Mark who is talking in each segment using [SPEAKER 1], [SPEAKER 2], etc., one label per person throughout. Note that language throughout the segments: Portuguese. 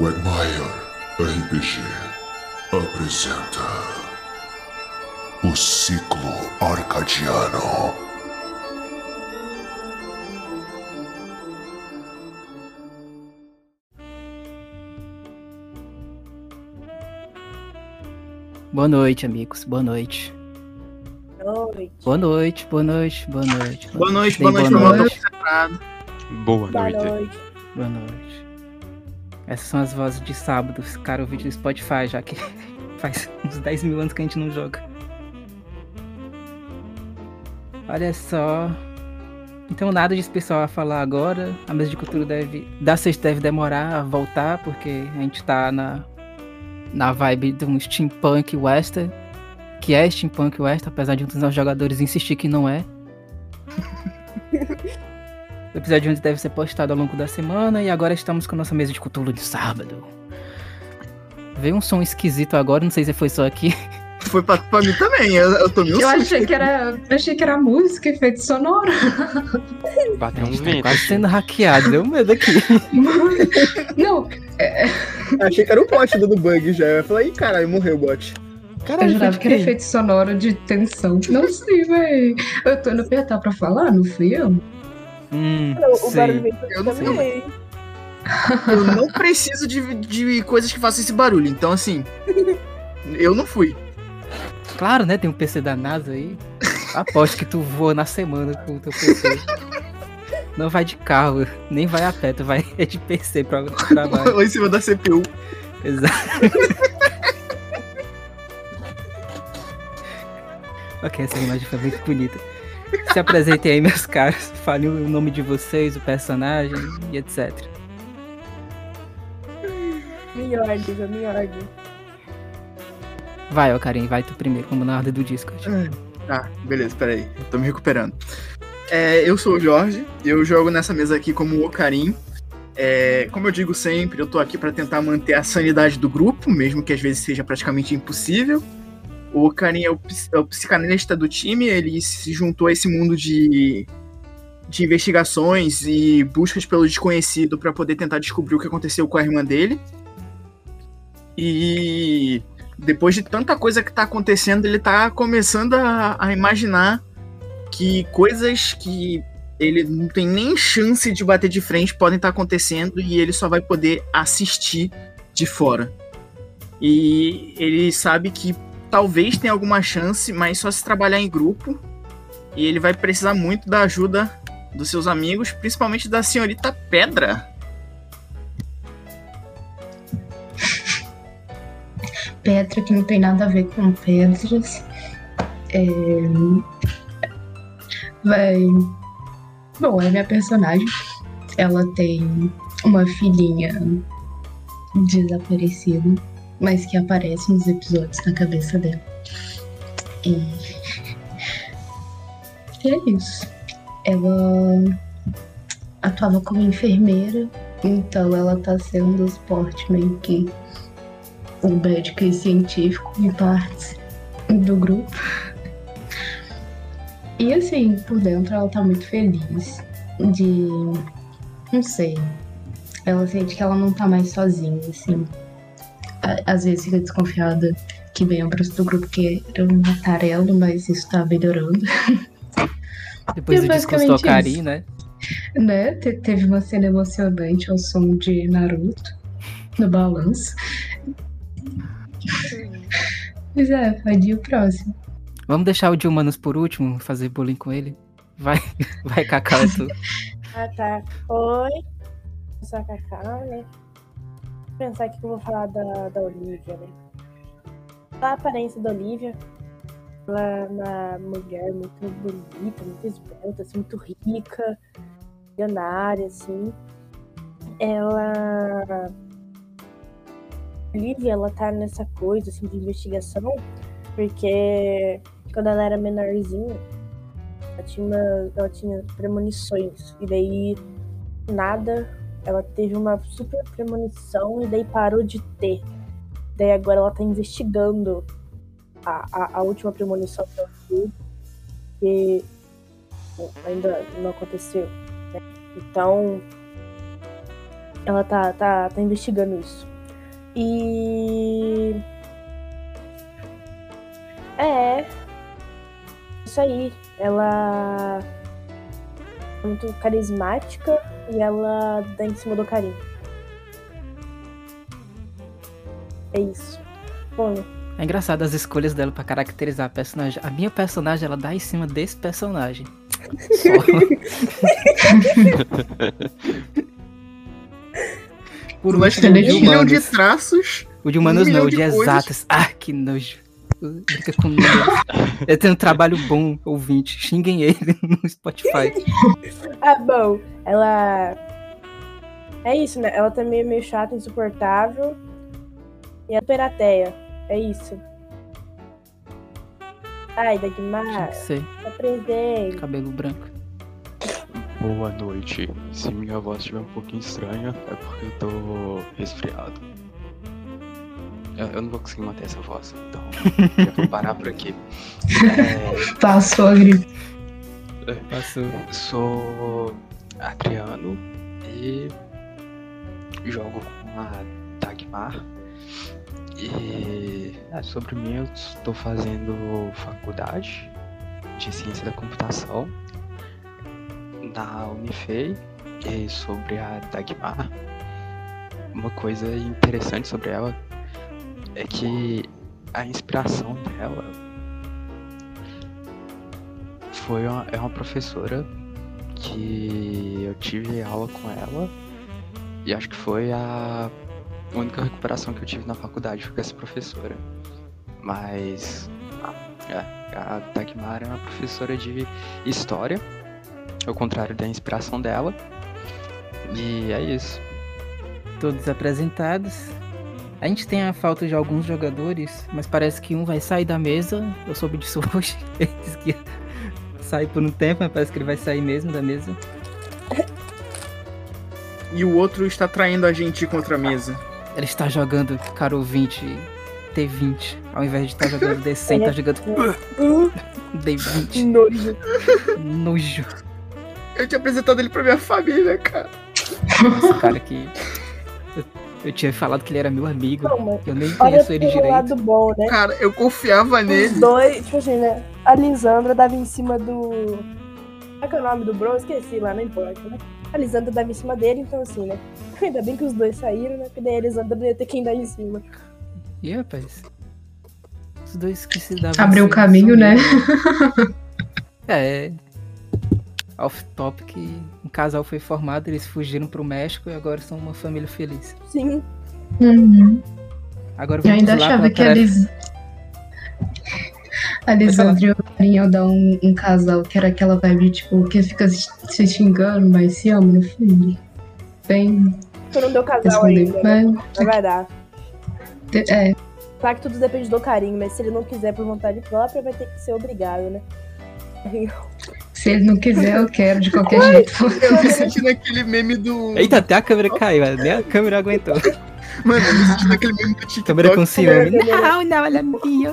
[SPEAKER 1] Wagmire RPG apresenta o ciclo arcadiano.
[SPEAKER 2] Boa noite, amigos. Boa noite.
[SPEAKER 3] Noite.
[SPEAKER 2] Boa noite, boa noite, boa noite.
[SPEAKER 4] Boa noite, boa noite,
[SPEAKER 2] boa noite.
[SPEAKER 4] é Separado.
[SPEAKER 5] Boa
[SPEAKER 3] Boa
[SPEAKER 5] noite.
[SPEAKER 3] noite.
[SPEAKER 2] Boa noite. Essas são as vozes de sábado. Cara ouviu no Spotify, já que faz uns 10 mil anos que a gente não joga. Olha só. Então nada de especial a falar agora. A mesa de cultura deve. Da sexta deve demorar a voltar, porque a gente tá na. Na vibe de um steampunk western. Que é steampunk western, apesar de um dos nossos jogadores insistir que não é. O episódio antes deve ser postado ao longo da semana e agora estamos com a nossa mesa de Cthulhu de sábado. Veio um som esquisito agora, não sei se foi só aqui.
[SPEAKER 4] Foi pra, pra mim também, eu, eu tomei um
[SPEAKER 6] Eu
[SPEAKER 4] susto.
[SPEAKER 6] achei que era, eu achei que era música, efeito sonoro.
[SPEAKER 5] Bateu uns
[SPEAKER 2] Tá
[SPEAKER 5] ventos.
[SPEAKER 2] quase sendo hackeado, deu medo aqui.
[SPEAKER 6] Não,
[SPEAKER 4] Achei que era o bot dando bug já. Eu falei, ih, caralho, morreu o bot.
[SPEAKER 6] eu
[SPEAKER 2] Caralho,
[SPEAKER 6] jurava
[SPEAKER 2] foi
[SPEAKER 6] que era efeito sonoro de tensão. Não sei, véi. Eu tô indo apertar pra falar, não fui eu?
[SPEAKER 2] Hum,
[SPEAKER 3] O barulho
[SPEAKER 4] Eu não
[SPEAKER 3] também.
[SPEAKER 4] Eu não preciso de, de coisas que façam esse barulho, então assim. Eu não fui.
[SPEAKER 2] Claro, né? Tem um PC da NASA aí. Aposto que tu voa na semana com o teu PC. Não vai de carro, nem vai a pé, tu vai de PC pra trabalho.
[SPEAKER 4] Lá em cima da CPU.
[SPEAKER 2] Exato. ok, essa imagem foi muito bonita. Se apresentem aí, meus caros. Falem o nome de vocês, o personagem e etc.
[SPEAKER 3] Miorgues, é Miorgues.
[SPEAKER 2] Vai, ó, Karim, vai tu primeiro, como na ordem do Discord.
[SPEAKER 4] Tá, beleza, peraí. Eu tô me recuperando. É, eu sou o Jorge, eu jogo nessa mesa aqui como o Ocarim. É, como eu digo sempre, eu tô aqui pra tentar manter a sanidade do grupo, mesmo que às vezes seja praticamente impossível. O Ocarim é o, é o psicanalista do time, ele se juntou a esse mundo de, de investigações e buscas pelo desconhecido pra poder tentar descobrir o que aconteceu com a irmã dele. E depois de tanta coisa que tá acontecendo, ele tá começando a, a imaginar que coisas que ele não tem nem chance de bater de frente podem estar acontecendo e ele só vai poder assistir de fora. E ele sabe que talvez tenha alguma chance, mas só se trabalhar em grupo. E ele vai precisar muito da ajuda dos seus amigos, principalmente da senhorita Pedra.
[SPEAKER 6] Petra, que não tem nada a ver com pedras. É... Vai. Bom, é minha personagem. Ela tem uma filhinha desaparecida, mas que aparece nos episódios na cabeça dela. E. E é isso. Ela atuava como enfermeira, então ela tá sendo o esporte meio que o médico e científico em partes do grupo. E assim, por dentro ela tá muito feliz de. Não sei. Ela sente que ela não tá mais sozinha, assim. Às vezes fica desconfiada que membros do grupo queiram matar ela, mas isso tá melhorando.
[SPEAKER 2] Depois do discurso do
[SPEAKER 6] isso.
[SPEAKER 2] né?
[SPEAKER 6] né? Te- teve uma cena emocionante ao som de Naruto no balanço. Mas é, pode ir o próximo.
[SPEAKER 2] Vamos deixar o de humanos por último, fazer bullying com ele. Vai, vai, Cacau, é tu.
[SPEAKER 3] Ah, tá. Oi. Eu sou a Cacá, né? Pensar aqui que eu vou falar da, da Olivia, né? A aparência da Olivia, ela é uma mulher muito bonita, muito esbelta, assim, muito rica, milionária, assim. Ela. A Olivia, ela tá nessa coisa, assim, de investigação, porque quando ela era menorzinha, ela tinha, ela tinha premonições. E daí, nada, ela teve uma super premonição e daí parou de ter. Daí agora ela tá investigando a, a, a última premonição que ela teve, bom, ainda não aconteceu. né? Então, ela tá, tá, tá investigando isso. E. É. Isso aí. Ela é muito carismática e ela dá em cima do carinho. É isso. Bom,
[SPEAKER 2] É engraçado as escolhas dela pra caracterizar a personagem. A minha personagem, ela dá em cima desse personagem. Por
[SPEAKER 4] Nós temos
[SPEAKER 2] o de
[SPEAKER 4] um milhão de
[SPEAKER 2] humanos.
[SPEAKER 4] traços.
[SPEAKER 2] O de humanos
[SPEAKER 4] um
[SPEAKER 2] não, o de
[SPEAKER 4] de
[SPEAKER 2] exatas. Ah, que nojo. Fica com. Eu tenho um trabalho bom, ouvinte. Xinguem ele no Spotify.
[SPEAKER 3] Ah, bom, ela. É isso, né? Ela também é meio chata, insuportável. E é perateia. É isso. Ai, Dagmar,
[SPEAKER 2] ser.
[SPEAKER 3] tá presente.
[SPEAKER 2] Cabelo branco.
[SPEAKER 5] Boa noite. Se minha voz estiver um pouquinho estranha, é porque eu tô resfriado. Eu, eu não vou conseguir manter essa voz, então eu vou parar por aqui. É,
[SPEAKER 6] Passou a gripe.
[SPEAKER 2] Passou.
[SPEAKER 5] sou Adriano e jogo com a Dagmar. E é, sobre mim, eu estou fazendo faculdade de ciência da computação na Unifei. E sobre a Dagmar, uma coisa interessante sobre ela é que a inspiração dela foi uma, é uma professora que eu tive aula com ela e acho que foi a única recuperação que eu tive na faculdade foi com essa professora. Mas é, a Dagmar é uma professora de história, ao contrário da inspiração dela. E é isso.
[SPEAKER 2] Todos apresentados. A gente tem a falta de alguns jogadores, mas parece que um vai sair da mesa. Eu soube disso hoje. Ele disse que ia sair por um tempo, mas parece que ele vai sair mesmo da mesa.
[SPEAKER 4] E o outro está traindo a gente contra a mesa.
[SPEAKER 2] Ele está jogando Caro 20 T20. Ao invés de estar jogando D100, tá jogando
[SPEAKER 3] Uh,
[SPEAKER 2] D20.
[SPEAKER 3] nojo.
[SPEAKER 2] Nojo.
[SPEAKER 4] Eu tinha apresentado ele pra minha família, cara.
[SPEAKER 2] Esse cara aqui. Eu, tinha falado que ele era meu amigo.
[SPEAKER 3] Não,
[SPEAKER 2] Eu nem conheço ele direito.
[SPEAKER 3] lado bom, né?
[SPEAKER 4] Cara, eu confiava
[SPEAKER 3] Os
[SPEAKER 4] nele.
[SPEAKER 3] dois, tipo assim, né? A Lisandra dava em cima do. Qual é que é o nome do bro? Esqueci lá, não importa, né? A Lisandra dava em cima dele, então assim, né? Ainda bem que os dois saíram, né? Porque daí a Lisandra não ia ter quem dar em cima.
[SPEAKER 2] Ih, rapaz. Os dois que se davam.
[SPEAKER 6] Abriu o
[SPEAKER 2] assim,
[SPEAKER 6] caminho, né?
[SPEAKER 2] É. Off topic, um casal foi formado, eles fugiram pro México e agora são uma família feliz.
[SPEAKER 3] Sim.
[SPEAKER 6] Uhum.
[SPEAKER 2] Agora
[SPEAKER 6] Eu
[SPEAKER 2] vamos
[SPEAKER 6] ainda
[SPEAKER 2] lá
[SPEAKER 6] achava que Lis... A Lisandra e o dar um, um casal que era aquela vibe, tipo, que fica se xingando, mas se ama no fundo. Bem
[SPEAKER 3] Tu não deu casal ainda, né?
[SPEAKER 6] Mas
[SPEAKER 3] vai dar.
[SPEAKER 6] é,
[SPEAKER 3] Claro que tudo depende do carinho, mas se ele não quiser por vontade própria, vai ter que ser obrigado, né?
[SPEAKER 6] se ele não quiser, eu quero de qualquer jeito.
[SPEAKER 4] Eu me senti naquele meme do.
[SPEAKER 2] Eita, até a câmera caiu, nem a câmera aguentou.
[SPEAKER 4] Mano, eu me senti naquele meme do TikTok.
[SPEAKER 2] câmera com ciúme.
[SPEAKER 3] câmera-
[SPEAKER 2] Não, não, ela é minha.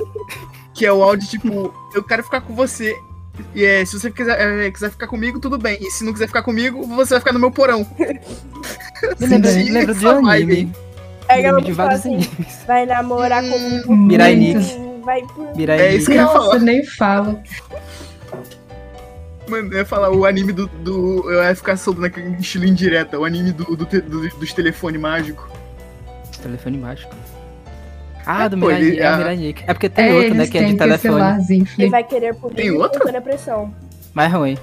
[SPEAKER 4] Que é o áudio, tipo, eu quero ficar com você. E é, se você quiser, é, quiser ficar comigo, tudo bem. E se não quiser ficar comigo, você vai ficar no meu porão.
[SPEAKER 2] Lembra, lembra de um anime.
[SPEAKER 3] Ela
[SPEAKER 2] Anime de vários
[SPEAKER 3] assim,
[SPEAKER 2] animes.
[SPEAKER 3] vai namorar
[SPEAKER 4] Hum,
[SPEAKER 3] com
[SPEAKER 2] Mirai. Nikki.
[SPEAKER 3] Vai por...
[SPEAKER 2] Mirai
[SPEAKER 4] É isso que eu ia falar.
[SPEAKER 6] Nossa, nem fala.
[SPEAKER 4] Mano, eu ia falar o anime do. do eu ia ficar solto naquele estilo indireta, o anime do, do, do- dos telefones mágicos.
[SPEAKER 2] Telefone mágico. Ah,
[SPEAKER 4] É,
[SPEAKER 2] do
[SPEAKER 4] pô,
[SPEAKER 2] Mirai,
[SPEAKER 4] ele-
[SPEAKER 2] é Mirai. É porque tem
[SPEAKER 6] é,
[SPEAKER 2] outro, né, que é de telefone.
[SPEAKER 3] Ele vai querer por
[SPEAKER 4] Tem
[SPEAKER 3] ele
[SPEAKER 4] outro?
[SPEAKER 3] pressão.
[SPEAKER 2] Mais ruim.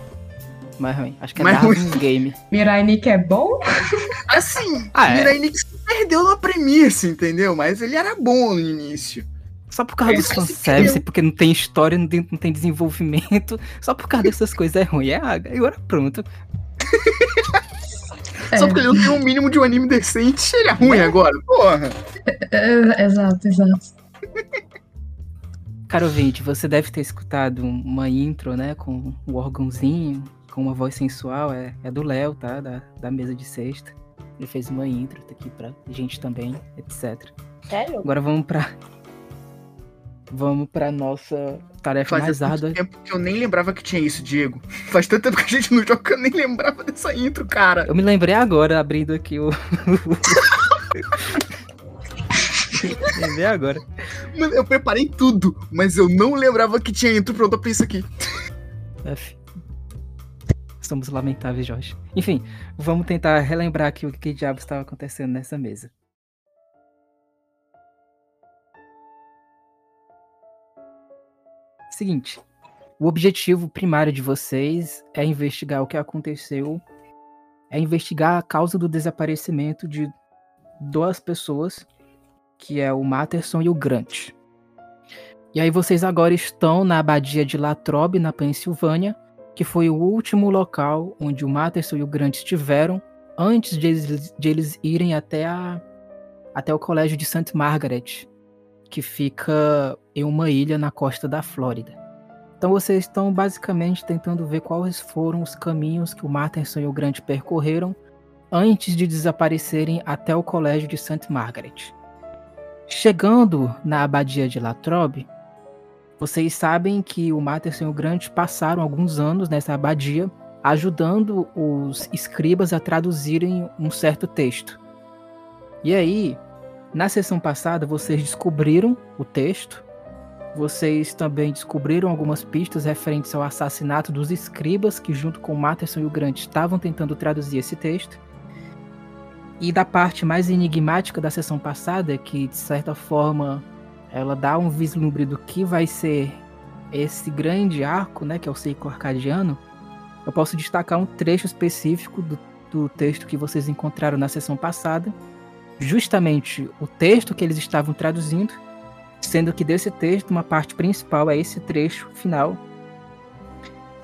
[SPEAKER 2] Mais ruim. Acho que é
[SPEAKER 4] Mais
[SPEAKER 2] Darwin's Game.
[SPEAKER 6] Mirai Nick é bom?
[SPEAKER 4] Assim,
[SPEAKER 2] Ah, é.
[SPEAKER 4] Mirai Nikki se perdeu na premissa, entendeu? Mas ele era bom no início.
[SPEAKER 2] Só por causa
[SPEAKER 4] É
[SPEAKER 2] dos fanservice, porque não tem história, não tem, não tem desenvolvimento. Só por causa dessas coisas é ruim. É, agora pronto.
[SPEAKER 6] É,
[SPEAKER 4] Só porque ele não tem um mínimo de um anime decente, ele é ruim agora. Porra.
[SPEAKER 6] é, exato, exato.
[SPEAKER 2] Caro ouvinte, você deve ter escutado uma intro, né? Com o órgãozinho, com uma voz sensual. É, é do Léo, tá? Da, da mesa de sexta. Ele fez uma intro, tá aqui pra gente também, etc.
[SPEAKER 3] Sério?
[SPEAKER 2] Agora vamos pra. Vamos pra nossa tarefa
[SPEAKER 4] Fazia
[SPEAKER 2] mais árdua.
[SPEAKER 4] tempo que eu nem lembrava que tinha isso, Diego. Faz tanto tempo que a gente não joga que eu nem lembrava dessa intro, cara.
[SPEAKER 2] Eu me lembrei agora, abrindo aqui o. Lembrei agora.
[SPEAKER 4] Mano, eu preparei tudo, mas eu não lembrava que tinha intro pronto pra isso aqui.
[SPEAKER 2] F. Somos lamentáveis, Jorge. Enfim, vamos tentar relembrar aqui o que diabos estava acontecendo nessa mesa. Seguinte, o objetivo primário de vocês é investigar o que aconteceu, é investigar a causa do desaparecimento de duas pessoas, que é o Matterson e o Grant. E aí vocês agora estão na abadia de Latrobe, na Pensilvânia, que foi o último local onde o Matterson e o Grant estiveram antes de eles, de eles irem até, a, até o colégio de St. Margaret, que fica em uma ilha na costa da Flórida. Então vocês estão basicamente tentando ver quais foram os caminhos que o Matterson e o Grant percorreram antes de desaparecerem até o colégio de St. Margaret. Chegando na abadia de Latrobe, vocês sabem que o Matterson e o Grant passaram alguns anos nessa abadia ajudando os escribas a traduzirem um certo texto. E aí, na sessão passada, vocês descobriram o texto. Vocês também descobriram algumas pistas referentes ao assassinato dos escribas que, junto com o Matterson e o Grant, estavam tentando traduzir esse texto. E da parte mais enigmática da sessão passada, que de certa forma ela dá um vislumbre do que vai ser esse grande arco, né, que é o ciclo arcadiano, eu posso destacar um trecho específico do, do texto que vocês encontraram na sessão passada, justamente o texto que eles estavam traduzindo, sendo que desse texto uma parte principal é esse trecho final.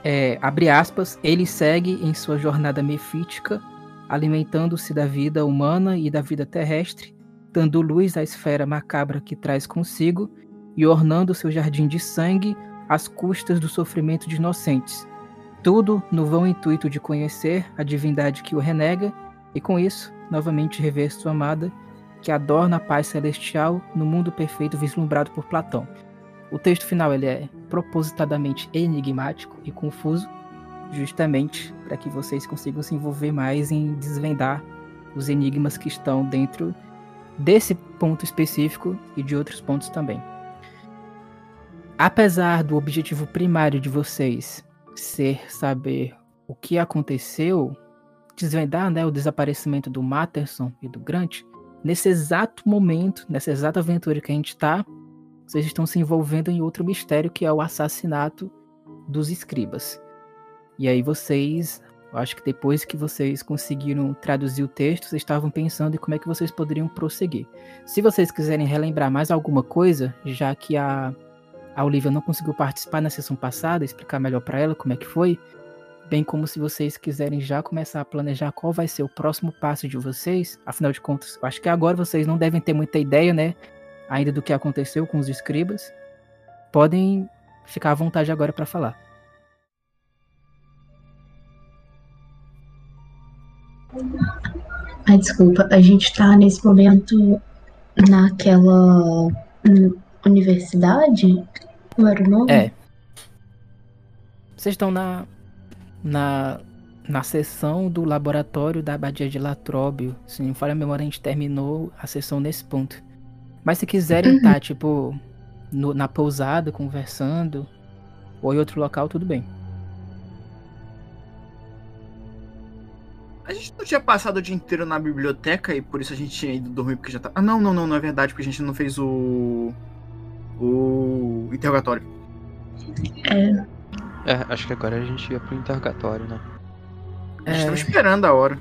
[SPEAKER 2] É, abre aspas, ele segue em sua jornada mefítica, alimentando-se da vida humana e da vida terrestre, dando luz à esfera macabra que traz consigo e ornando seu jardim de sangue às custas do sofrimento de inocentes. Tudo no vão intuito de conhecer a divindade que o renega e, com isso, novamente rever sua amada, que adorna a paz celestial no mundo perfeito vislumbrado por Platão. O texto final ele é propositadamente enigmático e confuso, justamente para que vocês consigam se envolver mais em desvendar os enigmas que estão dentro desse ponto específico e de outros pontos também. Apesar do objetivo primário de vocês ser saber o que aconteceu, desvendar né, o desaparecimento do Matterson e do Grant, nesse exato momento, nessa exata aventura que a gente está, vocês estão se envolvendo em outro mistério que é o assassinato dos escribas. E aí vocês acho que depois que vocês conseguiram traduzir o texto, vocês estavam pensando em como é que vocês poderiam prosseguir. Se vocês quiserem relembrar mais alguma coisa, já que a, a Olivia não conseguiu participar na sessão passada, explicar melhor para ela como é que foi, bem como se vocês quiserem já começar a planejar qual vai ser o próximo passo de vocês, afinal de contas, eu acho que agora vocês não devem ter muita ideia, né, ainda do que aconteceu com os escribas. Podem ficar à vontade agora para falar.
[SPEAKER 6] Ai, desculpa, a gente tá nesse momento naquela universidade? Não era o nome?
[SPEAKER 2] É. Vocês estão na, na, na sessão do laboratório da Abadia de Latróbio. Se não falha a memória, a gente terminou a sessão nesse ponto. Mas se quiserem estar, tá, tipo, no, na pousada, conversando, ou em outro local, tudo bem.
[SPEAKER 4] A gente não tinha passado o dia inteiro na biblioteca e por isso a gente tinha ido dormir porque já tá. Ah, não, não, não, não é verdade, porque a gente não fez o. o interrogatório.
[SPEAKER 6] É.
[SPEAKER 5] É, acho que agora a gente ia pro interrogatório, né?
[SPEAKER 4] Gente tava esperando a hora.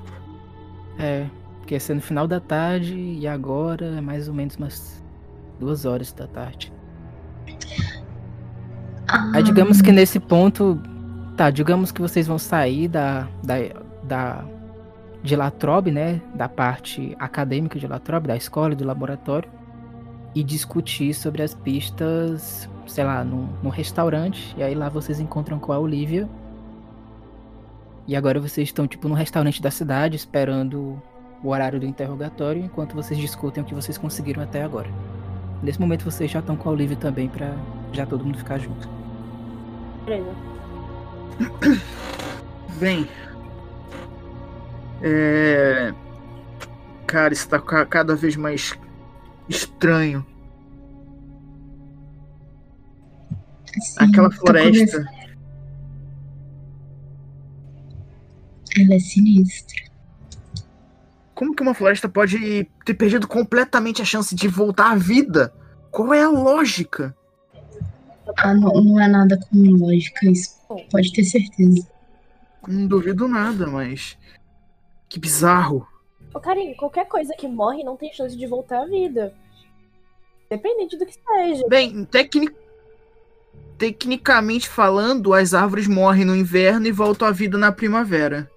[SPEAKER 2] É, porque ia ser no final da tarde e agora é mais ou menos umas duas horas da tarde.
[SPEAKER 6] Ah,
[SPEAKER 2] Aí digamos que nesse ponto. Tá, digamos que vocês vão sair da. da, da de Latrobe, né, da parte acadêmica de Latrobe, da escola e do laboratório, e discutir sobre as pistas, sei lá, num, num restaurante, e aí lá vocês encontram com a Olivia. E agora vocês estão, tipo, num restaurante da cidade, esperando o horário do interrogatório, enquanto vocês discutem o que vocês conseguiram até agora. Nesse momento vocês já estão com a Olivia também, pra já todo mundo ficar junto.
[SPEAKER 3] Beleza.
[SPEAKER 4] Bem. É... Cara, isso tá ca- cada vez mais estranho.
[SPEAKER 6] Sim,
[SPEAKER 4] Aquela
[SPEAKER 6] tô
[SPEAKER 4] floresta.
[SPEAKER 6] Ela é sinistra.
[SPEAKER 4] Como que uma floresta pode ter perdido completamente a chance de voltar à vida? Qual é a lógica?
[SPEAKER 6] Ah, não, não é nada com lógica, isso pode ter certeza.
[SPEAKER 4] Não duvido nada, mas. Que bizarro.
[SPEAKER 3] Ô, Karim, qualquer coisa que morre não tem chance de voltar à vida. Independente do que seja.
[SPEAKER 4] Bem, tecni- tecnicamente falando, as árvores morrem no inverno e voltam à vida na primavera.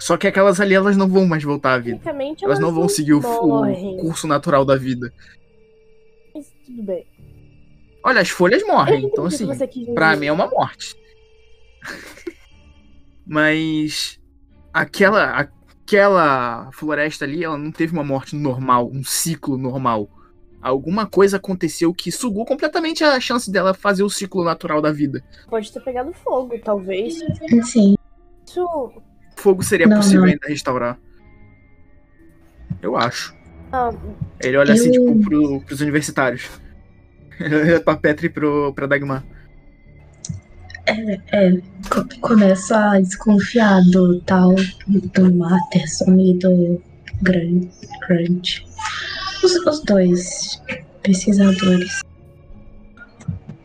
[SPEAKER 4] Só que aquelas ali, elas não vão mais voltar à vida.
[SPEAKER 3] Tecnicamente
[SPEAKER 4] Elas não vão seguir o, o curso natural da vida.
[SPEAKER 3] Mas tudo bem.
[SPEAKER 4] Olha, as folhas morrem, então assim, pra mim é uma morte. Mas aquela aquela floresta ali, ela não teve uma morte normal, um ciclo normal. Alguma coisa aconteceu que sugou completamente a chance dela fazer o ciclo natural da vida.
[SPEAKER 3] Pode ter pegado fogo, talvez.
[SPEAKER 6] Sim,
[SPEAKER 3] Isso.
[SPEAKER 4] Fogo seria
[SPEAKER 6] Não,
[SPEAKER 4] possível
[SPEAKER 6] não.
[SPEAKER 4] ainda restaurar. Eu acho.
[SPEAKER 3] Ah,
[SPEAKER 4] Ele olha assim,
[SPEAKER 6] Eu-
[SPEAKER 4] tipo, pro, pros universitários. Pra Petra e pro, pra Dagmar.
[SPEAKER 6] é. co- Começa a desconfiar do tal do Matterson e do Grant. Grant. Os, os dois pesquisadores.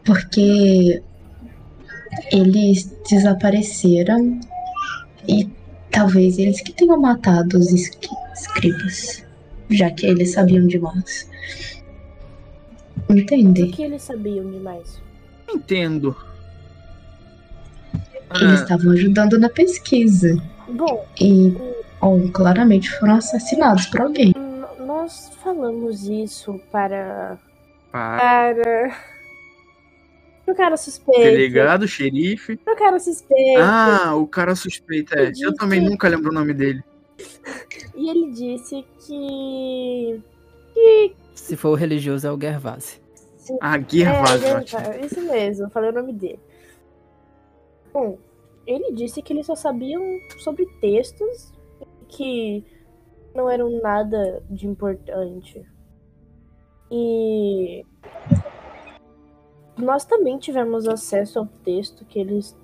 [SPEAKER 6] Porque eles desapareceram e talvez eles que tenham matado os escribas, já que eles sabiam demais.
[SPEAKER 3] o
[SPEAKER 6] Entende?
[SPEAKER 3] que eles sabiam demais?
[SPEAKER 4] Entendo.
[SPEAKER 6] Eles
[SPEAKER 4] Ah,
[SPEAKER 6] estavam ajudando na pesquisa.
[SPEAKER 3] Bom,
[SPEAKER 6] E, bom, claramente foram assassinados por alguém.
[SPEAKER 3] Nós falamos isso para.
[SPEAKER 4] pá,
[SPEAKER 3] Para. Pro cara suspeito.
[SPEAKER 4] delegado, xerife.
[SPEAKER 3] Pro cara suspeito.
[SPEAKER 4] Ah, o cara suspeito, é.
[SPEAKER 3] Disse
[SPEAKER 4] Eu também
[SPEAKER 3] que-
[SPEAKER 4] nunca lembro o nome dele.
[SPEAKER 3] E ele disse que.
[SPEAKER 2] Se for o religioso, é o Gervase.
[SPEAKER 4] Ah, Gervásio.
[SPEAKER 3] é, é, isso mesmo, falei o nome dele. Bom, ele disse que eles só sabiam sobre textos que não eram nada de importante. E nós também tivemos acesso ao texto que eles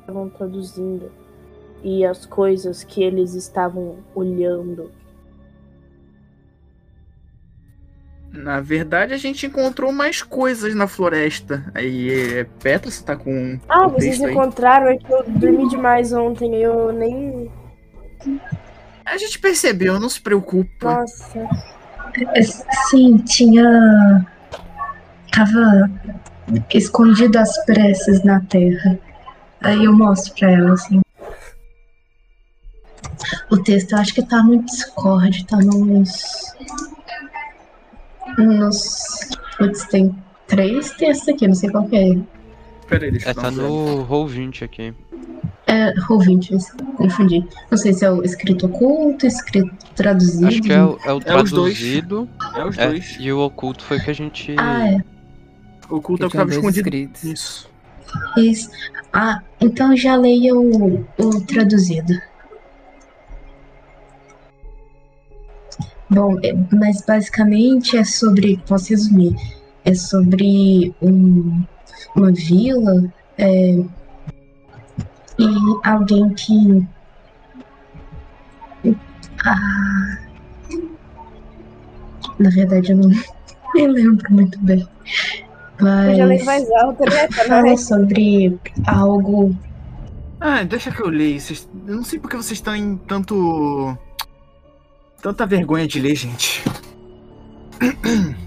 [SPEAKER 3] estavam traduzindo e as coisas que eles estavam olhando.
[SPEAKER 4] Na verdade, a gente encontrou mais coisas na floresta. Aí, é, Petra, você tá com
[SPEAKER 3] Ah, vocês
[SPEAKER 4] texto aí?
[SPEAKER 3] encontraram, é que eu dormi demais ontem, eu nem.
[SPEAKER 4] A gente percebeu, não se preocupa.
[SPEAKER 3] Nossa.
[SPEAKER 6] Sim, tinha. Tava escondido as pressas na terra. Aí eu mostro pra ela, assim. O texto eu acho que tá no Discord, tá nos. Nos. Putz, tem três textos aqui, não sei qual que é.
[SPEAKER 4] Pera aí, deixa eu
[SPEAKER 5] É,
[SPEAKER 4] dar
[SPEAKER 5] tá no Roll20 aqui.
[SPEAKER 6] É, Roll20, confundi. Não sei se é o escrito oculto, escrito traduzido.
[SPEAKER 5] Acho que é o, é o
[SPEAKER 4] É os dois.
[SPEAKER 5] traduzido.
[SPEAKER 4] É os
[SPEAKER 5] é,
[SPEAKER 4] dois.
[SPEAKER 5] e o oculto foi que a gente.
[SPEAKER 6] Ah, é.
[SPEAKER 4] O culto é o que tava
[SPEAKER 2] dois
[SPEAKER 4] escondido.
[SPEAKER 2] escritos.
[SPEAKER 4] Isso.
[SPEAKER 6] Isso. Ah, então já leia o, o traduzido. Bom, é- mas basicamente é sobre. Posso resumir? É sobre um, uma vila é, e alguém que. Ah, na verdade, eu não me lembro muito bem. Mas.
[SPEAKER 3] Eu já leio mais alto, né?
[SPEAKER 6] Fala sobre algo.
[SPEAKER 4] Ah, deixa que eu leio. Vocês- Eu não sei porque vocês estão em tanto. Tanta vergonha de ler, gente.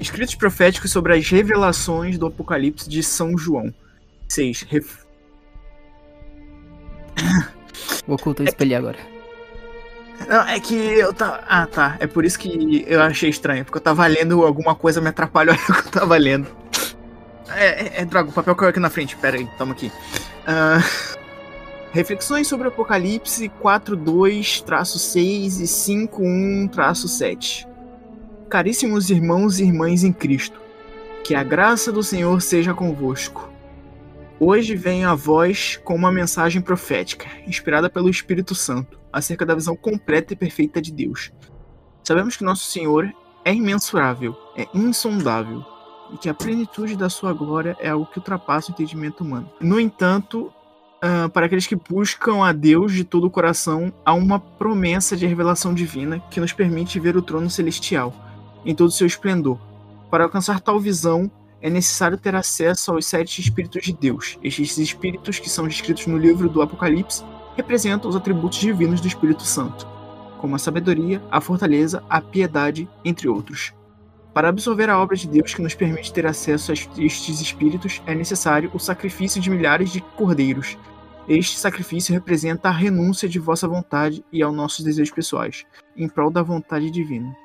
[SPEAKER 4] Escritos proféticos sobre as revelações do Apocalipse de São João. 6. Ref...
[SPEAKER 2] O oculto eu espelhei agora.
[SPEAKER 4] Não, é que eu tava. Ah, tá. É por isso que eu achei estranho. Porque eu tava lendo alguma coisa, me atrapalhou no que eu tava lendo. É, é, é Drago, o papel caiu aqui na frente. Pera aí, toma aqui. Ah, reflexões sobre o Apocalipse 4.2-6 e 5.1-7. Caríssimos irmãos e irmãs em Cristo, que a graça do Senhor seja convosco. Hoje venho a vós com uma mensagem profética, inspirada pelo Espírito Santo, acerca da visão completa e perfeita de Deus. Sabemos que nosso Senhor é imensurável, é insondável, e que a plenitude da sua glória é algo que ultrapassa o entendimento humano. No entanto, uh, para aqueles que buscam a Deus de todo o coração, há uma promessa de revelação divina que nos permite ver o trono celestial em todo seu esplendor. Para alcançar tal visão, é necessário ter acesso aos sete Espíritos de Deus. Estes Espíritos, que são descritos no livro do Apocalipse, representam os atributos divinos do Espírito Santo, como a sabedoria, a fortaleza, a piedade, entre outros. Para absorver a obra de Deus que nos permite ter acesso a estes espíritos, é necessário o sacrifício de milhares de cordeiros. Este sacrifício representa a renúncia de vossa vontade e aos nossos desejos pessoais, em prol da vontade divina.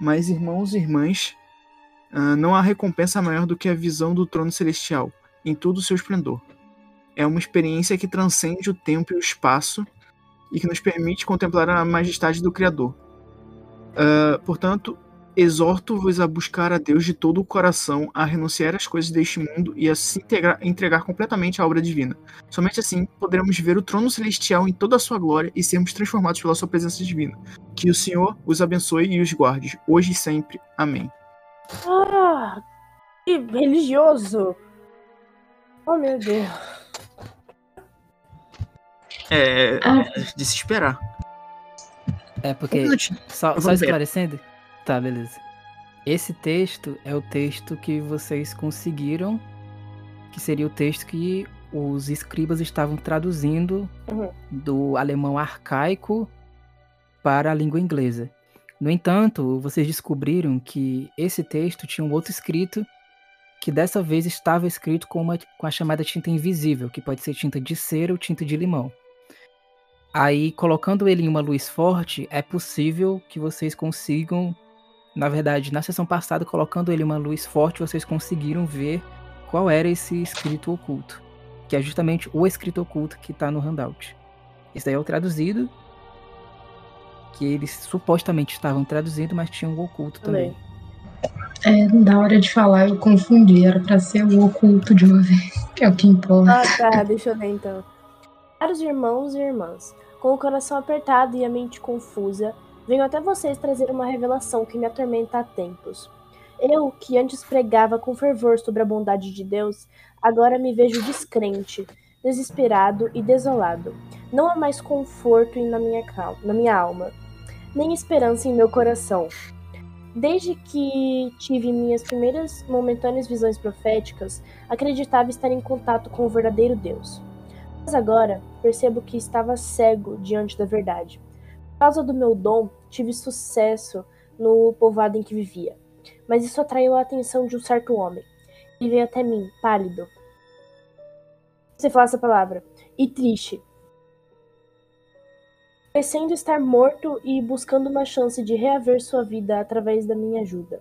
[SPEAKER 4] Mas, irmãos e irmãs, ah, não há recompensa maior do que a visão do trono celestial, em todo o seu esplendor. É uma experiência que transcende o tempo e o espaço e que nos permite contemplar a majestade do Criador. Uh, portanto, exorto-vos a buscar a Deus de todo o coração, a renunciar às coisas deste mundo e a se integrar, entregar completamente à obra divina. Somente assim poderemos ver o trono celestial em toda a sua glória e sermos transformados pela sua presença divina. Que o Senhor os abençoe e os guarde, hoje e sempre. Amém.
[SPEAKER 3] Ah, que religioso! Oh meu Deus.
[SPEAKER 4] É,
[SPEAKER 6] Ah.
[SPEAKER 4] é de se esperar.
[SPEAKER 2] É porque. Só, só esclarecendo? Tá, beleza. Esse texto é o texto que vocês conseguiram, que seria o texto que os escribas estavam traduzindo
[SPEAKER 3] Uhum.
[SPEAKER 2] do alemão arcaico para a língua inglesa. No entanto, vocês descobriram que esse texto tinha um outro escrito que dessa vez estava escrito com, uma, com a chamada tinta invisível, que pode ser tinta de cera ou tinta de limão. Aí, colocando ele em uma luz forte, é possível que vocês consigam, na verdade, na sessão passada, colocando ele uma luz forte, vocês conseguiram ver qual era esse escrito oculto, que é justamente o escrito oculto que está no handout. Esse daí é o traduzido, que eles supostamente estavam traduzindo, mas tinha um oculto também.
[SPEAKER 6] É, na hora de falar eu confundi, era pra ser o oculto de uma vez, que é o que importa.
[SPEAKER 3] Ah, tá, deixa eu ler então. Caros irmãos e irmãs, com o coração apertado e a mente confusa, venho até vocês trazer uma revelação que me atormenta há tempos. Eu, que antes pregava com fervor sobre a bondade de Deus, agora me vejo descrente, desesperado e desolado. Não há mais conforto na minha, cal- na minha alma, nem esperança em meu coração. Desde que tive minhas primeiras momentâneas visões proféticas, acreditava estar em contato com o verdadeiro Deus. Mas agora percebo que estava cego diante da verdade. Causa do meu dom, tive sucesso no povoado em que vivia. Mas isso atraiu a atenção de um certo homem. Ele veio até mim, pálido. Você fala essa palavra. E triste. Parecendo estar morto e buscando uma chance de reaver sua vida através da minha ajuda.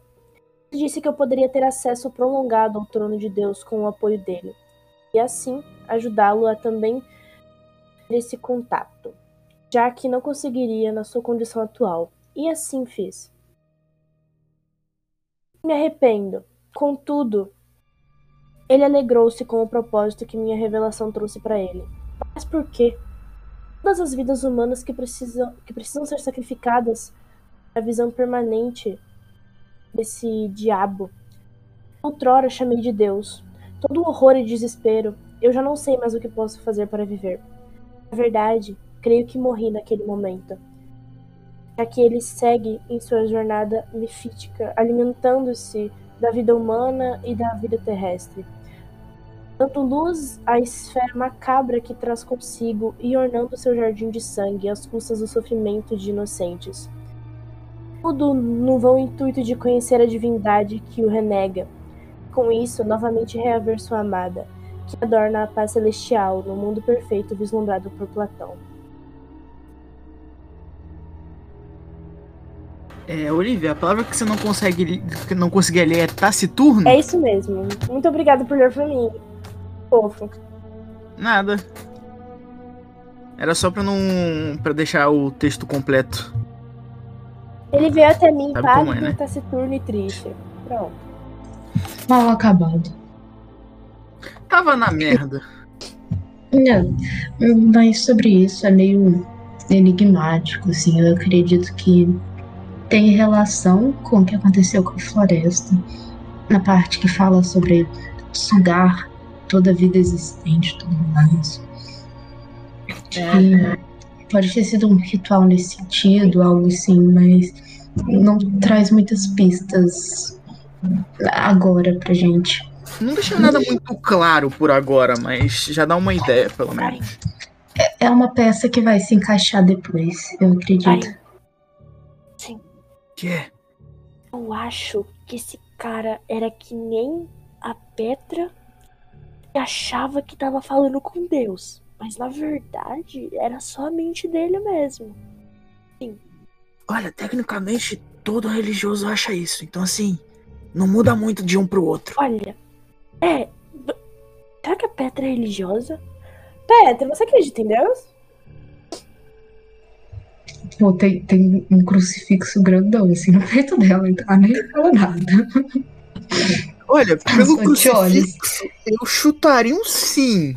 [SPEAKER 3] Ele disse que eu poderia ter acesso prolongado ao trono de Deus com o apoio dele e assim ajudá-lo a também ter esse contato, já que não conseguiria na sua condição atual. E assim fiz. Me arrependo. Contudo, ele alegrou-se com o propósito que minha revelação trouxe para ele. Mas por quê? Todas as vidas humanas que precisam, que precisam ser sacrificadas a visão permanente desse diabo. Outrora chamei de Deus, todo o horror e desespero, eu já não sei mais o que posso fazer para viver. Na verdade, creio que morri naquele momento. Já que ele segue em sua jornada mefítica, alimentando-se da vida humana e da vida terrestre. Dando luz à esfera macabra que traz consigo e ornando seu jardim de sangue às custas do sofrimento de inocentes. Tudo no vão intuito de conhecer a divindade que o renega, com isso, novamente reaver sua amada, que adorna a paz celestial no mundo perfeito vislumbrado por Platão.
[SPEAKER 4] É, Olivia, a palavra que você não consegue que não conseguia ler é taciturno?
[SPEAKER 3] É isso mesmo. Muito obrigada por ler pra mim. Fofo.
[SPEAKER 4] Nada. Era só pra não. para deixar o texto completo.
[SPEAKER 3] Ele veio até mim
[SPEAKER 4] como é,
[SPEAKER 3] pálido,
[SPEAKER 4] né?
[SPEAKER 3] taciturno e triste. Pronto.
[SPEAKER 6] Mal acabado.
[SPEAKER 4] Tava na merda.
[SPEAKER 6] Não, mas sobre isso é meio enigmático, assim. Eu acredito que tem relação com o que aconteceu com a floresta. Na parte que fala sobre sugar toda a vida existente, tudo mais. E pode ter sido um ritual nesse sentido, algo assim, mas não traz muitas pistas agora pra gente.
[SPEAKER 4] Não deixa nada muito claro por agora, mas já dá uma ideia, pelo menos.
[SPEAKER 6] É uma peça que vai se encaixar depois, eu acredito.
[SPEAKER 4] Que é?
[SPEAKER 3] eu acho que esse cara era que nem a Petra e achava que tava falando com Deus. Mas na verdade era só a mente dele mesmo.
[SPEAKER 4] Olha, tecnicamente todo religioso acha isso. Então, assim, não muda muito de um pro outro.
[SPEAKER 3] Olha, é. Será que a Petra é religiosa? Petra, você acredita em Deus?
[SPEAKER 6] Pô, tem, tem um crucifixo grandão assim no peito dela, então ela nem fala nada.
[SPEAKER 4] Olha, pelo
[SPEAKER 6] Só
[SPEAKER 4] crucifixo, eu chutaria um sim.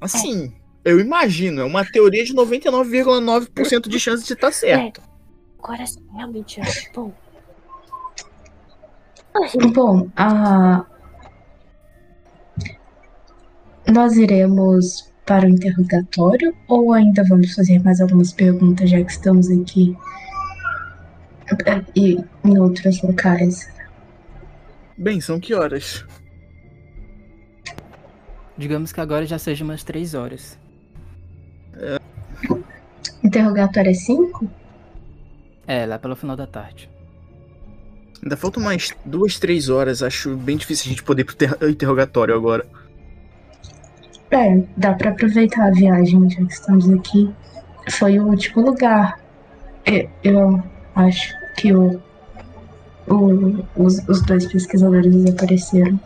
[SPEAKER 4] Assim, eu imagino, é uma teoria de 99,9% de chance de estar certo.
[SPEAKER 3] Agora sim, realmente acho. Bom.
[SPEAKER 6] Bom, a... nós iremos para o interrogatório ou ainda vamos fazer mais algumas perguntas já que estamos aqui É, e em outros locais?
[SPEAKER 4] Bem, são que horas?
[SPEAKER 2] Digamos que agora já seja umas três horas.
[SPEAKER 6] Interrogatório é 5?
[SPEAKER 2] É, lá pelo final da tarde.
[SPEAKER 4] Ainda faltam mais duas, três horas. Acho bem difícil a gente poder ir pro ter- interrogatório agora.
[SPEAKER 6] É, dá pra aproveitar a viagem já que estamos aqui. Foi o último lugar. É, Eu acho que o, o- os, os dois pesquisadores desapareceram.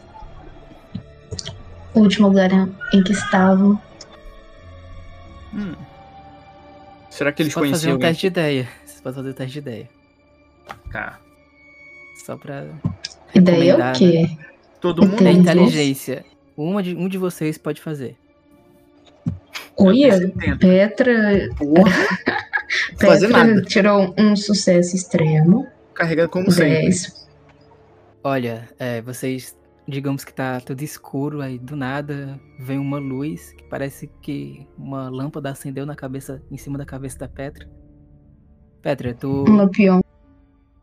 [SPEAKER 6] O último lugar em que estavam.
[SPEAKER 4] Hum. Será que eles
[SPEAKER 2] Você pode fazer
[SPEAKER 4] conheciam
[SPEAKER 2] um
[SPEAKER 4] alguém?
[SPEAKER 2] teste de ideia. Você pode fazer um teste de ideia.
[SPEAKER 4] Tá.
[SPEAKER 2] Só pra.
[SPEAKER 6] Ideia é o quê?
[SPEAKER 4] Todo mundo?
[SPEAKER 2] É
[SPEAKER 6] Inteligência.
[SPEAKER 2] Uma de, um de vocês pode fazer.
[SPEAKER 6] Olha,
[SPEAKER 4] 70.
[SPEAKER 6] Petra,
[SPEAKER 4] Porra. Fazer
[SPEAKER 6] Petra
[SPEAKER 4] nada.
[SPEAKER 6] tirou um sucesso extremo.
[SPEAKER 4] Carregado como sempre.
[SPEAKER 6] 10.
[SPEAKER 2] Olha, é, vocês. Digamos que tá tudo escuro, aí do nada vem uma luz que parece que uma lâmpada acendeu na cabeça, em cima da cabeça da Petra. Petra, tu.
[SPEAKER 6] Um lampião.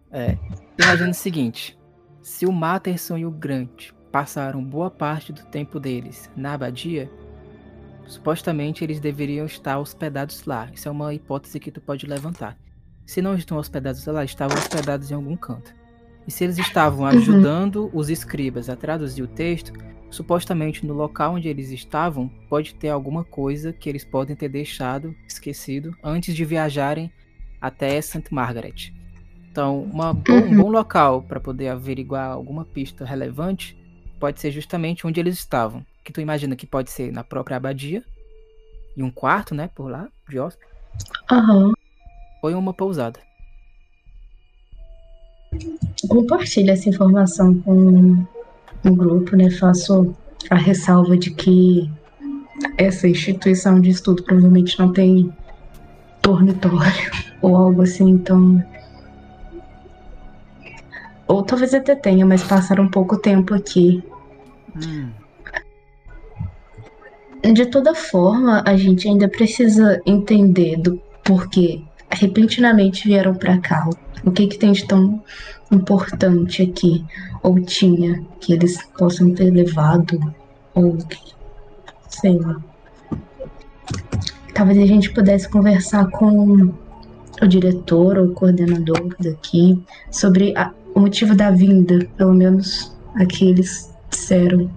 [SPEAKER 2] É. Imagina o seguinte: se o Matterson e o Grant passaram boa parte do tempo deles na abadia, supostamente eles deveriam estar hospedados lá. Isso é uma hipótese que tu pode levantar. Se não estão hospedados lá, estavam hospedados em algum canto. E se eles estavam ajudando os escribas a traduzir o texto, supostamente no local onde eles estavam, pode ter alguma coisa que eles podem ter deixado, esquecido, antes de viajarem até St. Margaret. Então, uma um bom local para poder averiguar alguma pista relevante pode ser justamente onde eles estavam. Que tu imagina que pode ser na própria abadia, em um quarto, né, por lá, de hóspede,
[SPEAKER 6] Aham.
[SPEAKER 2] ou em uma pousada.
[SPEAKER 6] Compartilhe essa informação com o grupo, né? Faço a ressalva de que essa instituição de estudo provavelmente não tem dormitório ou algo assim, então. Ou talvez até tenha, mas passaram pouco tempo aqui.
[SPEAKER 4] Hum.
[SPEAKER 6] De toda forma, a gente ainda precisa entender do porquê repentinamente vieram pra cá. O que que tem de tão importante aqui? Ou tinha que eles possam ter levado? Ou sei lá. Talvez a gente pudesse conversar com o diretor ou coordenador daqui sobre a- o motivo da vinda, pelo menos aqui eles disseram.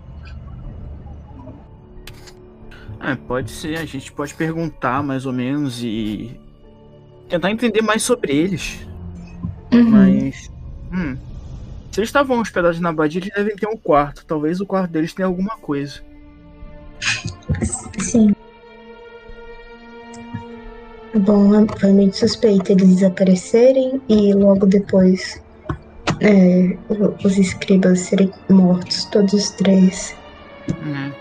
[SPEAKER 4] É, pode ser. A gente pode perguntar mais ou menos e tentar entender mais sobre eles.
[SPEAKER 6] Uhum.
[SPEAKER 4] Mas. Hum. Se eles estavam hospedados na abadia, eles devem ter um quarto. Talvez o quarto deles tenha alguma coisa.
[SPEAKER 6] Sim. Bom, foi muito suspeito eles desaparecerem e logo depois é, os escribas serem mortos, todos os três.
[SPEAKER 4] Né?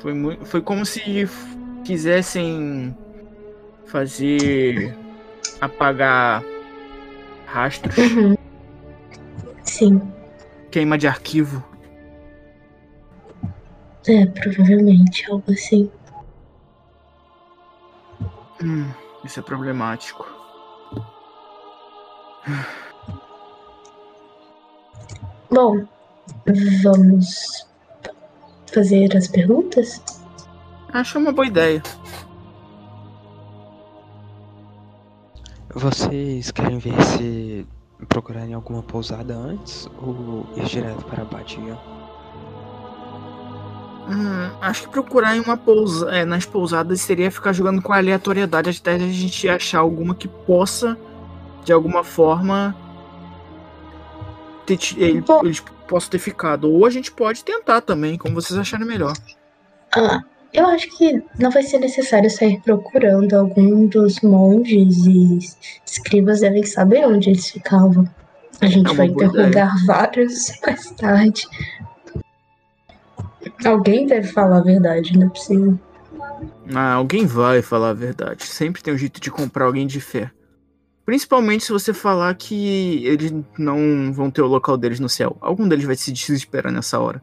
[SPEAKER 4] Foi, mui- foi como se quisessem fazer apagar rastros,
[SPEAKER 6] Uhum. Sim,
[SPEAKER 4] queima de arquivo.
[SPEAKER 6] é, provavelmente, algo assim.
[SPEAKER 4] Hum, isso é problemático.
[SPEAKER 6] Bom, vamos fazer as perguntas?
[SPEAKER 4] Acho uma boa ideia.
[SPEAKER 5] Vocês querem ver se procurarem alguma pousada antes ou ir direto para a abadia?
[SPEAKER 4] Hum, acho que procurar em uma pousa é, nas pousadas seria ficar jogando com aleatoriedade até a gente achar alguma que possa, de alguma forma, ter, ele- eles possam ter ficado. Ou a gente pode tentar também, como vocês acharem melhor.
[SPEAKER 6] Ah, eu acho que não vai ser necessário sair procurando. Algum dos monges e escribas devem saber onde eles ficavam. A gente
[SPEAKER 4] É
[SPEAKER 6] vai interrogar vários mais tarde. Alguém deve falar a verdade, não é possível.
[SPEAKER 4] Ah, alguém vai falar a verdade. Sempre tem um jeito de comprar alguém de fé. Principalmente se você falar que eles não vão ter o local deles no céu. Algum deles vai se desesperar nessa hora.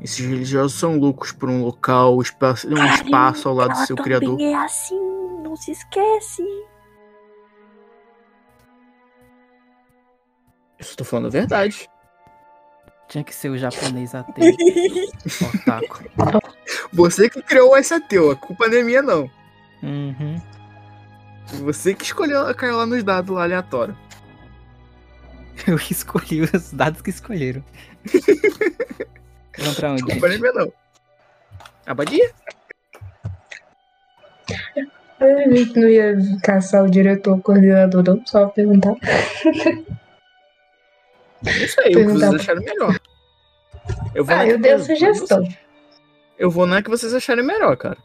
[SPEAKER 4] Esses religiosos são loucos por um local, espaço, um espaço ao lado do
[SPEAKER 3] Ela
[SPEAKER 4] seu
[SPEAKER 3] também
[SPEAKER 4] criador.
[SPEAKER 3] é assim, não se esquece.
[SPEAKER 4] Eu estou falando a verdade.
[SPEAKER 2] Tinha que ser o japonês ateu. Otaku.
[SPEAKER 4] Você que criou esse ateu, a culpa não é minha, não.
[SPEAKER 2] Uhum.
[SPEAKER 4] Você que escolheu, caiu lá nos dados lá aleatório.
[SPEAKER 2] Eu escolhi os dados que escolheram. Vamos pra onde?
[SPEAKER 4] Culpa não é minha, não. Abadia?
[SPEAKER 6] A gente não ia caçar o diretor, o coordenador, não, só perguntar.
[SPEAKER 4] Isso aí, o que vocês
[SPEAKER 6] Perguntar-
[SPEAKER 4] acharam melhor. Eu vou
[SPEAKER 6] Ah, eu dei a sugestão.
[SPEAKER 4] Eu vou na que vocês acharem melhor, cara.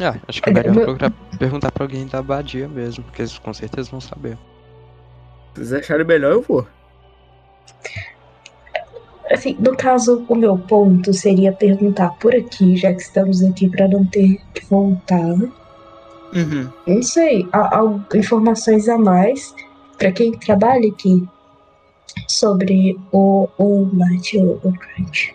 [SPEAKER 5] Ah, acho que é melhor procurar, perguntar pra alguém da abadia mesmo, porque eles com certeza vão saber.
[SPEAKER 4] Se vocês acharem melhor, eu vou.
[SPEAKER 6] Assim, no caso, o meu ponto seria perguntar por aqui, já que estamos aqui para não ter que voltar.
[SPEAKER 4] Uhum.
[SPEAKER 6] Não sei, há, há informações a mais para quem trabalha aqui sobre o, o Matt, o, o Crunch.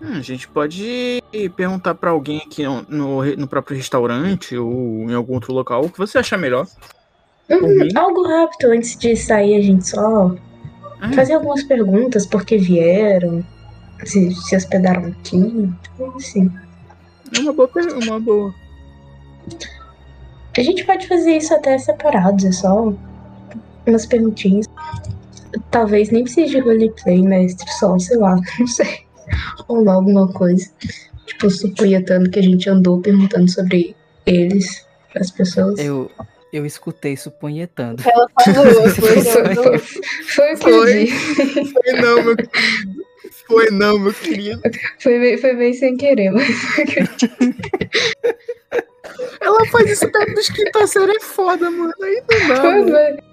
[SPEAKER 4] Hum, a gente pode perguntar pra alguém aqui no, no, no próprio restaurante ou em algum outro local o que você achar melhor.
[SPEAKER 6] Hum, algo rápido antes de sair, a gente só
[SPEAKER 4] Ah,
[SPEAKER 6] fazer algumas perguntas, por que vieram, se se hospedaram aqui, então, assim.
[SPEAKER 4] é uma boa per- uma boa.
[SPEAKER 6] A gente pode fazer isso até separados, é só umas perguntinhas. Talvez nem precise de roleplay, mestre, só, sei lá, não sei. Rolar alguma coisa. Tipo, supunhetando que a gente andou perguntando sobre eles as pessoas.
[SPEAKER 2] Eu, eu escutei supunhetando.
[SPEAKER 3] Ela falou,
[SPEAKER 6] Foi,
[SPEAKER 3] foi,
[SPEAKER 6] foi, foi, foi
[SPEAKER 4] não, meu querido. Foi não, meu querido.
[SPEAKER 6] Foi bem, foi bem sem querer, mas foi.
[SPEAKER 4] Ela faz isso perto dos quinta série é foda, mano. Aí não dá,
[SPEAKER 6] Foi,
[SPEAKER 4] mano.
[SPEAKER 6] foi.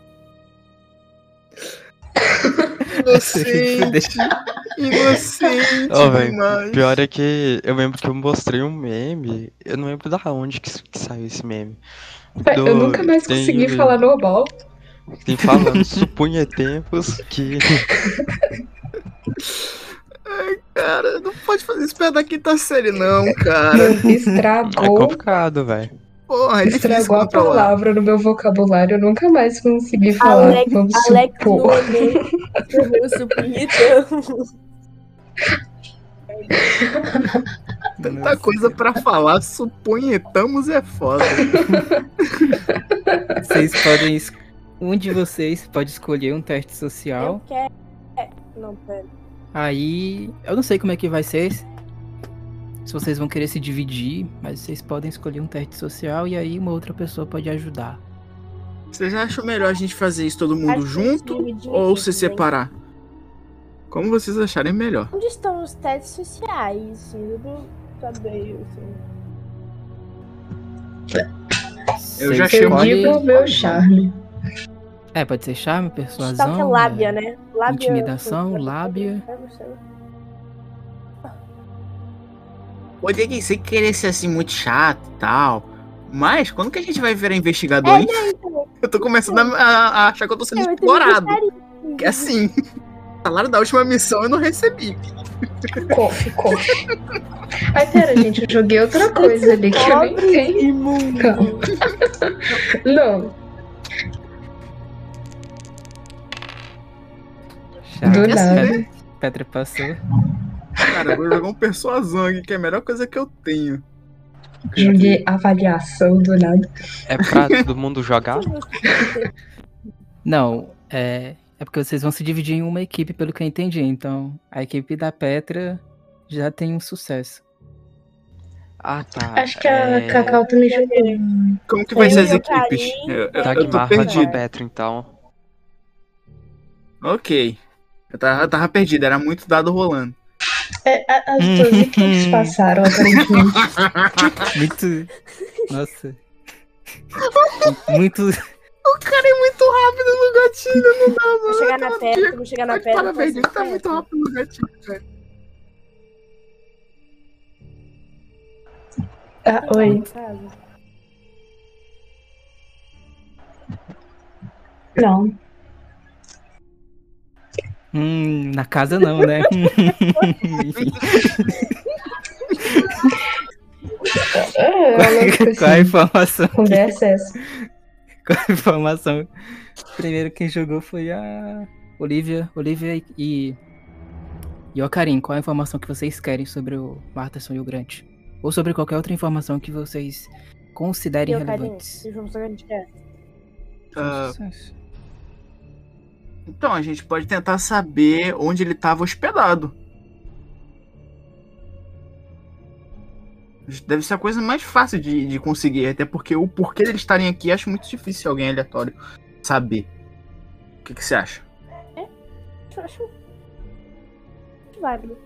[SPEAKER 4] Inocente. Inocente
[SPEAKER 5] velho,
[SPEAKER 4] demais.
[SPEAKER 5] Pior é que eu lembro que eu mostrei um meme, eu não lembro da onde que, que saiu esse meme.
[SPEAKER 6] Eu
[SPEAKER 5] Do-
[SPEAKER 6] nunca mais
[SPEAKER 5] tem-
[SPEAKER 6] consegui falar normal.
[SPEAKER 5] Tem falando, supunha tempos que.
[SPEAKER 4] Cara, não pode fazer isso perto da quinta série, não, cara.
[SPEAKER 5] É
[SPEAKER 6] Estragou,
[SPEAKER 5] complicado, velho.
[SPEAKER 4] Porra, é
[SPEAKER 6] estragou a palavra no meu vocabulário. Eu nunca mais consegui falar.
[SPEAKER 3] Alex,
[SPEAKER 6] Vamos
[SPEAKER 3] Alex no
[SPEAKER 6] supor.
[SPEAKER 3] Supunhetão.
[SPEAKER 4] Tanta coisa pra falar, suponhetamos é foda.
[SPEAKER 2] Vocês podem. es- Um de vocês pode escolher um teste
[SPEAKER 3] Eu
[SPEAKER 2] social.
[SPEAKER 3] quero. Não, pera.
[SPEAKER 2] Aí. Eu não sei como é que vai ser. Se vocês vão querer se dividir, mas vocês podem escolher um teste social e aí uma outra pessoa pode ajudar.
[SPEAKER 4] Vocês acham melhor a gente fazer isso todo mundo
[SPEAKER 3] Acho
[SPEAKER 4] junto ou se separar? Como vocês acharem melhor.
[SPEAKER 3] Onde estão os testes sociais? Eu não saber, assim.
[SPEAKER 4] Eu já
[SPEAKER 6] digo o meu charme.
[SPEAKER 2] É, pode ser charme,
[SPEAKER 3] Só que é
[SPEAKER 2] persuasão.
[SPEAKER 3] lábia, né? Lábia,
[SPEAKER 2] intimidação, lábia.
[SPEAKER 3] eu não sei.
[SPEAKER 4] Pode sem querer ser assim muito chato e tal. Mas quando que a gente vai virar investigador,
[SPEAKER 3] É, não, então.
[SPEAKER 4] Eu tô começando a, a- a achar que eu tô sendo
[SPEAKER 3] Eu também
[SPEAKER 4] explorado. Que assim, o salário da última missão eu não recebi.
[SPEAKER 6] Cof, cof. Ai, pera, gente, eu joguei outra coisa ali que eu nem
[SPEAKER 3] imundo.
[SPEAKER 6] Calma. Não,
[SPEAKER 2] Já.
[SPEAKER 6] do nada.
[SPEAKER 2] Passou.
[SPEAKER 4] Cara, eu vou jogar um persuasão aqui, que é a melhor coisa que eu tenho.
[SPEAKER 6] Joguei avaliação do nada.
[SPEAKER 5] É pra todo mundo jogar?
[SPEAKER 2] Não, é, é porque vocês vão se dividir em uma equipe, pelo que eu entendi. Então, a equipe da Petra já tem um sucesso.
[SPEAKER 5] Ah, tá.
[SPEAKER 6] Acho que a
[SPEAKER 5] é...
[SPEAKER 6] Cacau também jogou.
[SPEAKER 4] Como que vai ser as equipes? Eu, eu-
[SPEAKER 5] Dagmar vai com Petro, então.
[SPEAKER 4] Ok. Eu tava, eu tava perdido, era muito dado rolando.
[SPEAKER 6] É, as duas equipes passaram, aparentemente.
[SPEAKER 2] Muito. Nossa. Muito.
[SPEAKER 4] O cara é muito rápido no gatilho, não dá, mano.
[SPEAKER 3] Vou chegar na pedra, vou chegar na pedra.
[SPEAKER 4] Parabéns, ele tá muito rápido no gatilho, velho.
[SPEAKER 6] Ah, oi. Não.
[SPEAKER 2] Hum, na casa não, né? Enfim,
[SPEAKER 6] É,
[SPEAKER 2] qual a informação?
[SPEAKER 6] Conversa é essa.
[SPEAKER 2] Qual a informação? Primeiro quem jogou foi a Olivia. Olivia e. E o Karim, qual a informação que vocês querem sobre o Marterson e o Grant? Ou sobre qualquer outra informação que vocês considerem
[SPEAKER 3] E o carinho?
[SPEAKER 4] Então, a gente pode tentar saber onde ele tava hospedado. Deve ser a coisa mais fácil de, de conseguir, até porque o porquê deles estarem aqui acho muito difícil alguém aleatório saber. O que, que você acha?
[SPEAKER 3] Acho, acho... acho válido.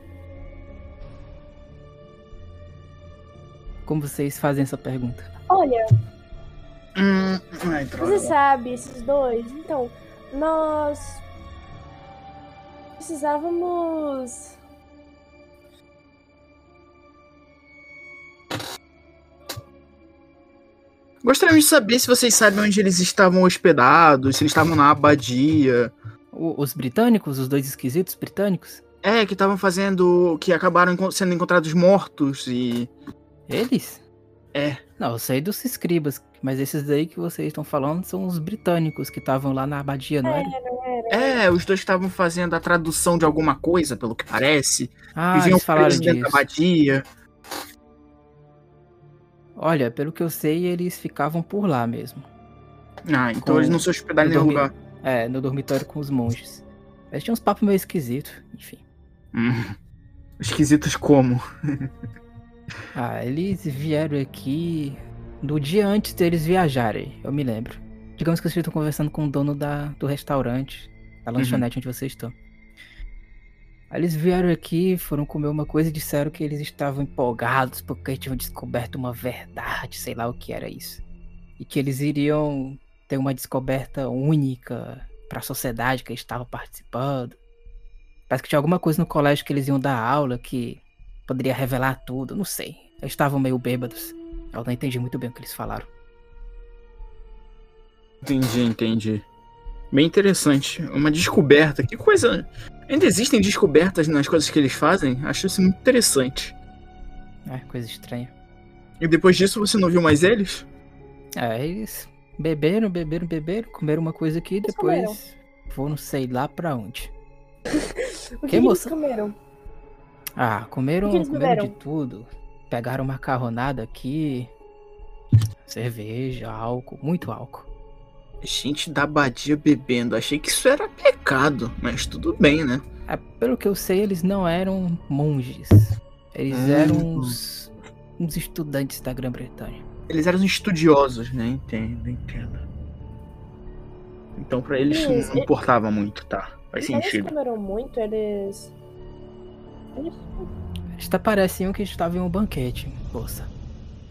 [SPEAKER 2] Como vocês fazem essa pergunta?
[SPEAKER 3] Olha,
[SPEAKER 4] Hum, ai,
[SPEAKER 3] você sabe, esses dois, então, nós precisávamos.
[SPEAKER 4] Gostaríamos de saber se vocês sabem onde eles estavam hospedados, se eles estavam na abadia.
[SPEAKER 2] O- os britânicos, os dois esquisitos britânicos?
[SPEAKER 4] É, que estavam fazendo. que acabaram sendo encontrados mortos e.
[SPEAKER 2] Eles?
[SPEAKER 4] É.
[SPEAKER 2] Não, eu sei dos escribas, mas esses daí que vocês estão falando são os britânicos que estavam lá na abadia, não era?
[SPEAKER 4] É, os dois estavam fazendo a tradução de alguma coisa, pelo que parece.
[SPEAKER 2] Ah, eles falaram
[SPEAKER 4] presos dentro da
[SPEAKER 2] disso.
[SPEAKER 4] abadia.
[SPEAKER 2] Olha, pelo que eu sei, eles ficavam por lá mesmo.
[SPEAKER 4] Ah, então
[SPEAKER 2] Com-
[SPEAKER 4] eles não se hospedaram em nenhum
[SPEAKER 2] dormi-
[SPEAKER 4] lugar.
[SPEAKER 2] É, no dormitório com os monges. Mas tinha uns papos meio esquisitos, enfim.
[SPEAKER 4] Hum. Esquisitos como?
[SPEAKER 2] Ah, eles vieram aqui do dia antes deles viajarem, eu me lembro. Digamos que vocês estão conversando com o dono da, do restaurante, da lanchonete onde vocês estão. Aí eles vieram aqui, foram comer uma coisa e disseram que eles estavam empolgados porque tinham descoberto uma verdade, sei lá o que era isso. E que eles iriam ter uma descoberta única para a sociedade que eles estavam participando. Parece que tinha alguma coisa no colégio que eles iam dar aula que poderia revelar tudo, não sei. Eles estavam meio bêbados. Eu não entendi muito bem o que eles falaram.
[SPEAKER 4] Entendi, entendi. Bem interessante. Uma descoberta. Que coisa. Ainda existem descobertas nas coisas que eles fazem? Acho isso muito interessante.
[SPEAKER 2] É, coisa estranha.
[SPEAKER 4] E depois disso você não viu mais eles?
[SPEAKER 2] É, eles beberam, beberam, beberam, comeram uma coisa aqui e
[SPEAKER 3] Eles
[SPEAKER 2] depois foram sei lá pra onde.
[SPEAKER 3] O que,
[SPEAKER 2] Que
[SPEAKER 3] eles
[SPEAKER 2] moça?
[SPEAKER 3] comeram?
[SPEAKER 2] Ah, comeram,
[SPEAKER 3] O que eles
[SPEAKER 2] comeram de tudo. Pegaram macarronada aqui, cerveja, álcool, muito álcool.
[SPEAKER 4] Gente da abadia bebendo. Achei que isso era pecado, mas tudo bem, né?
[SPEAKER 2] Ah, pelo que eu sei, eles não eram monges. Eles
[SPEAKER 4] Hum.
[SPEAKER 2] eram uns, uns estudantes da Grã-Bretanha.
[SPEAKER 4] Eles eram estudiosos, né? Entendo, entendo. Então pra eles
[SPEAKER 3] Eles-
[SPEAKER 4] não importava muito, tá? Faz
[SPEAKER 3] Eles
[SPEAKER 4] sentido.
[SPEAKER 3] comeram muito, eles.
[SPEAKER 2] Até pareciam que estavam em um banquete, moça.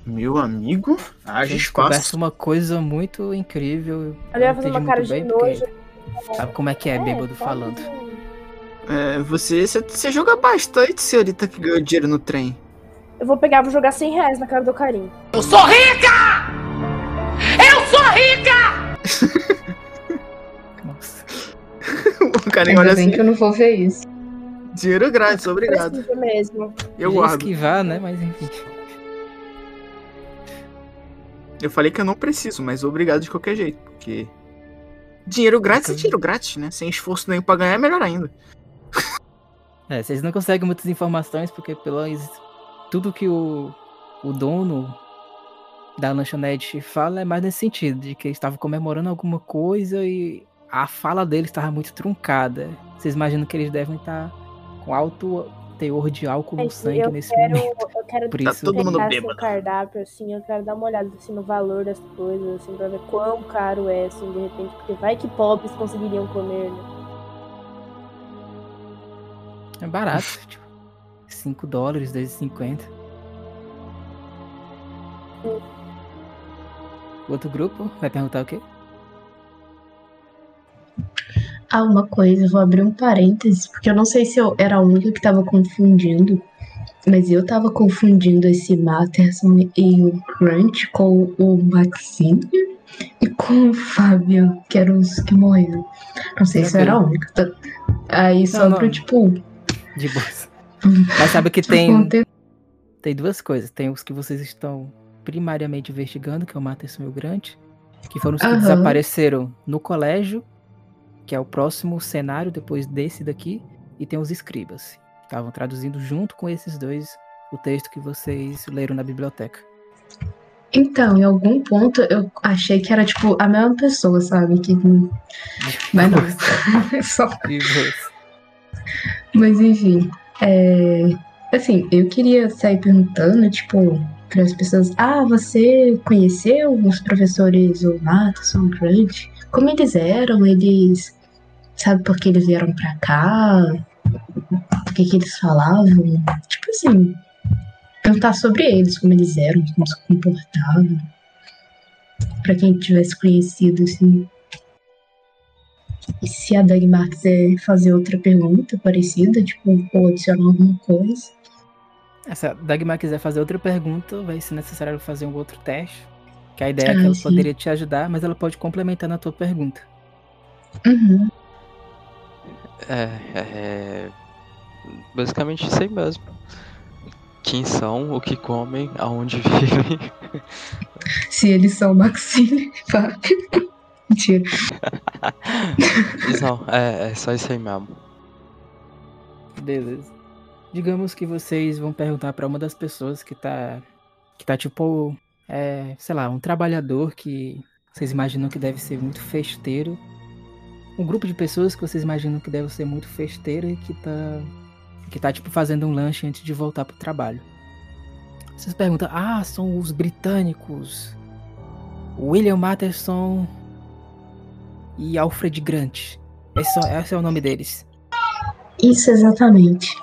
[SPEAKER 4] Meu amigo, haja
[SPEAKER 2] Tinha
[SPEAKER 4] espaço.
[SPEAKER 2] descoberto uma coisa muito incrível.
[SPEAKER 3] Ele vai fazer uma cara de nojo.
[SPEAKER 2] Sabe como é que é, bêbado
[SPEAKER 3] tá
[SPEAKER 2] falando.
[SPEAKER 4] É, você, você, você joga bastante, senhorita que ganhou dinheiro no trem.
[SPEAKER 3] Eu vou pegar, vou jogar 100 reais na cara do Karim.
[SPEAKER 7] Eu sou rica! Eu sou rica!
[SPEAKER 2] Nossa.
[SPEAKER 4] O cara
[SPEAKER 6] Ainda
[SPEAKER 4] olha
[SPEAKER 6] bem
[SPEAKER 4] assim,
[SPEAKER 6] que eu não vou ver isso.
[SPEAKER 4] Dinheiro grátis, obrigado.
[SPEAKER 3] Precisa mesmo.
[SPEAKER 4] Eu guardo.
[SPEAKER 2] esquivar, né? Mas enfim.
[SPEAKER 4] Eu falei que eu não preciso, mas obrigado de qualquer jeito, porque dinheiro grátis é dinheiro grátis, né? Sem esforço nenhum pra ganhar é melhor ainda.
[SPEAKER 2] É, vocês não conseguem muitas informações porque pelo tudo que o, o dono da lanchonete fala é mais nesse sentido, de que eles estavam comemorando alguma coisa e a fala deles estava muito truncada. Vocês imaginam que eles devem estar com alto teor de álcool no
[SPEAKER 3] Gente,
[SPEAKER 2] sangue
[SPEAKER 3] eu
[SPEAKER 2] nesse
[SPEAKER 3] quero,
[SPEAKER 2] momento.
[SPEAKER 3] eu quero
[SPEAKER 2] Por
[SPEAKER 4] Tá
[SPEAKER 2] isso,
[SPEAKER 4] todo mundo
[SPEAKER 3] assim,
[SPEAKER 4] bêbado.
[SPEAKER 3] cardápio, assim, eu quero dar uma olhada assim, no valor das coisas, assim, pra ver quão caro é, assim, de repente, porque vai que pobres conseguiriam comer, né?
[SPEAKER 2] é barato, tipo, 5 dólares, 2,50. O outro grupo vai perguntar o quê?
[SPEAKER 6] Ah, uma coisa, vou abrir um parênteses, porque eu não sei se eu era a única que tava confundindo, mas eu tava confundindo esse Matterson e o Crunch com o Maxine e com o Fábio, que eram os que morreram. Não sei se eu era a única. tá? Aí só
[SPEAKER 2] não.
[SPEAKER 6] pro tipo.
[SPEAKER 2] De boas. Mas sabe que tem,
[SPEAKER 6] conte-
[SPEAKER 2] tem duas coisas. Tem os que vocês estão primariamente investigando, que é o Matheus e o Grant, que foram os que
[SPEAKER 6] Aham.
[SPEAKER 2] desapareceram no colégio, que é o próximo cenário depois desse daqui, e tem os escribas. Estavam traduzindo junto com esses dois o texto que vocês leram na biblioteca.
[SPEAKER 6] Então, em algum ponto eu achei que era tipo a mesma pessoa, sabe? Que... Mas não. Só. Mas enfim, é, assim, eu queria sair perguntando, tipo, para as pessoas, ah, você conheceu os professores o Matson, o Grant? Como eles eram? Eles, sabe por que eles vieram pra cá? O que que eles falavam? Tipo assim, perguntar sobre eles, como eles eram, como se comportavam. Pra quem tivesse conhecido, assim. E se a Dagmar quiser fazer outra pergunta parecida, tipo, ou adicionar alguma coisa.
[SPEAKER 2] Se a Dagmar quiser fazer outra pergunta, vai ser necessário fazer um outro teste. Que a ideia é
[SPEAKER 6] Ah,
[SPEAKER 2] que ela
[SPEAKER 6] sim.
[SPEAKER 2] poderia te ajudar, mas ela pode complementar na tua pergunta.
[SPEAKER 6] Uhum.
[SPEAKER 5] É, é. Basicamente isso aí mesmo. Quem são, o que comem, aonde vivem.
[SPEAKER 6] Se eles são Maxine, Fábio. Mentira.
[SPEAKER 5] Não, é, é só isso aí mesmo.
[SPEAKER 2] Beleza. Digamos que vocês vão perguntar pra uma das pessoas que tá. Que tá tipo. É, sei lá, um trabalhador que vocês imaginam que deve ser muito festeiro. Um grupo de pessoas que vocês imaginam que deve ser muito festeira e que tá. Que tá tipo fazendo um lanche antes de voltar pro trabalho. Vocês perguntam, ah, são os britânicos. William Matterson e Alfred Grant. Esse, esse é o nome deles.
[SPEAKER 6] Isso exatamente.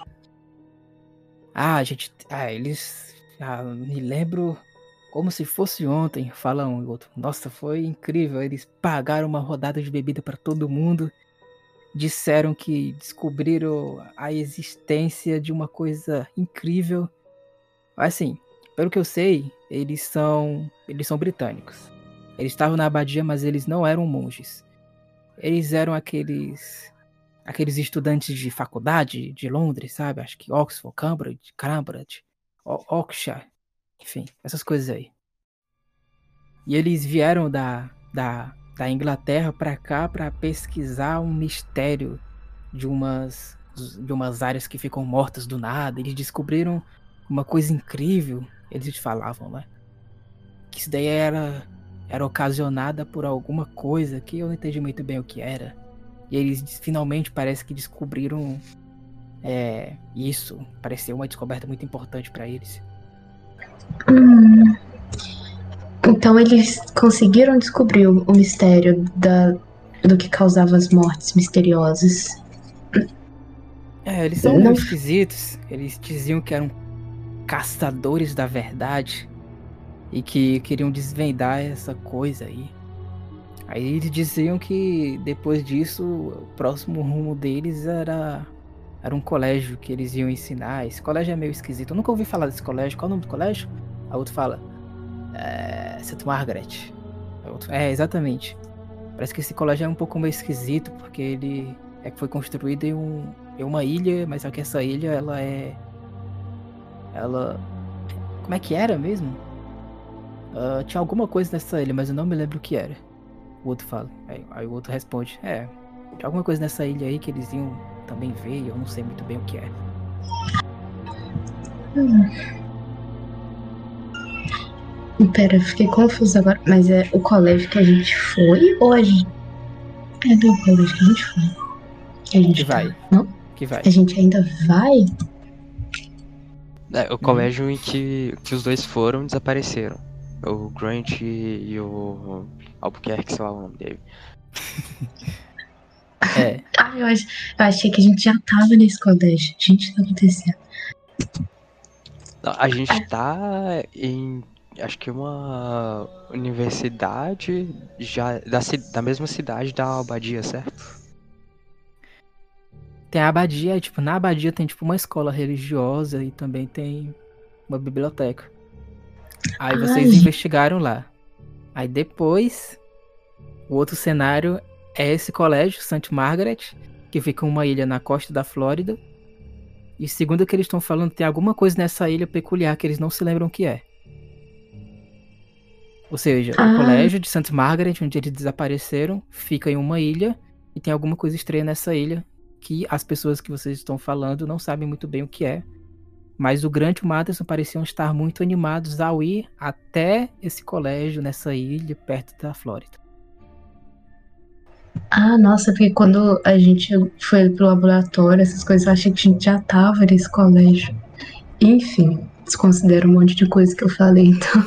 [SPEAKER 2] Ah, gente, ah, eles. Ah, me lembro como se fosse ontem, fala um e outro. Nossa, foi incrível. Eles pagaram uma rodada de bebida para todo mundo. Disseram que descobriram a existência de uma coisa incrível. Assim, pelo que eu sei, eles são. Eles são britânicos. Eles estavam na abadia, mas eles não eram monges. Eles eram aqueles aqueles estudantes de faculdade de Londres, sabe? Acho que Oxford, Cambridge, Cambridge, Oxford, enfim, essas coisas aí. E eles vieram da, da, da Inglaterra para cá para pesquisar um mistério de umas de umas áreas que ficam mortas do nada. Eles descobriram uma coisa incrível, eles falavam, né? Que isso daí era era ocasionada por alguma coisa que eu não entendi muito bem o que era. E eles finalmente parece que descobriram é, isso. Pareceu uma descoberta muito importante para eles.
[SPEAKER 6] Hum. Então eles conseguiram descobrir o, mistério da, do que causava as mortes misteriosas.
[SPEAKER 2] É, eles são meio esquisitos. Eles diziam que eram caçadores da verdade e que queriam desvendar essa coisa aí. Aí eles diziam que depois disso o próximo rumo deles era era um colégio que eles iam ensinar. Esse colégio é meio esquisito. Eu nunca ouvi falar desse colégio. Qual é o nome do colégio? A outro fala. É. St. Margaret. É, exatamente. Parece que esse colégio é um pouco meio esquisito, porque ele é que foi construído em, um, em uma ilha, mas só que essa ilha ela é. Ela. Como é que era mesmo? Uh, tinha alguma coisa nessa ilha, mas eu não me lembro o que era. O outro fala. Aí, aí o outro responde: É, tinha alguma coisa nessa ilha aí que eles iam também ver, e eu não sei muito bem o que é.
[SPEAKER 6] Pera, eu fiquei confusa agora. Mas é o colégio que a gente foi ou a gente. É do colégio que a gente foi. Que a gente
[SPEAKER 2] Que vai.
[SPEAKER 6] tá, Não?
[SPEAKER 2] Que vai.
[SPEAKER 6] A gente ainda vai?
[SPEAKER 5] É, o colégio em que, que os dois foram desapareceram. O Grant e o Albuquerque, sei lá o nome dele.
[SPEAKER 2] É,
[SPEAKER 6] Ah, eu, ach... eu achei que a gente já tava nesse colégio. Gente, tá acontecendo?
[SPEAKER 5] Não, A gente tá em. Acho que uma universidade já da, da mesma cidade da Abadia, certo?
[SPEAKER 2] tem a abadia, e, tipo, na abadia tem tipo uma escola religiosa e também tem uma biblioteca. Aí vocês
[SPEAKER 6] Ai.
[SPEAKER 2] investigaram lá. Aí depois, o outro cenário é esse colégio, St. Margaret, que fica em uma ilha na costa da Flórida. E segundo o que eles estão falando, tem alguma coisa nessa ilha peculiar que eles não se lembram o que é. Ou seja,
[SPEAKER 6] Ah.
[SPEAKER 2] o colégio de St. Margaret, onde eles desapareceram, fica em uma ilha e tem alguma coisa estranha nessa ilha que as pessoas que vocês estão falando não sabem muito bem o que é. Mas o Grant e o Matterson pareciam estar muito animados ao ir até esse colégio nessa ilha perto da Flórida.
[SPEAKER 6] Ah, nossa, porque quando a gente foi pro laboratório, essas coisas, eu achei que a gente já tava nesse colégio. Enfim, desconsidero um monte de coisa que eu falei, então.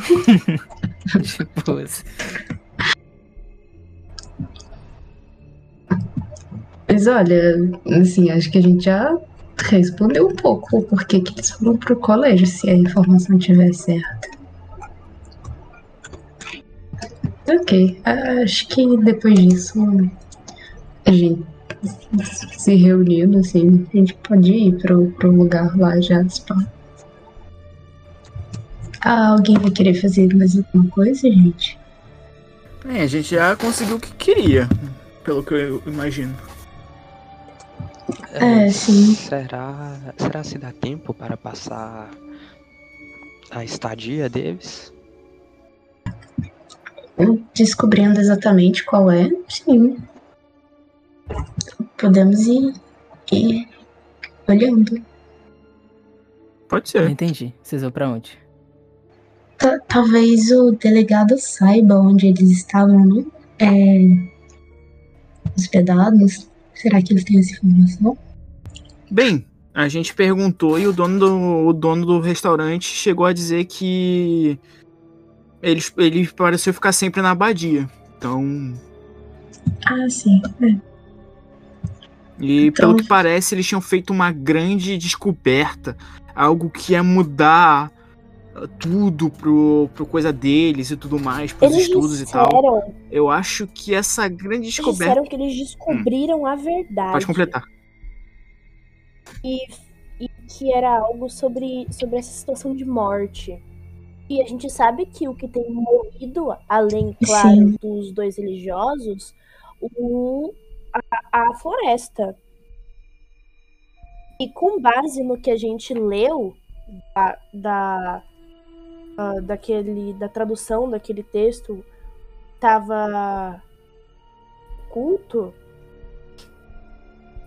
[SPEAKER 2] tipo, assim.
[SPEAKER 6] Mas olha, assim, acho que a gente já respondeu um pouco o porquê que eles foram pro colégio, se a informação estiver certa. Ok, acho que depois disso a gente se reunindo, assim, a gente pode ir pro, pro lugar lá já spa. Ah, alguém vai querer fazer mais alguma coisa, gente?
[SPEAKER 4] Bem, a gente já conseguiu o que queria, pelo que eu imagino.
[SPEAKER 6] É, sim.
[SPEAKER 5] Será, será se dá tempo para passar a estadia deles?
[SPEAKER 6] Descobrindo exatamente qual é, sim. Podemos ir, ir olhando.
[SPEAKER 4] Pode ser.
[SPEAKER 2] entendi. Vocês vão pra onde?
[SPEAKER 6] Ta- Talvez o delegado saiba onde eles estavam, né? É, hospedados. Será que eles têm essa informação?
[SPEAKER 4] Bem, a gente perguntou e o dono do, o dono do restaurante chegou a dizer que ele, ele pareceu ficar sempre na abadia. Então,
[SPEAKER 6] Ah, sim. é.
[SPEAKER 4] e
[SPEAKER 6] Então-
[SPEAKER 4] pelo que parece, eles tinham feito uma grande descoberta, algo que ia mudar ah, tudo pro, pro coisa deles e tudo mais, pros
[SPEAKER 3] Eles
[SPEAKER 4] estudos e tal.
[SPEAKER 3] disseram,
[SPEAKER 4] Eu acho que essa grande
[SPEAKER 3] eles
[SPEAKER 4] descoberta.
[SPEAKER 3] disseram que eles descobriram a verdade.
[SPEAKER 4] Pode completar.
[SPEAKER 3] E, e que era algo sobre, sobre essa situação de morte. E a gente sabe que o que tem morrido, além, claro,
[SPEAKER 6] Sim.
[SPEAKER 3] dos dois religiosos, o, a, a floresta. E com base no que a gente leu da, da, ah, daquele, da tradução daquele texto, tava culto.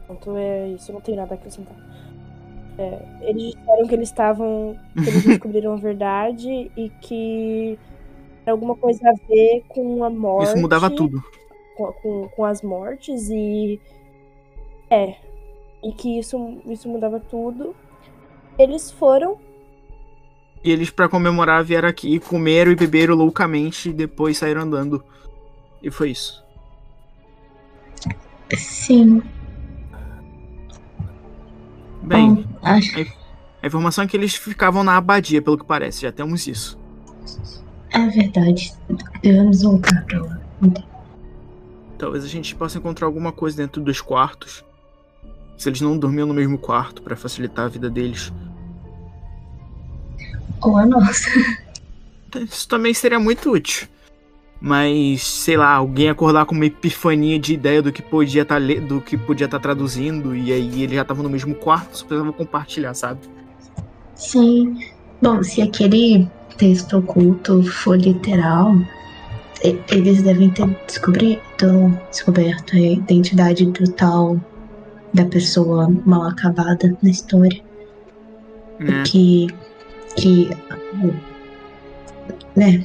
[SPEAKER 3] Pronto, é isso, não tenho nada a acrescentar. É, eles disseram que eles estavam. que eles descobriram a verdade e que era alguma coisa a ver com a morte.
[SPEAKER 4] Isso mudava tudo.
[SPEAKER 3] Com, com, com as mortes e. É. E que isso, isso mudava tudo. Eles foram.
[SPEAKER 4] E eles, pra comemorar, vieram aqui, comeram e beberam loucamente e depois saíram andando. E foi isso.
[SPEAKER 6] Sim.
[SPEAKER 4] Bem,
[SPEAKER 6] Bom, acho,
[SPEAKER 4] a informação é que eles ficavam na abadia, pelo que parece. Já temos isso.
[SPEAKER 6] é verdade. Devemos voltar pra lá.
[SPEAKER 4] Talvez a gente possa encontrar alguma coisa dentro dos quartos. Se eles não dormiam no mesmo quarto pra facilitar a vida deles.
[SPEAKER 6] Ou a nossa.
[SPEAKER 4] Isso também seria muito útil. Mas, sei lá, alguém acordar com uma epifania de ideia do que podia estar do que podia estar traduzindo e aí eles já estavam no mesmo quarto, só precisavam compartilhar, sabe?
[SPEAKER 6] Sim. Bom, se aquele texto oculto for literal, eles devem ter descobrido, descoberto a identidade do tal da pessoa mal acabada na história.
[SPEAKER 4] É.
[SPEAKER 6] que que né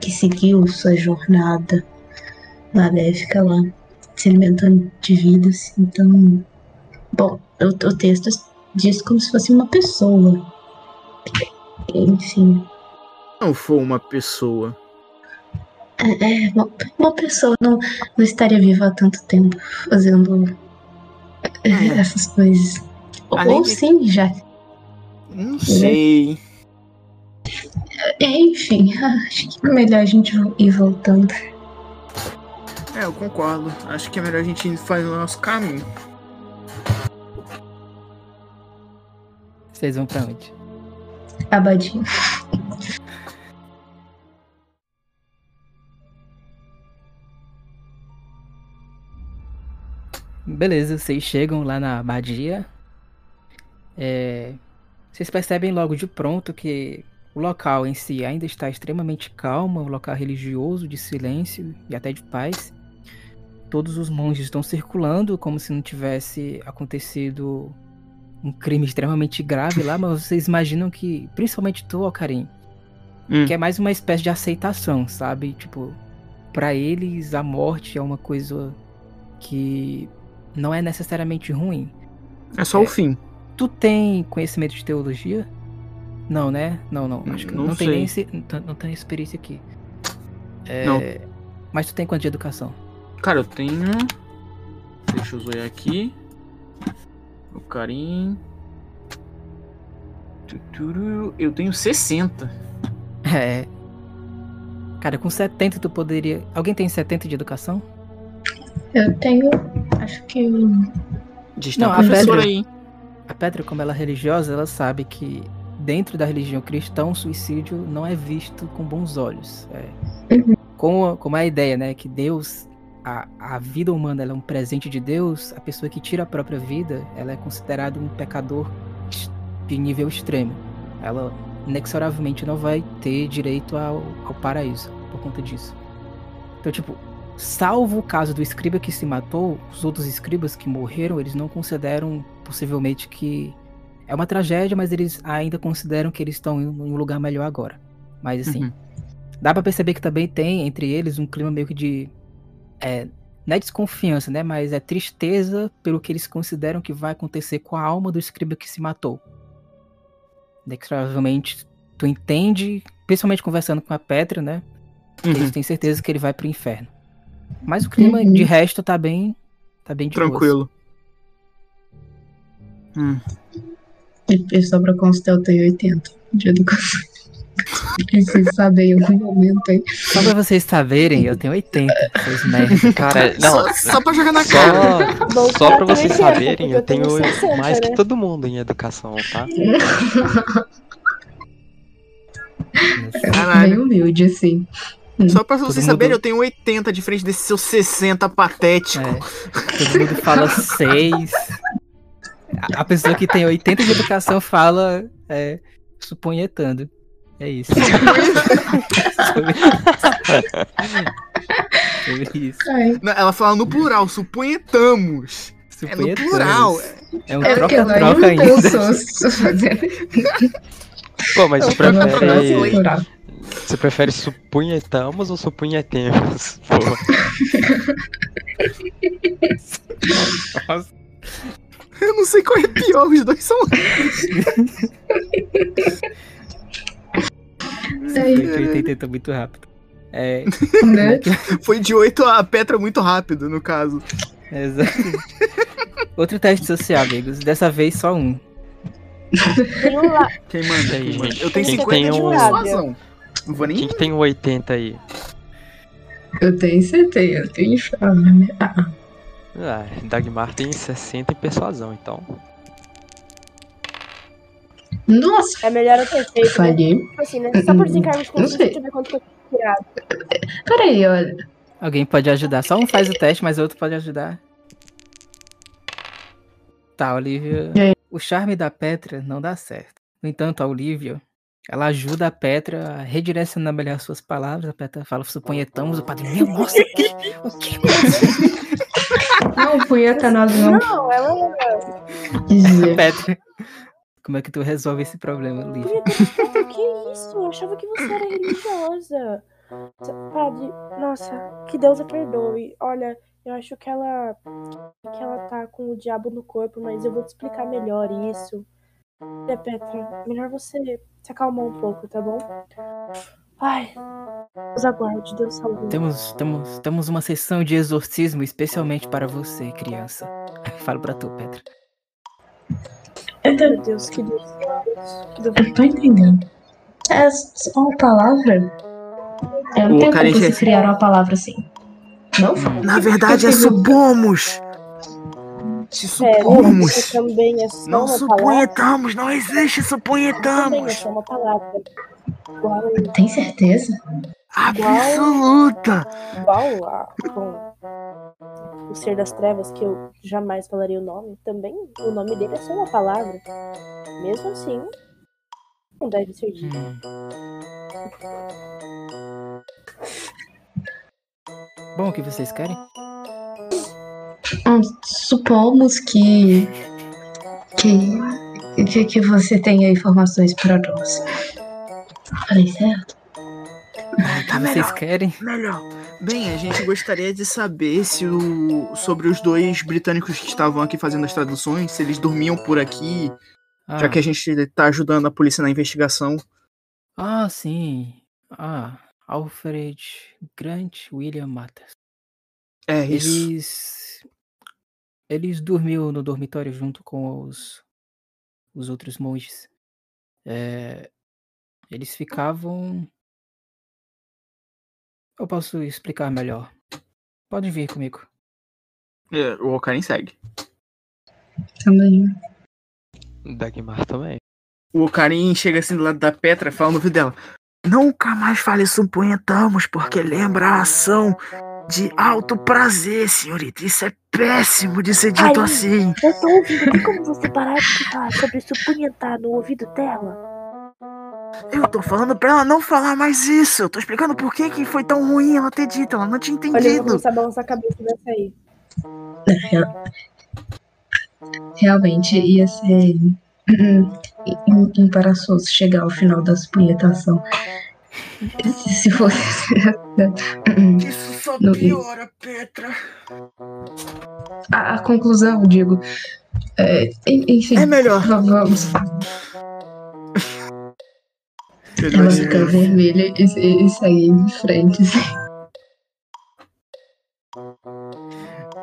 [SPEAKER 6] que seguiu sua jornada. Ficar lá se alimentando de vidas então bom o, o texto diz como se fosse uma pessoa. Enfim.
[SPEAKER 4] Não for uma pessoa.
[SPEAKER 6] é, é, uma, uma pessoa não, não estaria viva há tanto tempo fazendo é, essas coisas. Ou,
[SPEAKER 4] Além
[SPEAKER 6] ou
[SPEAKER 4] de-
[SPEAKER 6] sim já.
[SPEAKER 4] Não sei.
[SPEAKER 6] É, enfim, acho que é melhor a gente ir voltando.
[SPEAKER 4] É, eu concordo. Acho que é melhor a gente fazer o nosso caminho.
[SPEAKER 2] Vocês vão pra onde?
[SPEAKER 6] Abadinho.
[SPEAKER 2] Beleza, vocês chegam lá na abadia. É, Vocês percebem logo de pronto que o local em si ainda está extremamente calmo, é um local religioso, de silêncio e até de paz. Todos os monges estão circulando como se não tivesse acontecido um crime extremamente grave lá, mas vocês imaginam que, principalmente tu, Alcarim,
[SPEAKER 4] Hum.
[SPEAKER 2] que é mais uma espécie de aceitação, sabe? Tipo, pra eles a morte é uma coisa que não é necessariamente ruim.
[SPEAKER 4] É só
[SPEAKER 2] É.
[SPEAKER 4] o fim.
[SPEAKER 2] Tu tem conhecimento de teologia? Não, né? Não, não. Acho que
[SPEAKER 4] Não
[SPEAKER 2] não, tem nem esse, não, não tem perícia aqui. É,
[SPEAKER 4] Não.
[SPEAKER 2] Mas tu tem quanto de educação?
[SPEAKER 4] Cara, eu tenho. Deixa eu zoar aqui. O carinho. Eu tenho 60.
[SPEAKER 2] É. Cara, com 70 tu poderia. Alguém tem 70 de educação?
[SPEAKER 6] Eu tenho. Acho que.
[SPEAKER 4] Diz
[SPEAKER 2] Não,
[SPEAKER 4] tá
[SPEAKER 2] a
[SPEAKER 4] professora
[SPEAKER 2] Pedra-
[SPEAKER 4] aí.
[SPEAKER 2] A Petra, como ela é religiosa, ela sabe que dentro da religião cristã, o suicídio não é visto com bons olhos. É.
[SPEAKER 6] Uhum.
[SPEAKER 2] Como, como a ideia, né? Que Deus, a, a vida humana, é um presente de Deus, a pessoa que tira a própria vida, ela é considerada um pecador de nível extremo. Ela inexoravelmente não vai ter direito ao, ao paraíso por conta disso. Então, tipo, salvo o caso do escriba que se matou, os outros escribas que morreram, eles não consideram possivelmente que é uma tragédia, mas eles ainda consideram que eles estão em um em um lugar melhor agora. Mas assim,
[SPEAKER 4] Uhum.
[SPEAKER 2] dá pra perceber que também tem entre eles um clima meio que de é, não é desconfiança, né, mas é tristeza pelo que eles consideram que vai acontecer com a alma do escriba que se matou. Provavelmente tu entende, principalmente conversando com a Petra, né? que
[SPEAKER 4] Uhum.
[SPEAKER 2] eles têm certeza que ele vai pro inferno. Mas o clima
[SPEAKER 6] Uhum.
[SPEAKER 2] de resto tá bem tá bem de.
[SPEAKER 4] Tranquilo. Hum.
[SPEAKER 6] E, e só pra constar, eu tenho 80 de educação. Preciso saber em algum momento aí.
[SPEAKER 2] Só pra vocês saberem, eu tenho 80, seus merda.
[SPEAKER 5] Cara, não.
[SPEAKER 4] Só, só pra jogar na cara.
[SPEAKER 5] Só,
[SPEAKER 3] Bom,
[SPEAKER 5] só pra vocês
[SPEAKER 3] tem,
[SPEAKER 5] saberem, eu
[SPEAKER 3] tenho
[SPEAKER 5] tenho
[SPEAKER 3] 60,
[SPEAKER 5] mais
[SPEAKER 3] né?
[SPEAKER 5] que todo mundo em educação, tá?
[SPEAKER 4] Caralho.
[SPEAKER 6] Bem humilde, assim.
[SPEAKER 4] Só pra
[SPEAKER 2] Todo
[SPEAKER 4] vocês
[SPEAKER 2] mundo-
[SPEAKER 4] saberem, eu tenho 80 de frente desse seu 60 patético.
[SPEAKER 2] É, todo mundo fala 6. A pessoa que tem 80 de educação fala é, suponhetando. É isso. Sobre isso.
[SPEAKER 4] Não, Ela fala no plural, suponhetamos. É no plural.
[SPEAKER 2] É um
[SPEAKER 6] é
[SPEAKER 2] troca-troca
[SPEAKER 6] não
[SPEAKER 2] ainda.
[SPEAKER 6] fazer.
[SPEAKER 5] Pô, mas você
[SPEAKER 6] Eu
[SPEAKER 5] prefere. Você prefere supunhetamos ou supunhetemos? Pô,
[SPEAKER 2] Nossa.
[SPEAKER 4] Eu não sei qual é pior, os dois são.
[SPEAKER 2] Foi que 80 muito rápido. É,
[SPEAKER 6] né?
[SPEAKER 4] Foi de 8 a Petra muito rápido, no caso.
[SPEAKER 2] exato. Outro teste social, amigos. Dessa vez só um.
[SPEAKER 4] Quem manda?
[SPEAKER 5] Aí, gente?
[SPEAKER 4] Eu tenho
[SPEAKER 5] Quem
[SPEAKER 4] 50
[SPEAKER 5] tem
[SPEAKER 4] de
[SPEAKER 5] um-
[SPEAKER 4] persuasão. Não vou nem.
[SPEAKER 5] quem que tem o 80 aí?
[SPEAKER 6] Eu tenho 70, eu tenho chave. Ah,
[SPEAKER 5] Ah, Dagmar tem 60 em persuasão, então.
[SPEAKER 6] Nossa,
[SPEAKER 3] É melhor eu ter feito. Né?
[SPEAKER 6] falhei.
[SPEAKER 3] Tipo assim, né? Só por desencargo de
[SPEAKER 6] Não
[SPEAKER 3] consciência,
[SPEAKER 6] sei.
[SPEAKER 3] deixa eu ver quanto que eu tô tirado.
[SPEAKER 6] Peraí, olha.
[SPEAKER 2] Alguém pode ajudar. Só um faz o teste, mas o outro pode ajudar. Tá, Olivia. O charme da Petra não dá certo. No entanto, a Olivia, ela ajuda a Petra a redirecionar melhor suas palavras. A Petra fala, suponhetamos, o padre, meu, nossa, o quê? O quê?
[SPEAKER 6] Não, punheta nada não
[SPEAKER 3] Não, ela
[SPEAKER 6] dizer.
[SPEAKER 2] Petra, como é que tu resolve esse problema?
[SPEAKER 3] Petra, que isso? Eu achava que você era religiosa. Padre, nossa, que Deus a perdoe. Olha, eu acho que ela que ela tá com o diabo no corpo, mas eu vou te explicar melhor isso. Olha, Petra, melhor você se acalmar um pouco, tá bom? Ai, Deus aguarde, Deus salve.
[SPEAKER 2] Temos, temos, temos uma sessão de exorcismo especialmente para você, criança. Falo pra tu, Petra.
[SPEAKER 3] Meu Deus, que Deus. Que Deus.
[SPEAKER 6] Eu não tô entendendo. É só uma palavra? Eu não
[SPEAKER 4] O
[SPEAKER 6] como vocês
[SPEAKER 4] enche-
[SPEAKER 6] criaram uma palavra assim. Não?
[SPEAKER 4] Na verdade, é supomos! Se
[SPEAKER 3] É,
[SPEAKER 4] supomos!
[SPEAKER 3] é só
[SPEAKER 4] Não
[SPEAKER 3] uma palavra.
[SPEAKER 4] suponhetamos, não existe
[SPEAKER 3] Também é
[SPEAKER 4] suponhetamos!
[SPEAKER 3] só uma palavra. Igual,
[SPEAKER 6] Tem certeza?
[SPEAKER 4] Absoluta!
[SPEAKER 3] igual a, com o Ser das Trevas, que eu jamais falaria o nome, também o nome dele é só uma palavra. Mesmo assim, não deve ser dito.
[SPEAKER 2] Hum. Bom, o que vocês querem?
[SPEAKER 6] Hum, supomos que, que, que. que você tenha informações para nós. Falei certo?
[SPEAKER 4] Tá
[SPEAKER 2] vocês
[SPEAKER 4] melhor.
[SPEAKER 2] querem?
[SPEAKER 4] Melhor. Bem, a gente gostaria de saber se o sobre os dois britânicos que estavam aqui fazendo as traduções, se eles dormiam por aqui,
[SPEAKER 2] Ah,
[SPEAKER 4] já que a gente tá ajudando a polícia na investigação.
[SPEAKER 2] ah, sim. Ah, Alfred Grant William Matters.
[SPEAKER 4] É isso.
[SPEAKER 2] Eles. Eles dormiam no dormitório junto com os, os outros monges. É, eles ficavam. Eu posso explicar melhor. Pode vir comigo.
[SPEAKER 4] É, o Okarin segue.
[SPEAKER 6] Também.
[SPEAKER 5] Dagmar também.
[SPEAKER 4] O Okarin chega assim do lado da Petra, fala no ouvido dela. Nunca mais fale suponhetamos, porque lembra a ação de alto prazer, senhorita. Isso é péssimo de ser dito
[SPEAKER 3] Ai.
[SPEAKER 4] assim.
[SPEAKER 3] Eu tô ouvindo, tem como você parar de falar sobre supunhetar no ouvido dela?
[SPEAKER 4] Eu tô falando pra ela não falar mais isso. Eu tô explicando por que, que foi tão ruim ela ter dito. Ela não tinha
[SPEAKER 3] Olha, eu vou
[SPEAKER 4] entendido.
[SPEAKER 3] a balançar a cabeça dessa aí.
[SPEAKER 6] Realmente ia ser em- embaraçoso chegar ao final da punhetação. Se, se fosse.
[SPEAKER 4] Isso só piora, Petra.
[SPEAKER 6] a, a conclusão, digo. É, en- enfim.
[SPEAKER 4] É melhor.
[SPEAKER 6] va- Vamos.
[SPEAKER 4] Ele
[SPEAKER 6] Ela fica vermelha e, e, e segue em frente. assim.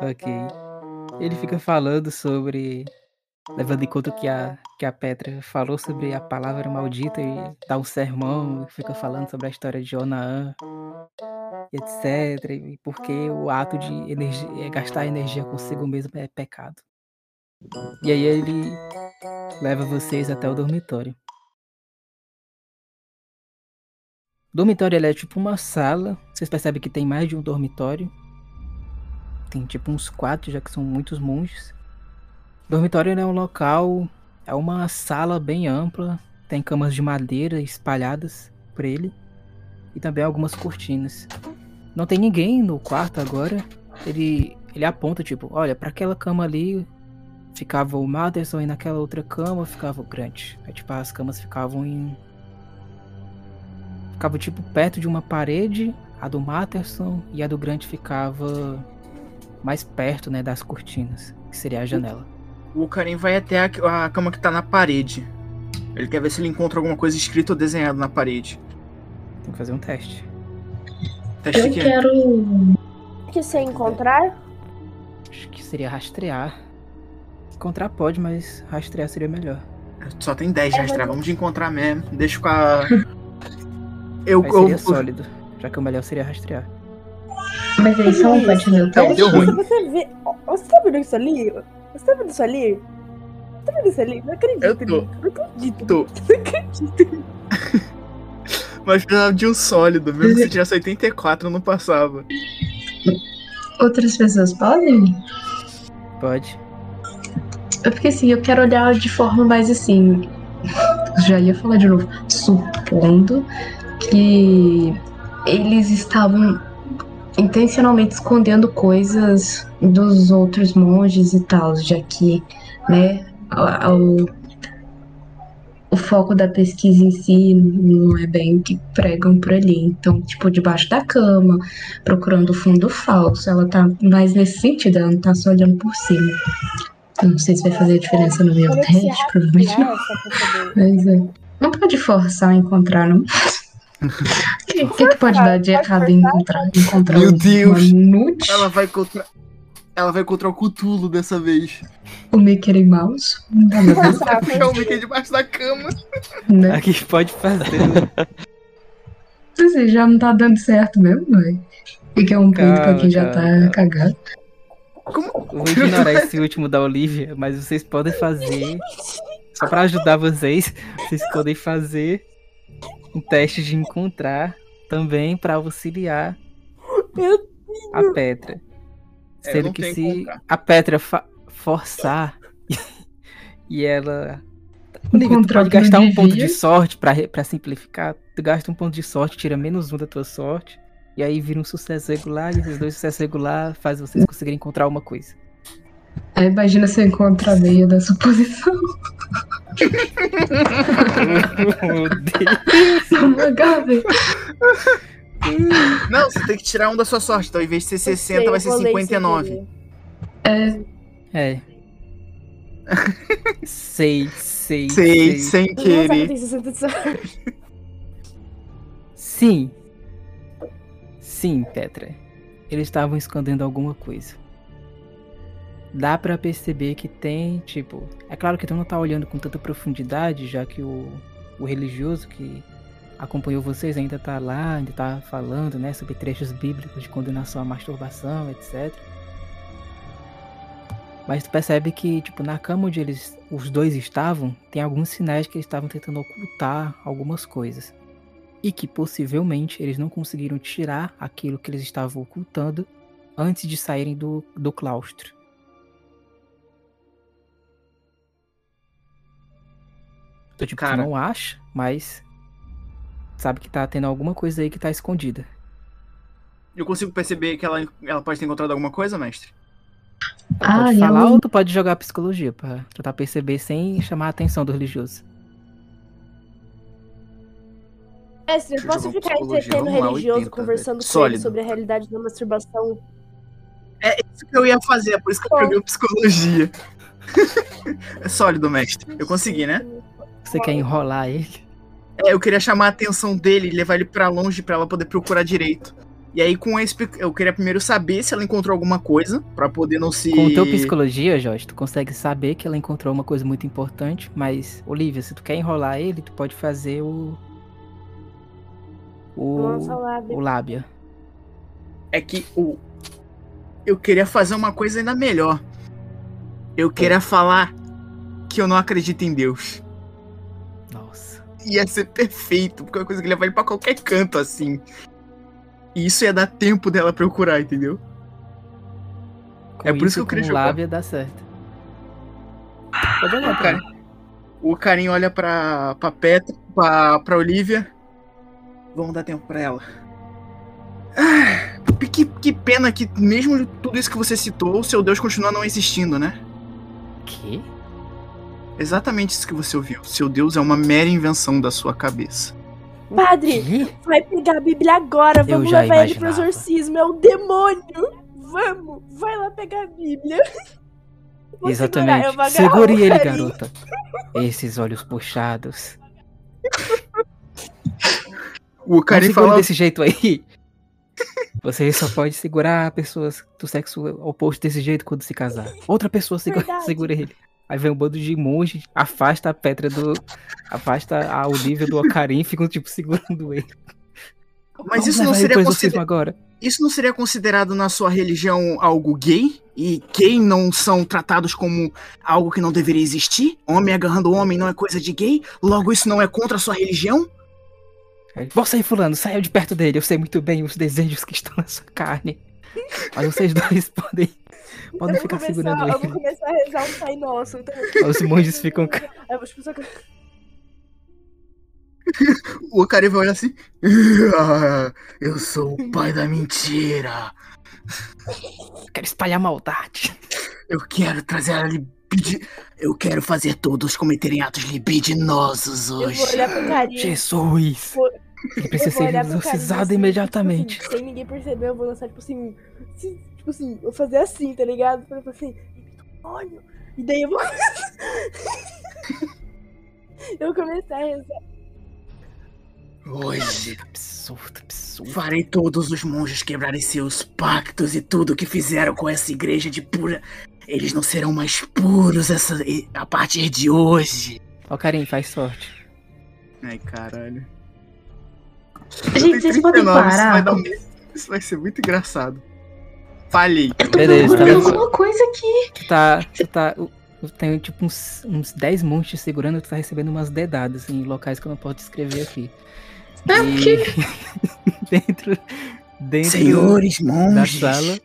[SPEAKER 2] Ok. Ele fica falando sobre. Levando em conta que a, que a Petra falou sobre a palavra maldita e dá um sermão, fica falando sobre a história de Onaã, etc. E porque o ato de energia, é gastar energia consigo mesmo é pecado. E aí ele leva vocês até o dormitório. O dormitório é tipo uma sala. Vocês percebem que tem mais de um dormitório. Tem tipo uns quatro, já que são muitos monges. Dormitório é um local, é uma sala bem ampla. Tem camas de madeira espalhadas por ele. E também algumas cortinas. Não tem ninguém no quarto agora. Ele, ele aponta, tipo, olha, para aquela cama ali ficava o Maderson e naquela outra cama ficava o Grant. Tipo, as camas ficavam em. Ficava tipo perto de uma parede, a do Matterson e a do Grant ficava mais perto, né, das cortinas, que seria a janela.
[SPEAKER 4] O Karim vai até a, a cama que tá na parede. Ele quer ver se ele encontra alguma coisa escrita ou desenhada na parede.
[SPEAKER 2] Tem que fazer um teste.
[SPEAKER 4] Teste
[SPEAKER 6] Eu
[SPEAKER 4] que
[SPEAKER 6] quero.
[SPEAKER 3] O que você encontrar?
[SPEAKER 2] Acho que seria rastrear. Encontrar pode, mas rastrear seria melhor.
[SPEAKER 4] Só tem 10
[SPEAKER 3] É,
[SPEAKER 4] rastrear.
[SPEAKER 3] mas-
[SPEAKER 4] Vamos de encontrar mesmo. Deixa com a. Eu, eu,
[SPEAKER 2] seria sólido, já que o melhor seria rastrear.
[SPEAKER 6] Mas aí só um pode fazer o
[SPEAKER 4] Não,
[SPEAKER 6] teste?
[SPEAKER 4] deu ruim.
[SPEAKER 3] Você vê. Você tá vendo isso ali? Você tá vendo isso ali? Você tá vendo isso ali? Não acredito.
[SPEAKER 4] Eu tô.
[SPEAKER 3] Não acredito.
[SPEAKER 4] Tô.
[SPEAKER 3] Não acredito.
[SPEAKER 4] Mas precisava de um sólido, mesmo se tivesse 84 não passava.
[SPEAKER 6] Outras pessoas podem?
[SPEAKER 2] Pode.
[SPEAKER 6] É porque assim, eu quero olhar de forma mais assim. Já ia falar de novo. Supondo que eles estavam intencionalmente escondendo coisas dos outros monges e tal, já que, né, o, o foco da pesquisa em si não é bem o que pregam por ali. Então, tipo, debaixo da cama, procurando o fundo falso, ela tá mais nesse sentido, ela não tá só olhando por cima. Não sei se vai fazer a diferença no meu teste, provavelmente não. Mas é. Não pode forçar a encontrar, não. O que, que, que pode dar de errado em encontrar, encontrar
[SPEAKER 4] Meu
[SPEAKER 6] uma
[SPEAKER 4] Deus. Ela vai contra. Ela vai contra o Cutulo dessa vez.
[SPEAKER 6] o Mickey Mouse? Não dá pra
[SPEAKER 4] Ficar o Mickey debaixo da cama.
[SPEAKER 6] né?
[SPEAKER 2] Aqui pode fazer. né?
[SPEAKER 6] Assim, já não tá dando certo mesmo, velho. E que é um ponto pra
[SPEAKER 2] Calma,
[SPEAKER 6] quem já tá
[SPEAKER 2] calma.
[SPEAKER 6] cagado.
[SPEAKER 2] Eu vou ignorar esse último da Olivia, mas vocês podem fazer. Só pra ajudar vocês, vocês podem fazer um teste de encontrar também pra auxiliar a Petra.
[SPEAKER 4] É,
[SPEAKER 2] Sendo que se
[SPEAKER 4] encontrar.
[SPEAKER 2] a Petra forçar e ela. Olivia, tu
[SPEAKER 6] Encontrar
[SPEAKER 2] pode gastar um ponto de sorte pra simplificar. Tu gasta um ponto de sorte, tira menos um da tua sorte. E aí vira um sucesso regular, e esses dois sucessos regular faz vocês conseguirem encontrar uma coisa.
[SPEAKER 6] Aí imagina você encontrar a meia da suposição.
[SPEAKER 2] Meu Deus.
[SPEAKER 4] Não, você tem que tirar um da sua sorte. Então, em vez de ser 60, vai ser
[SPEAKER 3] Eu rolei sem
[SPEAKER 4] 59.
[SPEAKER 3] querer.
[SPEAKER 6] É,
[SPEAKER 2] É. Sei, sei.
[SPEAKER 4] Sei, sem querer.
[SPEAKER 3] tem 60 de sorte.
[SPEAKER 2] Sim. Sim, Petra. Eles estavam escondendo alguma coisa. Dá pra perceber que tem, tipo. É claro que tu não tá olhando com tanta profundidade, já que o, o religioso que acompanhou vocês ainda tá lá, ainda tá falando, né, sobre trechos bíblicos de condenação à masturbação, etc. Mas tu percebe que, tipo, na cama onde eles, os dois estavam, tem alguns sinais que eles estavam tentando ocultar algumas coisas e que possivelmente eles não conseguiram tirar aquilo que eles estavam ocultando antes de saírem do, do claustro. Então, tipo,
[SPEAKER 4] Cara.
[SPEAKER 2] tu não acha, mas sabe que tá tendo alguma coisa aí que tá escondida.
[SPEAKER 4] Eu consigo perceber que ela, ela pode ter encontrado alguma coisa, mestre?
[SPEAKER 2] Tu
[SPEAKER 6] Ah,
[SPEAKER 2] pode falar
[SPEAKER 6] ela-
[SPEAKER 2] ou tu pode jogar psicologia pra tentar perceber sem chamar a atenção do religioso.
[SPEAKER 3] Mestre,
[SPEAKER 4] eu
[SPEAKER 3] posso ficar entretendo o
[SPEAKER 4] vamos lá,
[SPEAKER 3] religioso
[SPEAKER 4] 80,
[SPEAKER 3] conversando
[SPEAKER 4] velho.
[SPEAKER 3] com ele
[SPEAKER 4] Sólido.
[SPEAKER 3] sobre a realidade da masturbação?
[SPEAKER 4] É isso que eu ia fazer, é por isso que eu joguei psicologia. é sólido, mestre. Eu consegui, né?
[SPEAKER 2] Você quer enrolar ele?
[SPEAKER 4] É, eu queria chamar a atenção dele e levar ele pra longe pra ela poder procurar direito. E aí, com esse, eu queria primeiro saber se ela encontrou alguma coisa, pra poder não se.
[SPEAKER 2] Com o teu psicologia, Jorge, tu consegue saber que ela encontrou uma coisa muito importante, mas, Olivia, se tu quer enrolar ele, tu pode fazer o. O.
[SPEAKER 3] Lábio.
[SPEAKER 2] O lábia.
[SPEAKER 4] É que o. Eu queria fazer uma coisa ainda melhor. Eu queria falar que eu não acredito em Deus. Ia ser perfeito, porque é uma coisa que ele pra qualquer canto, assim. E isso ia dar tempo dela procurar, entendeu?
[SPEAKER 2] Com
[SPEAKER 4] É por isso que eu queria
[SPEAKER 2] o
[SPEAKER 4] jogar.
[SPEAKER 2] lábia dá certo. Pode olhar,
[SPEAKER 4] O,
[SPEAKER 2] cara.
[SPEAKER 4] cara, o carinho olha pra, pra Petra, pra, pra Olivia. Vamos dar tempo pra ela. Ah, que, que pena que, mesmo tudo isso que você citou, o seu Deus continua não existindo, né?
[SPEAKER 2] Que?
[SPEAKER 4] Exatamente isso que você ouviu. Seu Deus é uma mera invenção da sua cabeça.
[SPEAKER 3] Padre, vai pegar a Bíblia agora,
[SPEAKER 2] Eu
[SPEAKER 3] vamos
[SPEAKER 2] já
[SPEAKER 3] levar ele pro
[SPEAKER 2] imaginava.
[SPEAKER 3] exorcismo, é o demônio! Vamos, vai lá pegar a Bíblia. Vou
[SPEAKER 2] Exatamente.
[SPEAKER 3] segurar, agarrar
[SPEAKER 2] Segure ele,
[SPEAKER 3] carinho.
[SPEAKER 2] garota. Esses olhos puxados.
[SPEAKER 4] O Karim
[SPEAKER 2] segure
[SPEAKER 4] fala.
[SPEAKER 2] desse jeito aí. Você só pode segurar pessoas do sexo oposto desse jeito quando se casar. Outra pessoa segura, segura ele. Aí vem um bando de monge, afasta a pedra do. Afasta a Olivia do Ocarim e ficam, tipo, segurando ele.
[SPEAKER 4] Mas isso não seria considerado.
[SPEAKER 2] agora.
[SPEAKER 4] Isso não seria considerado na sua religião algo gay? E gay não são tratados como algo que não deveria existir? Homem agarrando homem não é coisa de gay? Logo isso não é contra a sua religião?
[SPEAKER 2] Você aí, fulano, saiu de perto dele. Eu sei muito bem os desejos que estão na sua carne. Mas vocês dois podem, podem
[SPEAKER 3] eu, vou
[SPEAKER 2] ficar
[SPEAKER 3] começar,
[SPEAKER 2] segurando
[SPEAKER 3] eu vou
[SPEAKER 2] ele.
[SPEAKER 3] começar a rezar um Pai Nosso. Então...
[SPEAKER 2] Os monges ficam.
[SPEAKER 3] Aí eu vou tipo,
[SPEAKER 4] O Okari vai olhar assim. "Ah, eu sou o pai da mentira.
[SPEAKER 2] Quero espalhar maldade.
[SPEAKER 4] Eu quero trazer a libid... Eu quero fazer todos cometerem atos libidinosos
[SPEAKER 3] Eu vou
[SPEAKER 4] hoje.
[SPEAKER 3] olhar pro carinha.
[SPEAKER 2] Jesus!
[SPEAKER 3] Vou-
[SPEAKER 2] Ele
[SPEAKER 3] eu
[SPEAKER 2] precisa ser
[SPEAKER 3] olhar pro carinha
[SPEAKER 2] exorcizado
[SPEAKER 3] assim,
[SPEAKER 2] imediatamente.
[SPEAKER 3] Tipo assim, sem ninguém perceber, eu vou lançar, tipo assim. se- Tipo assim, eu vou fazer assim, tá ligado? Pra assim, demônio. E daí eu vou. eu vou começar a rezar.
[SPEAKER 4] Hoje
[SPEAKER 2] Absurdo, absurdo.
[SPEAKER 4] farei todos os monges quebrarem seus pactos e tudo que fizeram com essa igreja de pura. Eles não serão mais puros essa... a partir de hoje.
[SPEAKER 2] Ó, Karim, faz sorte.
[SPEAKER 4] Ai, caralho.
[SPEAKER 6] Gente, vocês podem
[SPEAKER 4] Isso vai,
[SPEAKER 6] parar.
[SPEAKER 4] dar um- isso vai ser muito engraçado. Falhei.
[SPEAKER 6] Eu tô
[SPEAKER 2] Beleza, tá
[SPEAKER 6] alguma coisa aqui.
[SPEAKER 2] Tu tá. Tu tá. tenho tipo uns, uns 10 montes segurando, tu tá recebendo umas dedadas em locais que eu não posso descrever aqui.
[SPEAKER 6] É o quê?
[SPEAKER 2] dentro. Dentro
[SPEAKER 4] Senhores
[SPEAKER 2] da
[SPEAKER 4] monges,
[SPEAKER 2] sala.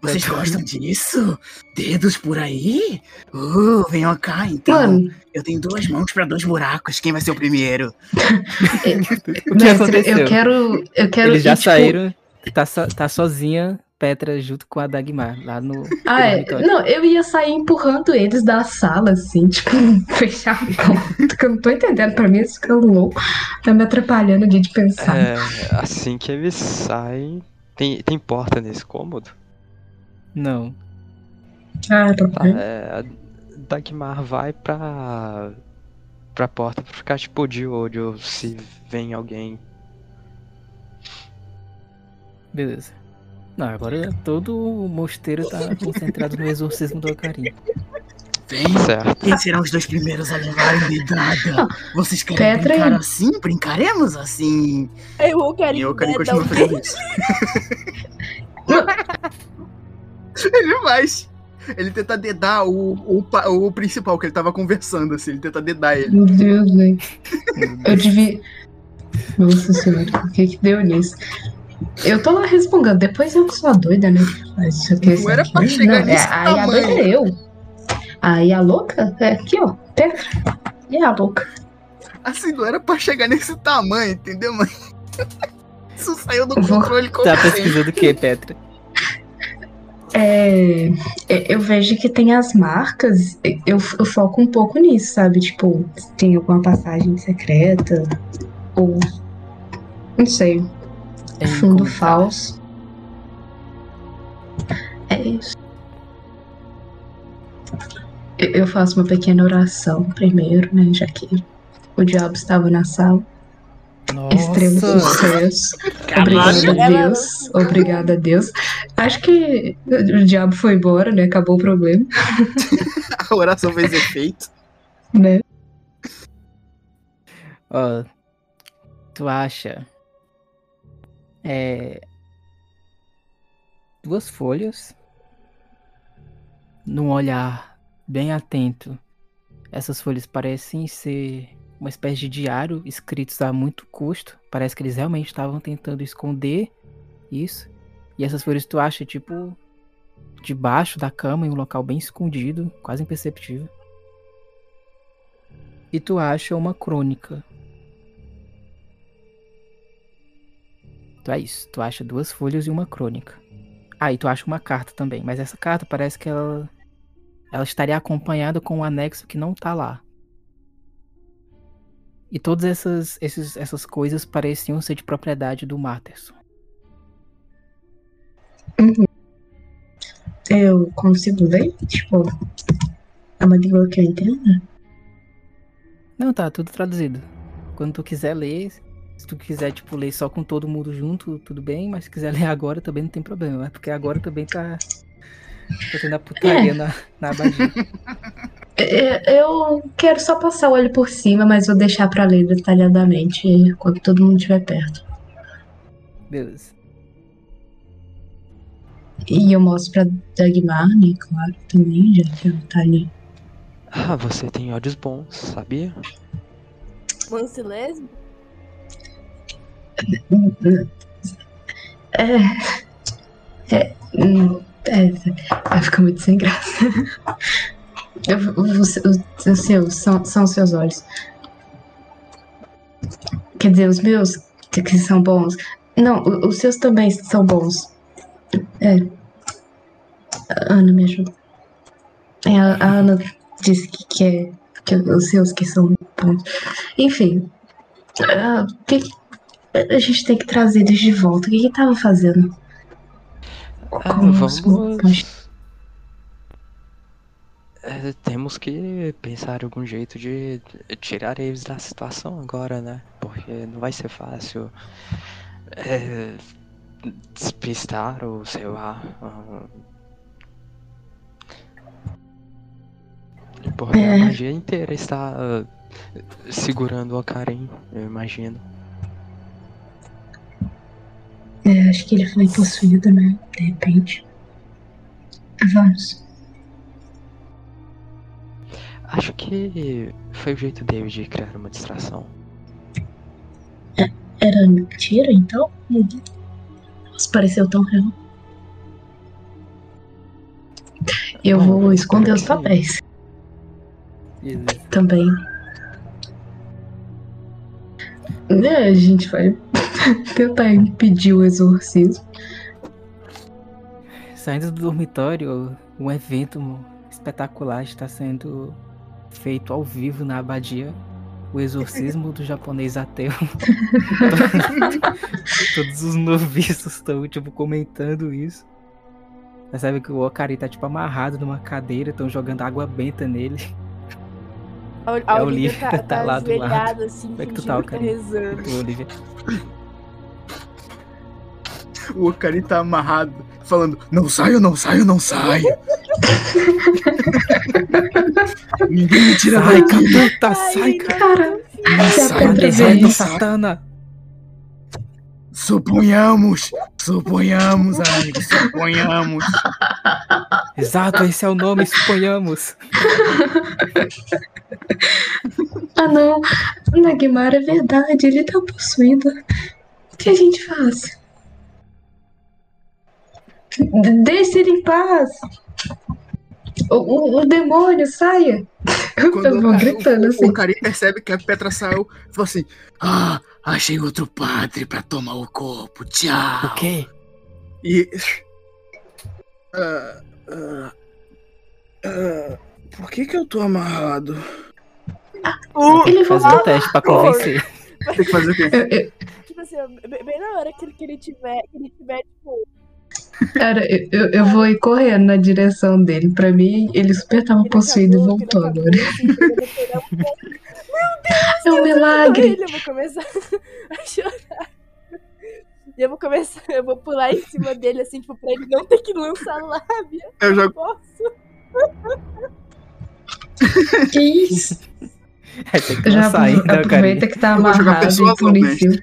[SPEAKER 4] vocês
[SPEAKER 2] da-
[SPEAKER 4] gostam disso? Dedos por aí? Uh, venham cá então.
[SPEAKER 6] Mano,
[SPEAKER 4] Eu tenho duas mãos pra dois buracos. Quem vai ser o primeiro?
[SPEAKER 2] O que
[SPEAKER 6] mestre,
[SPEAKER 2] aconteceu?
[SPEAKER 6] eu quero. Eu quero
[SPEAKER 2] Eles já
[SPEAKER 6] ir, tipo,
[SPEAKER 2] saíram. Tá, so- tá sozinha, Petra, junto com a Dagmar, lá no.
[SPEAKER 6] Ah, é. Não, eu ia sair empurrando eles da sala, assim, tipo, fechar a porta, que eu não tô entendendo. Pra mim, isso fica louco. Tá me atrapalhando de, de pensar.
[SPEAKER 5] É, assim que eles saem. Tem, tem porta nesse cômodo?
[SPEAKER 2] Não.
[SPEAKER 6] Cara,
[SPEAKER 5] Tá, é, a Dagmar vai pra. pra porta pra ficar tipo de olho se vem alguém.
[SPEAKER 2] Beleza. Não, agora todo o mosteiro tá concentrado no exorcismo do Ocarim.
[SPEAKER 4] Vem.
[SPEAKER 5] Certo.
[SPEAKER 4] Quem serão os dois primeiros a levarem dedada? Vocês querem
[SPEAKER 6] Petra
[SPEAKER 4] brincar
[SPEAKER 6] e-
[SPEAKER 4] assim? Brincaremos assim?
[SPEAKER 3] Aí o quero
[SPEAKER 4] E eu quero
[SPEAKER 3] dar
[SPEAKER 4] continuar
[SPEAKER 3] um
[SPEAKER 4] fazendo isso. ele faz. Ele tenta dedar o, o, o principal, que ele tava conversando, assim. Ele tenta dedar ele.
[SPEAKER 6] Meu Deus, velho. Eu devia. Nossa senhora, o que que deu nisso? Eu tô lá respondendo, depois eu que sou a doida, né? Isso aqui,
[SPEAKER 4] Não
[SPEAKER 6] isso
[SPEAKER 4] era
[SPEAKER 6] aqui,
[SPEAKER 4] pra chegar
[SPEAKER 6] não,
[SPEAKER 4] nesse
[SPEAKER 6] é, Aí a doida é eu. Aí a louca é aqui, ó. Petra. E a louca?
[SPEAKER 4] Assim, não era pra chegar nesse tamanho, entendeu, mãe? Isso saiu do
[SPEAKER 6] Vou-
[SPEAKER 4] controle
[SPEAKER 2] Tá
[SPEAKER 4] completo.
[SPEAKER 2] pesquisando o que, Petra?
[SPEAKER 6] É, é, eu vejo que tem as marcas, eu, eu foco um pouco nisso, sabe? Tipo, se tem alguma passagem secreta, ou. Não sei,
[SPEAKER 2] É
[SPEAKER 6] fundo falso. É isso. Eu, eu faço uma pequena oração primeiro, né? Já que o diabo estava na sala. Extremo
[SPEAKER 2] Nossa!
[SPEAKER 6] sucesso.
[SPEAKER 4] Caralho.
[SPEAKER 6] Obrigada a Deus. Obrigada a Deus. Acho que o diabo foi embora, né? Acabou o problema,
[SPEAKER 4] A oração fez efeito.
[SPEAKER 6] né?
[SPEAKER 2] Ó, tu acha é duas folhas num olhar bem atento. Essas folhas parecem ser uma espécie de diário escritos a muito custo. Parece que eles realmente estavam tentando esconder isso. E essas folhas tu acha tipo debaixo da cama em um local bem escondido, quase imperceptível. E tu acha uma crônica é isso. Tu acha duas folhas e uma crônica. Ah, e tu acha uma carta também. Mas essa carta parece que ela. Ela estaria acompanhada com um anexo que não tá lá. E todas essas, esses, essas coisas pareciam ser de propriedade do Matterson.
[SPEAKER 6] Eu consigo ler? Tipo, é uma língua que eu entendo?
[SPEAKER 2] Não, tá tudo traduzido. Quando tu quiser ler, se tu quiser, tipo, ler só com todo mundo junto, tudo bem. Mas se quiser ler agora também não tem problema. É porque agora também tá. Tá tendo a putaria na, na abadia.
[SPEAKER 6] É, Eu quero só passar o olho por cima, mas vou deixar pra ler detalhadamente quando todo mundo estiver perto.
[SPEAKER 2] Beleza.
[SPEAKER 6] E eu mostro pra Dagmar, né? Claro, também, já que ela tá ali.
[SPEAKER 5] Ah, você tem olhos bons, sabia?
[SPEAKER 3] Lesbo?
[SPEAKER 6] É. É. hum, é vai ficar muito sem graça. Os, seus são, são os seus olhos. Quer dizer, os meus que, são bons. Não, os seus também são bons. É. A Ana me ajuda. É, a, a Ana disse que, que, é, que os seus que são bons. Enfim. ah, o que, que- a gente tem que trazer eles de volta. O que que tava fazendo?
[SPEAKER 5] Ah, vamos.
[SPEAKER 6] os-
[SPEAKER 5] É, temos que pensar em algum jeito de tirar eles da situação agora, né? Porque não vai ser fácil é, despistar ou sei lá. ah, Porque a
[SPEAKER 6] É.
[SPEAKER 5] magia inteira está ah, segurando a Karen, eu imagino.
[SPEAKER 6] É, acho que ele foi possuído, né? De repente. Vamos.
[SPEAKER 5] Acho que foi o jeito dele de criar uma distração.
[SPEAKER 6] Era mentira, então? Deus. Nossa, pareceu tão real. Eu
[SPEAKER 5] Bom,
[SPEAKER 6] vou esconder os papéis também. É, a gente vai tentar impedir o exorcismo.
[SPEAKER 2] Saindo do dormitório, um evento espetacular está sendo feito ao vivo na abadia. O exorcismo do japonês ateu. Todos os noviços estão, tipo, comentando isso. Percebe que o Okari tá, tipo, amarrado numa cadeira, estão jogando água benta nele.
[SPEAKER 3] A,
[SPEAKER 2] É,
[SPEAKER 3] a
[SPEAKER 2] o
[SPEAKER 3] Olivia
[SPEAKER 2] Olivia
[SPEAKER 3] tá,
[SPEAKER 2] tá
[SPEAKER 3] tá
[SPEAKER 2] lá do lado.
[SPEAKER 3] assim,
[SPEAKER 2] Como é que tu tá,
[SPEAKER 3] tá
[SPEAKER 2] Okari?
[SPEAKER 3] rezando.
[SPEAKER 2] O Olivia.
[SPEAKER 4] O Okari tá amarrado, falando: Não saio, não saio, não saio. Ninguém me tira
[SPEAKER 2] Sai,
[SPEAKER 4] daqui.
[SPEAKER 2] capeta, sai.
[SPEAKER 6] Cara,
[SPEAKER 4] Não
[SPEAKER 6] isso.
[SPEAKER 4] saio.
[SPEAKER 2] Satana!
[SPEAKER 4] Suponhamos, suponhamos, amigo, suponhamos.
[SPEAKER 2] Exato, esse é o nome, suponhamos.
[SPEAKER 6] Ah não, Nagmar é verdade, ele tá possuído. O que a gente faz? Deixe ele em paz! O, o- o demônio, saia!
[SPEAKER 4] Quando
[SPEAKER 6] Eu vou gritando
[SPEAKER 4] o,
[SPEAKER 6] assim.
[SPEAKER 4] o Okari percebe que a Petra saiu, fala assim: Ah, achei outro padre pra tomar o corpo, tchau.
[SPEAKER 2] O quê?
[SPEAKER 4] E. Ah, ah, ah, por que que eu tô amarrado?
[SPEAKER 2] Tem que fazer um teste pra convencer.
[SPEAKER 4] Tem que fazer o quê?
[SPEAKER 3] Tipo assim, bem na hora que ele, que ele tiver, que ele tiver, tipo,
[SPEAKER 6] cara, eu, eu- vou ir correndo na direção dele. Pra mim, ele super tava
[SPEAKER 3] ele
[SPEAKER 6] possuído e
[SPEAKER 3] acabou,
[SPEAKER 6] voltou agora.
[SPEAKER 3] pegar um
[SPEAKER 6] É um milagre!
[SPEAKER 3] ele, eu vou começar a chorar. E eu vou começar, eu vou pular em cima dele, assim, tipo, pra ele não ter que lançar lábia.
[SPEAKER 4] Eu jogo.
[SPEAKER 3] Posso?
[SPEAKER 6] Que isso?
[SPEAKER 2] É, tem que
[SPEAKER 6] Já
[SPEAKER 2] lançar
[SPEAKER 6] apro-
[SPEAKER 2] ainda,
[SPEAKER 6] aproveita
[SPEAKER 2] cara.
[SPEAKER 6] que tá amarrado e polícia.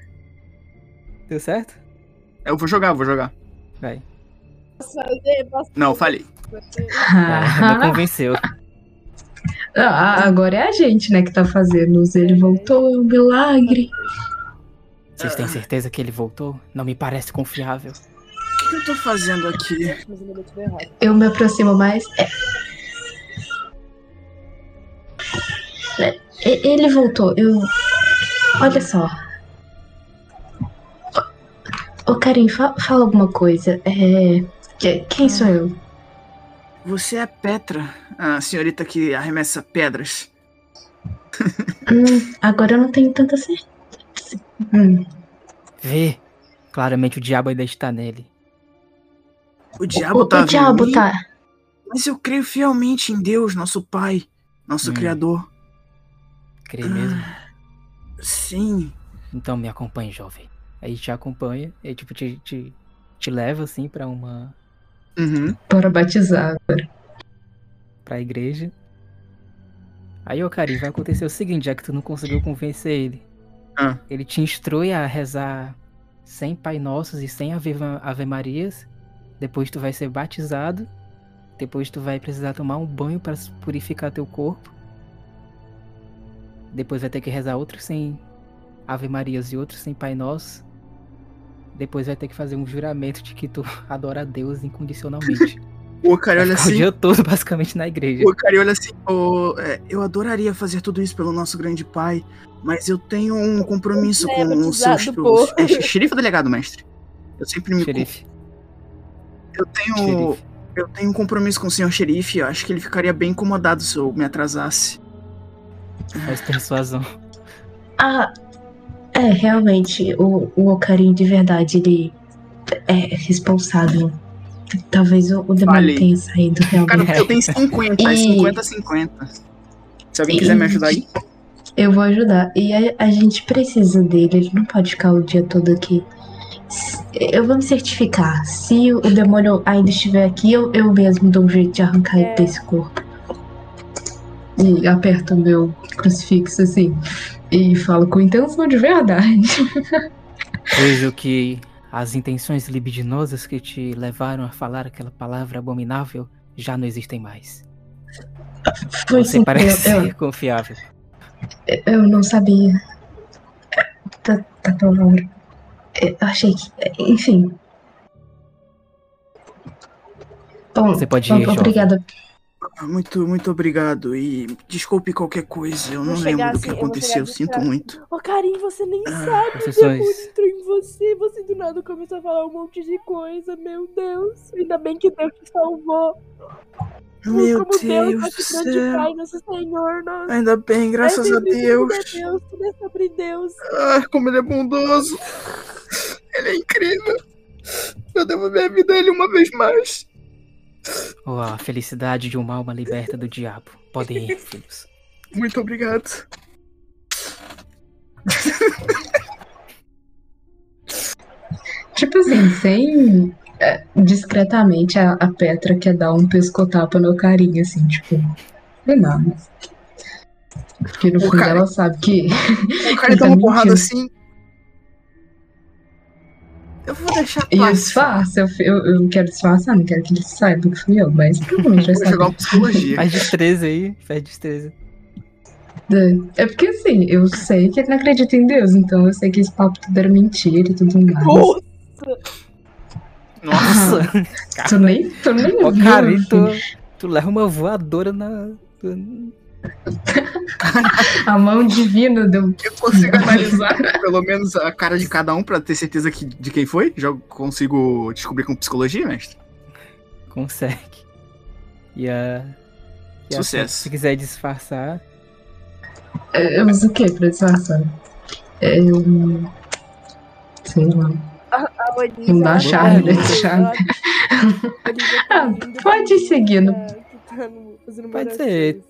[SPEAKER 2] Deu certo?
[SPEAKER 4] Eu vou jogar, vou jogar.
[SPEAKER 2] Vai.
[SPEAKER 3] Posso fazer? Posso
[SPEAKER 4] Não, falei.
[SPEAKER 2] Ah, não convenceu.
[SPEAKER 6] Ah, agora é a gente, né, que tá fazendo. Ele voltou, é um milagre.
[SPEAKER 2] Vocês têm certeza que ele voltou? Não me parece confiável.
[SPEAKER 4] O que eu tô fazendo aqui?
[SPEAKER 3] Eu
[SPEAKER 6] me aproximo mais. É. É, Ele voltou. Eu. Olha só. Ô, Karim, fa- fala alguma coisa. É. que- Quem sou eu?
[SPEAKER 4] Você é Petra, a senhorita que arremessa pedras.
[SPEAKER 6] Hum, agora eu não tenho tanta certeza. Hum,
[SPEAKER 2] Vê. Claramente o diabo ainda está nele.
[SPEAKER 4] O diabo
[SPEAKER 6] o,
[SPEAKER 4] tá
[SPEAKER 6] o diabo
[SPEAKER 4] mim,
[SPEAKER 6] tá.
[SPEAKER 4] Mas eu creio fielmente em Deus, nosso Pai, nosso
[SPEAKER 2] Hum.
[SPEAKER 4] Criador.
[SPEAKER 2] Crê mesmo?
[SPEAKER 4] Sim.
[SPEAKER 2] Então me acompanhe, jovem. Aí te acompanha e tipo te, te, te leva assim pra uma
[SPEAKER 4] Uhum.
[SPEAKER 6] Bora batizar agora.
[SPEAKER 2] pra igreja. Aí, ô Cari, vai acontecer o seguinte, já que tu não conseguiu convencer ele.
[SPEAKER 4] Ah.
[SPEAKER 2] Ele te instrui a rezar 100 Pai Nossos e 100 Ave, Ave Marias Depois tu vai ser batizado. Depois tu vai precisar tomar um banho para purificar teu corpo. Depois vai ter que rezar outros sem Ave Marias e outros sem Pai Nosso. Depois vai ter que fazer um juramento de que tu adora a Deus incondicionalmente.
[SPEAKER 4] O cara olha
[SPEAKER 2] ficar o
[SPEAKER 4] assim.
[SPEAKER 2] dia todo basicamente na igreja.
[SPEAKER 4] O cara olha assim, "Ô, é, eu adoraria fazer tudo isso pelo nosso grande pai, mas eu tenho um compromisso
[SPEAKER 3] É,
[SPEAKER 4] com o seu
[SPEAKER 3] batizado, pô.
[SPEAKER 4] é, xerife ou delegado, mestre? Eu sempre me
[SPEAKER 2] Xerife.
[SPEAKER 4] eu tenho
[SPEAKER 2] Xerife.
[SPEAKER 4] eu tenho um compromisso com o senhor xerife, eu acho que ele ficaria bem incomodado se eu me atrasasse.
[SPEAKER 2] Faz persuasão.
[SPEAKER 6] Ah, é, realmente, o, o Ocarim de verdade, ele é responsável. Talvez o, o demônio tenha saído
[SPEAKER 4] Cara,
[SPEAKER 6] realmente.
[SPEAKER 4] eu tenho 50, é
[SPEAKER 6] E-
[SPEAKER 4] 50 50. Se alguém quiser me ajudar aí.
[SPEAKER 6] Eu vou ajudar. E a, a gente precisa dele, ele não pode ficar o dia todo aqui. Eu vou me certificar. Se o demônio ainda estiver aqui, eu, eu mesmo dou um jeito de arrancar ele
[SPEAKER 3] É.
[SPEAKER 6] desse corpo. E aperto o meu crucifixo assim. E falo com intenção de verdade.
[SPEAKER 2] Vejo que as intenções libidinosas que te levaram a falar aquela palavra abominável já não existem mais.
[SPEAKER 6] Foi
[SPEAKER 2] Você parece
[SPEAKER 6] eu,
[SPEAKER 2] ser confiável.
[SPEAKER 6] eu, eu não sabia. Tá, tá tão longe. Eu achei que. Enfim. Bom,
[SPEAKER 2] Você pode ir, jovem.
[SPEAKER 6] obrigada.
[SPEAKER 4] Ah, Muito, muito obrigado. E desculpe qualquer coisa, eu não lembro do
[SPEAKER 3] assim,
[SPEAKER 4] que
[SPEAKER 3] vou
[SPEAKER 4] aconteceu, eu sinto muito.
[SPEAKER 3] Ô, Karim, você nem
[SPEAKER 4] Ah,
[SPEAKER 3] sabe. O
[SPEAKER 2] Concessões.
[SPEAKER 3] demônio entrou em você. Você do nada começou a falar um monte de coisa. Meu Deus. Ainda bem que Deus te salvou.
[SPEAKER 4] Meu
[SPEAKER 3] Como Deus,
[SPEAKER 4] Deus do céu.
[SPEAKER 3] Pai, nosso Senhor. Nosso...
[SPEAKER 4] Ainda bem, graças a
[SPEAKER 3] Deus,
[SPEAKER 4] Deus.
[SPEAKER 3] Tudo é Deus, tudo é sobre Deus.
[SPEAKER 4] Ah, como ele é bondoso. Ele é incrível. Eu devo minha vida a ele uma vez mais.
[SPEAKER 2] Oh, a felicidade de uma alma liberta do diabo. Podem ir, filhos.
[SPEAKER 4] Muito obrigado.
[SPEAKER 6] Tipo assim, sem. é, discretamente a, a Petra quer dar um pescotapa no carinha, assim, tipo. Não é nada. Porque no
[SPEAKER 4] O
[SPEAKER 6] fundo
[SPEAKER 4] cara-
[SPEAKER 6] ela sabe que.
[SPEAKER 4] O cara dá
[SPEAKER 6] tá
[SPEAKER 4] uma porrada assim. Eu vou deixar
[SPEAKER 6] E eu
[SPEAKER 4] passar.
[SPEAKER 6] disfarço, eu, eu, eu quero disfarçar, não quero que ele saiba que fui eu, mas provavelmente vai
[SPEAKER 4] Vou jogar
[SPEAKER 6] saber.
[SPEAKER 4] uma psicologia.
[SPEAKER 2] Faz destreza aí, faz destreza.
[SPEAKER 6] É porque assim, eu sei que ele não acredita em Deus, então eu sei que esse papo tudo era mentira e tudo mais.
[SPEAKER 3] Nossa,
[SPEAKER 2] Nossa!
[SPEAKER 6] Tu nem, tu nem
[SPEAKER 2] Ô,
[SPEAKER 6] viu,
[SPEAKER 2] cara, tu, tu leva uma voadora na.
[SPEAKER 6] A mão divina deu.
[SPEAKER 4] Eu consigo analisar pelo menos a cara de cada um pra ter certeza que, de quem foi? Já consigo descobrir com psicologia, mestre?
[SPEAKER 2] Consegue. E a. E a
[SPEAKER 4] Sucesso.
[SPEAKER 2] se quiser disfarçar.
[SPEAKER 6] Eu uso o que pra disfarçar? É, Eu. Sei lá.
[SPEAKER 3] a.
[SPEAKER 6] Não dá
[SPEAKER 2] charme,
[SPEAKER 6] charme.
[SPEAKER 3] a
[SPEAKER 6] pode
[SPEAKER 3] porque
[SPEAKER 6] ir seguindo.
[SPEAKER 3] tá- no-
[SPEAKER 2] Pode ser.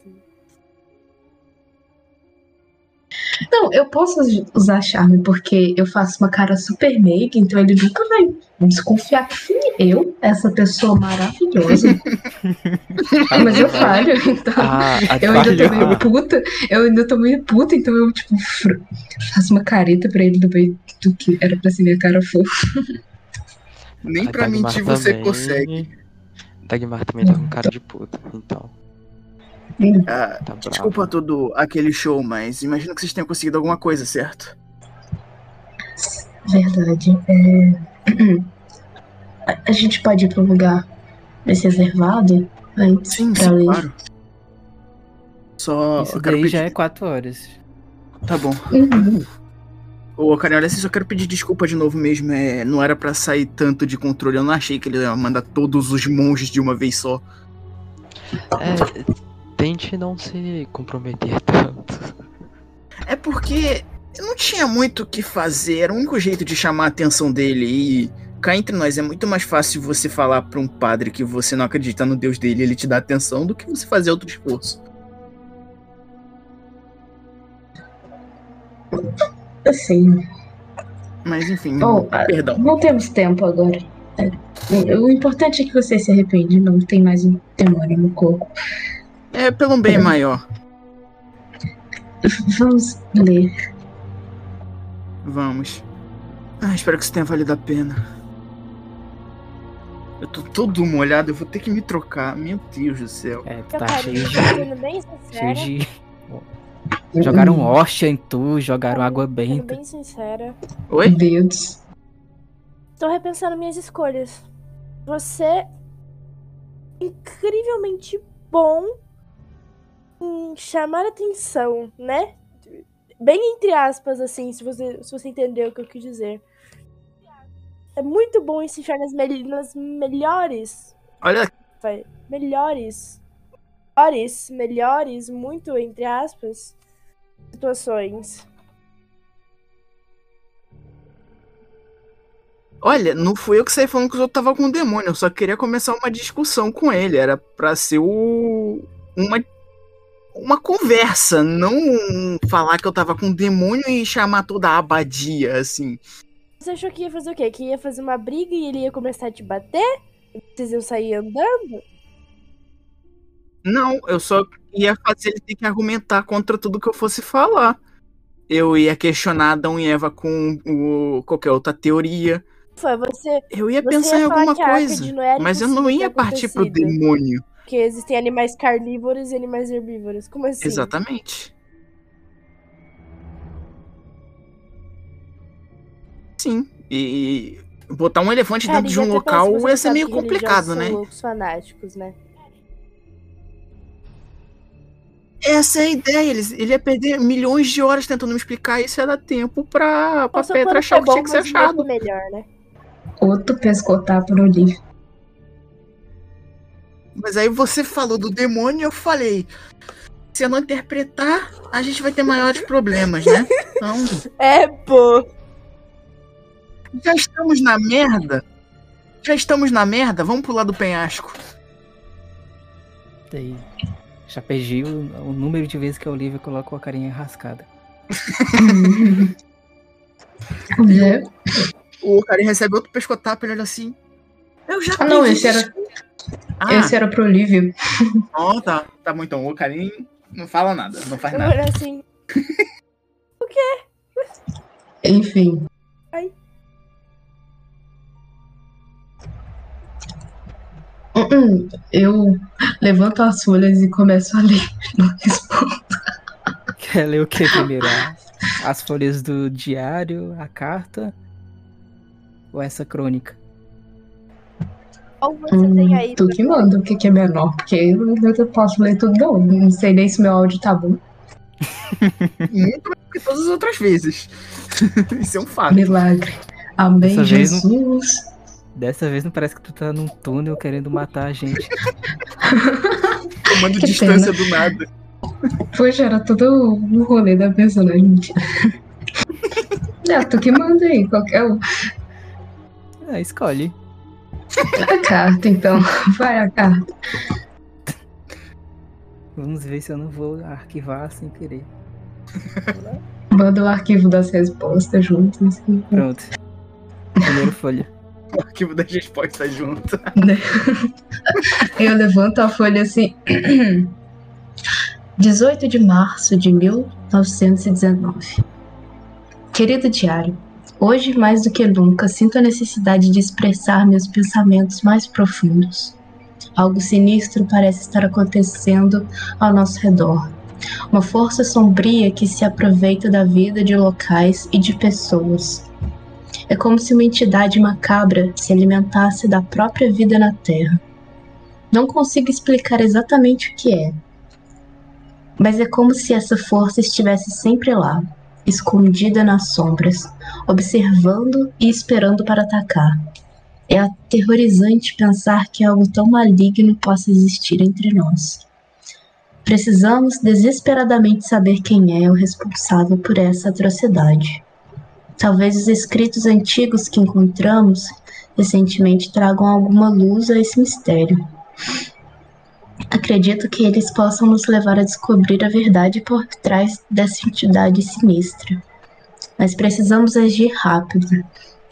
[SPEAKER 6] Não, eu posso us- usar charme porque eu faço uma cara super meiga, então ele nunca vai desconfiar que eu, essa pessoa maravilhosa. Ah, Mas eu falho, então.
[SPEAKER 5] Ah,
[SPEAKER 6] Eu ainda tô meio puta, eu ainda tô meio puta, então eu, tipo, faço uma careta pra ele do meio do que era pra ser minha cara fofa.
[SPEAKER 4] Nem pra mentir você
[SPEAKER 5] também-
[SPEAKER 4] consegue.
[SPEAKER 5] Dagmar também tá com cara de puta, então.
[SPEAKER 4] Ah,
[SPEAKER 5] Tá bravo.
[SPEAKER 4] desculpa todo aquele show, mas imagino que vocês tenham conseguido alguma coisa, certo?
[SPEAKER 6] Verdade. É... A- gente pode ir pra um lugar mais reservado antes
[SPEAKER 4] Sim,
[SPEAKER 6] pra
[SPEAKER 4] sim,
[SPEAKER 6] ler.
[SPEAKER 4] claro. Só.
[SPEAKER 2] Isso daí
[SPEAKER 4] pedir...
[SPEAKER 2] já é 4 horas.
[SPEAKER 4] Tá bom.
[SPEAKER 6] Uhum.
[SPEAKER 4] Ô, Karen, olha, assim, só quero pedir desculpa de novo mesmo. É, não era pra sair tanto de controle. Eu não achei que ele ia mandar todos os monges de uma vez só.
[SPEAKER 5] É, tente não se comprometer tanto.
[SPEAKER 4] É porque eu não tinha muito o que fazer. Era o único jeito de chamar a atenção dele. E cá entre nós, é muito mais fácil você falar pra um padre que você não acredita no Deus dele e ele te dá atenção do que você fazer outro esforço.
[SPEAKER 6] Assim.
[SPEAKER 4] Mas enfim,
[SPEAKER 6] Bom, ah,
[SPEAKER 4] perdão.
[SPEAKER 6] Não temos tempo agora. É, O importante é que você se arrepende, não tem mais um demônio no corpo.
[SPEAKER 4] É pelo bem maior.
[SPEAKER 6] Vamos ler.
[SPEAKER 4] Vamos. Ah, espero que isso tenha valido a pena. Eu tô todo molhado, eu vou ter que me trocar. Meu Deus do céu.
[SPEAKER 2] É,
[SPEAKER 3] Meu
[SPEAKER 2] tá cheio de.
[SPEAKER 3] sendo bem
[SPEAKER 2] Cheio de. Jogaram hóstia em tu, jogaram água
[SPEAKER 3] sendo
[SPEAKER 2] benta.
[SPEAKER 3] bem sincera,
[SPEAKER 4] Oi?
[SPEAKER 6] Deus.
[SPEAKER 3] tô repensando minhas escolhas. Você é incrivelmente bom em chamar atenção, né? Bem entre aspas, assim, se você, se você entendeu o que eu quis dizer. É muito bom enfiar nas, mel- nas melhores
[SPEAKER 4] Olha,
[SPEAKER 3] vai, melhores, melhores, melhores, muito entre aspas, situações.
[SPEAKER 4] olha, não fui eu que saí falando que os outros tava com o demônio. Eu só queria começar uma discussão com ele. Era pra ser o. Uma. Uma conversa, não falar que eu tava com o demônio e chamar toda a abadia, assim.
[SPEAKER 3] Você achou que ia fazer o quê? Que ia fazer uma briga e ele ia começar a te bater? E vocês iam sair andando?
[SPEAKER 4] Não, eu só ia fazer ele ter que argumentar contra tudo que eu fosse falar. Eu ia questionar Adão e Eva com o, qualquer outra teoria.
[SPEAKER 3] Foi, você,
[SPEAKER 4] Eu ia
[SPEAKER 3] você
[SPEAKER 4] pensar
[SPEAKER 3] ia
[SPEAKER 4] em alguma coisa. Mas eu não ia partir pro demônio.
[SPEAKER 3] Porque existem animais carnívoros e animais herbívoros. Como assim?
[SPEAKER 4] Exatamente. Sim. E botar um elefante
[SPEAKER 3] Cara,
[SPEAKER 4] dentro de um local ia ser
[SPEAKER 3] sabe
[SPEAKER 4] meio complicado, né?
[SPEAKER 3] loucos fanáticos, né?
[SPEAKER 4] Essa é a ideia. Eles, ele ia perder milhões de horas tentando me explicar isso ia dar tempo pra, pra Petra achar
[SPEAKER 3] é
[SPEAKER 4] o que tinha que ser achado.
[SPEAKER 3] melhor, né?
[SPEAKER 6] Outro pescotar por Olivia.
[SPEAKER 4] Mas aí você falou do demônio e eu falei. Se eu não interpretar, a gente vai ter maiores problemas, né? Então,
[SPEAKER 3] É, pô.
[SPEAKER 4] já estamos na merda. Já estamos na merda, vamos pular do penhasco.
[SPEAKER 2] Daí, já perdi o, o número de vezes que a Olivia colocou a carinha rascada.
[SPEAKER 6] É.
[SPEAKER 4] O cara recebe outro pescotapo, ele olha assim. Eu já
[SPEAKER 6] Ah, não, esse era-
[SPEAKER 4] desculpa." Ah,
[SPEAKER 6] Esse era pro Olivia.
[SPEAKER 4] ó, tá. Tá bom então. O carinho não fala nada, não faz
[SPEAKER 3] Eu
[SPEAKER 4] nada.
[SPEAKER 3] assim.
[SPEAKER 6] Enfim.
[SPEAKER 3] Ai.
[SPEAKER 6] Hum, Eu levanto as folhas e começo a ler. Não respondo.
[SPEAKER 2] Quer ler o que primeiro? As folhas do diário, a carta ou essa crônica?
[SPEAKER 3] Qual você
[SPEAKER 6] Hum,
[SPEAKER 3] tem aí?
[SPEAKER 6] tu que manda o que, que é menor, porque eu não posso ler tudo, não. Não sei nem se meu áudio tá bom.
[SPEAKER 4] Muito mais do que todas as outras vezes. Isso é um fato.
[SPEAKER 6] Milagre. Amém,
[SPEAKER 2] Dessa vez não-
[SPEAKER 6] Jesus.
[SPEAKER 2] Dessa vez não parece que tu tá num túnel querendo matar a gente.
[SPEAKER 4] Tomando
[SPEAKER 6] Que
[SPEAKER 4] distância do nada.
[SPEAKER 6] Poxa, era todo o rolê da personagem. mentira. É, tu que manda aí, qualquer um.
[SPEAKER 2] Ah, escolhe.
[SPEAKER 6] A carta, então. Vai a carta.
[SPEAKER 2] Vamos ver se eu não vou arquivar sem querer.
[SPEAKER 6] Manda o arquivo das respostas junto. Assim.
[SPEAKER 2] Pronto. Primeira folha.
[SPEAKER 4] O arquivo das respostas junto.
[SPEAKER 6] Eu levanto a folha assim. 18 de março de 1919. Querido diário, hoje mais do que nunca sinto a necessidade de expressar meus pensamentos mais profundos. Algo sinistro parece estar acontecendo ao nosso redor. Uma força sombria que se aproveita da vida de locais e de pessoas. É como se uma entidade macabra se alimentasse da própria vida na Terra. Não consigo explicar exatamente o que é. Mas é como se essa força estivesse sempre lá, escondida nas sombras, observando e esperando para atacar. É aterrorizante pensar que algo tão maligno possa existir entre nós. Precisamos desesperadamente saber quem é o responsável por essa atrocidade. Talvez os escritos antigos que encontramos recentemente tragam alguma luz a esse mistério. Acredito que eles possam nos levar a descobrir a verdade por trás dessa entidade sinistra. Mas precisamos agir rápido.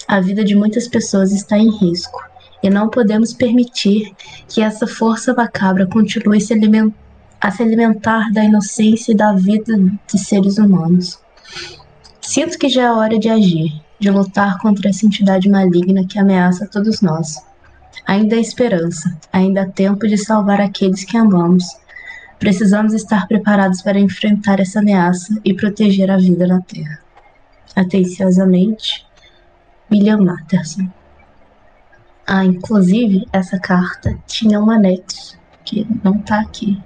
[SPEAKER 6] A vida de muitas pessoas está em risco e não podemos permitir que essa força macabra continue se a se alimentar da inocência e da vida de seres humanos. Sinto que já é hora de agir, de lutar contra essa entidade maligna que ameaça todos nós. Ainda há esperança, ainda há tempo de salvar aqueles que amamos. Precisamos estar preparados para enfrentar essa ameaça e proteger a vida na Terra. Atenciosamente, William Matterson. Ah, inclusive, essa carta tinha um anexo que não tá aqui.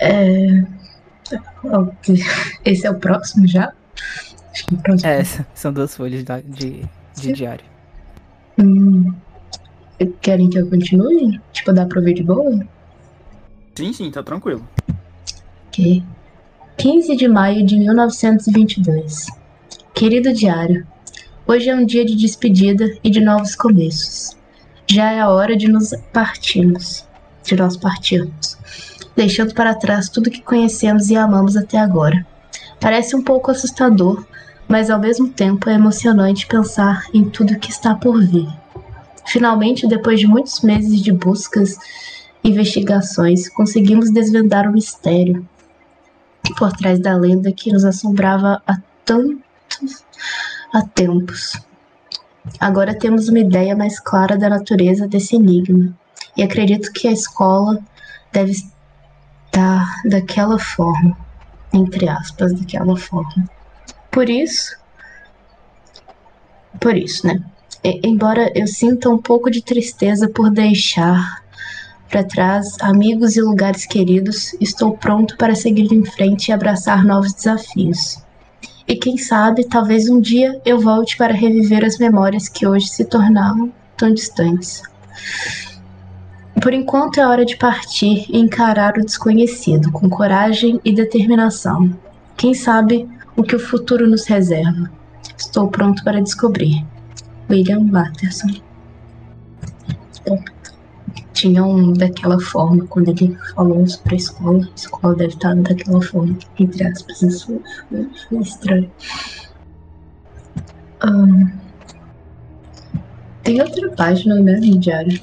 [SPEAKER 6] É... Esse é o próximo já?
[SPEAKER 2] É, são duas folhas da- de, de diário.
[SPEAKER 6] Hum. Querem que eu continue? Tipo, dá pra ouvir de boa?
[SPEAKER 4] Sim, sim, tá tranquilo.
[SPEAKER 6] Ok. 15 de maio de 1922. Querido diário, hoje é um dia de despedida e de novos começos. Já é a hora de nos partirmos, de nós partirmos, deixando para trás tudo que conhecemos e amamos até agora. Parece um pouco assustador, mas ao mesmo tempo é emocionante pensar em tudo que está por vir. Finalmente, depois de muitos meses de buscas e investigações, conseguimos desvendar o mistério por trás da lenda que nos assombrava há tantos há tempos. Agora temos uma ideia mais clara da natureza desse enigma, e acredito que a escola deve estar daquela forma, entre aspas, daquela forma. Por isso, por isso, né? E- embora eu sinta um pouco de tristeza por deixar para trás amigos e lugares queridos, estou pronto para seguir em frente e abraçar novos desafios. E quem sabe, talvez um dia eu volte para reviver as memórias que hoje se tornaram tão distantes. Por enquanto é hora de partir e encarar o desconhecido com coragem e determinação. Quem sabe o que o futuro nos reserva? Estou pronto para descobrir. William Watterson. Tinha um daquela forma, quando ele falou sobre a escola, a escola deve estar daquela forma, entre aspas, isso foi, foi estranho. Ahn, tem outra página, né, no diário?